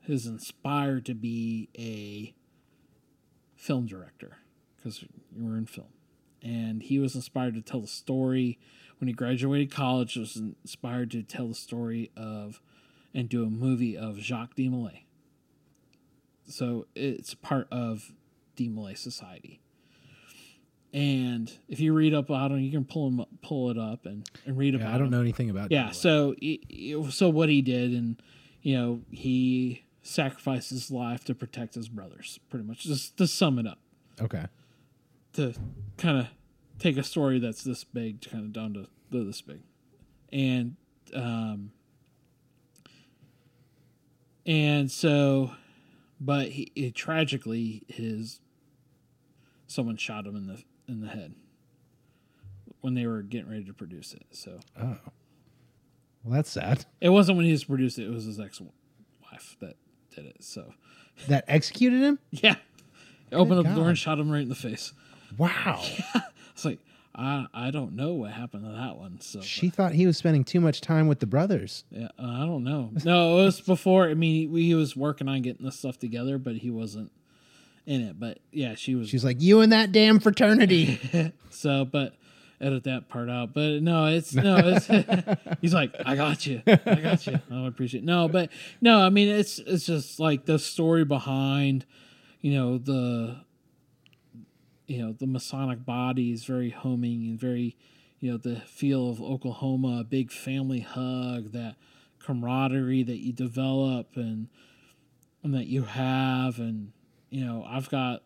who's inspired to be a film director because you were in film, and he was inspired to tell the story when he graduated college. Was inspired to tell the story of and do a movie of Jacques DeMolay. So it's part of the Malay Society. And if you read up on him, you can pull him up, pull it up and, and read about yeah i don't him. know anything about Yeah. So, he- so what he did, and you know, he sacrificed his life to protect his brothers. Pretty much, just to sum it up, okay to kind of take a story that's this big, to kind of down to to this big, and um, and so, but he, he tragically his someone shot him in the in the head when they were getting ready to produce it. So. Oh. Well that's sad. It wasn't when he was produced it; it was his ex-wife that did it. So. That executed him? Yeah, opened up the door and shot him right in the face. wow. It's like I I don't know what happened to that one. So she thought he was spending too much time with the brothers yeah, uh, I don't know. No, it was before. I mean, he, he was working on getting this stuff together, but he wasn't in it. But yeah, she was. she's like you and that damn fraternity so, but edit that part out. But no, it's no, it's he's like, I got you, I got you. I appreciate. It. No, but no, I mean, it's it's just like the story behind, you know, the, you know, the Masonic body is very homing and very, you know, the feel of Oklahoma, a big family hug that camaraderie that you develop and and that you have and you know i've got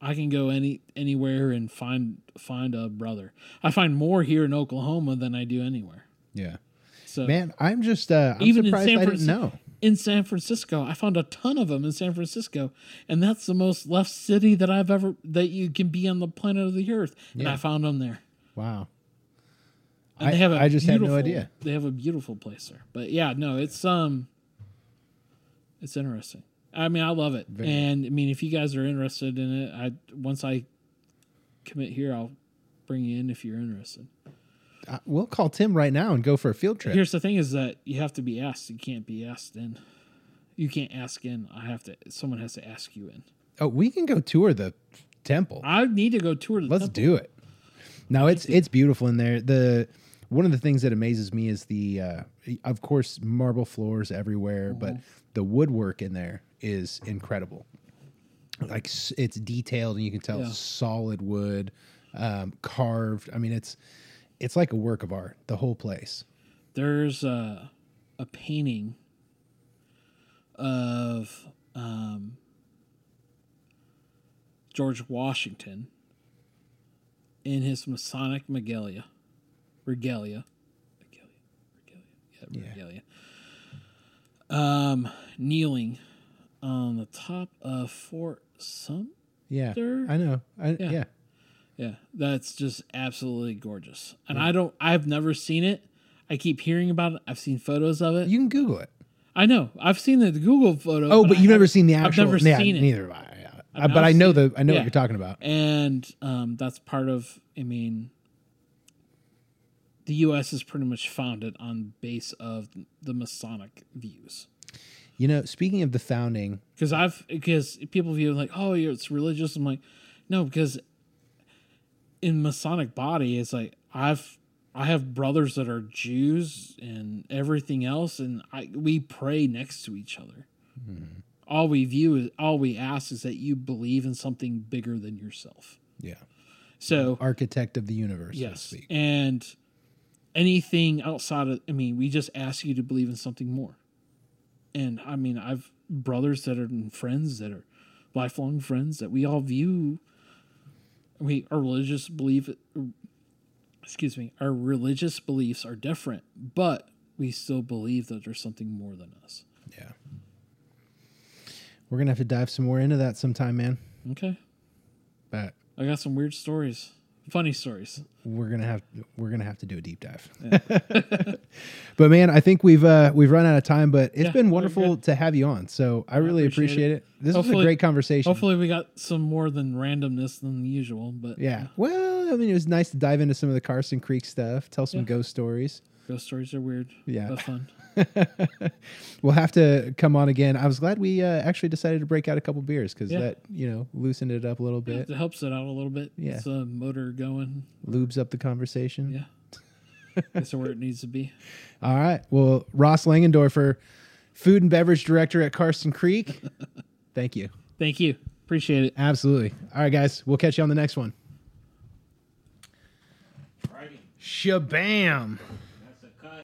i can go any anywhere and find find a brother i find more here in oklahoma than i do anywhere Yeah. so Man, I'm just uh I'm even in San I didn't know. In San Francisco, I found a ton of them in San Francisco, and that's the most left city that I've ever that you can be on the planet of the earth. And Yeah. I found them there. Wow. And I- they have a I just had no idea. They have a beautiful place there. But yeah, no, it's um, it's interesting. I mean, I love it, Very. and I mean, if you guys are interested in it, I once I commit here, I'll bring you in if you're interested. We'll call Tim right now and go for a field trip. Here's the thing: is that you have to be asked. You can't be asked in. You can't ask in. I have to. Someone has to ask you in. oh, we can go tour the temple. I need to go tour the Let's temple. do it. No, it's it's beautiful in there. The one of the things that amazes me is the uh, of course marble floors everywhere, Mm-hmm. but the woodwork in there is incredible. Like it's detailed and you can tell Yeah. solid wood, um, carved. I mean, it's it's like a work of art. The whole place. There's a, a painting of um, George Washington in his Masonic regalia, regalia, regalia, regalia, yeah, Yeah. regalia. Um, kneeling on the top of Fort Sumter. Yeah, I know. I, Yeah. yeah. Yeah, that's just absolutely gorgeous. And I don't I've never seen it. I keep hearing about it. I've seen photos of it. you can Google it. I know. I've seen the Google photo. Oh, but I you've never seen the actual. I've never yeah, seen it. Neither have I. yeah. I've Uh, but I know the I know yeah. what you're talking about. And um, that's part of I mean the US is pretty much founded on base of the Masonic views. You know, speaking of the founding, Because I've because people view like, oh, it's religious. I'm like, no, because in Masonic body, it's like I've I have brothers that are Jews and everything else, and I we pray next to each other. Mm-hmm. All we view is all we ask is that you believe in something bigger than yourself. yeah, So architect of the universe, yes, so and anything outside of I mean, we just ask you to believe in something more. And I mean, I've brothers that are and friends that are lifelong friends that we all view. We our religious belief, excuse me, our religious beliefs are different, but we still believe that there's something more than us. Yeah. We're gonna have to dive some more into that sometime, man. Okay, But I got some weird stories, funny stories. we're gonna have we're gonna have to do a deep dive. but man, I think we've uh we've run out of time, but it's Yeah, been wonderful to have you on. So I really appreciate appreciate, it. This was a great conversation. Hopefully, we got some more than randomness than usual, but Yeah. Well, I mean, it was nice to dive into some of the Karsten Creek stuff, tell some Yeah. ghost stories. Ghost stories are weird. Yeah. but fun. We'll have to come on again. I was glad we uh, actually decided to break out a couple beers because Yeah. that you know loosened it up a little bit, It helps it out a little bit. Yeah. It's a motor going. lubes up the conversation. Yeah. It's where it needs to be. All right. Well, Ross Langendorfer, food and beverage director at Karsten Creek. Thank you. Thank you. Appreciate it. Absolutely. All right, guys. We'll catch you on the next one. Friday. Shabam.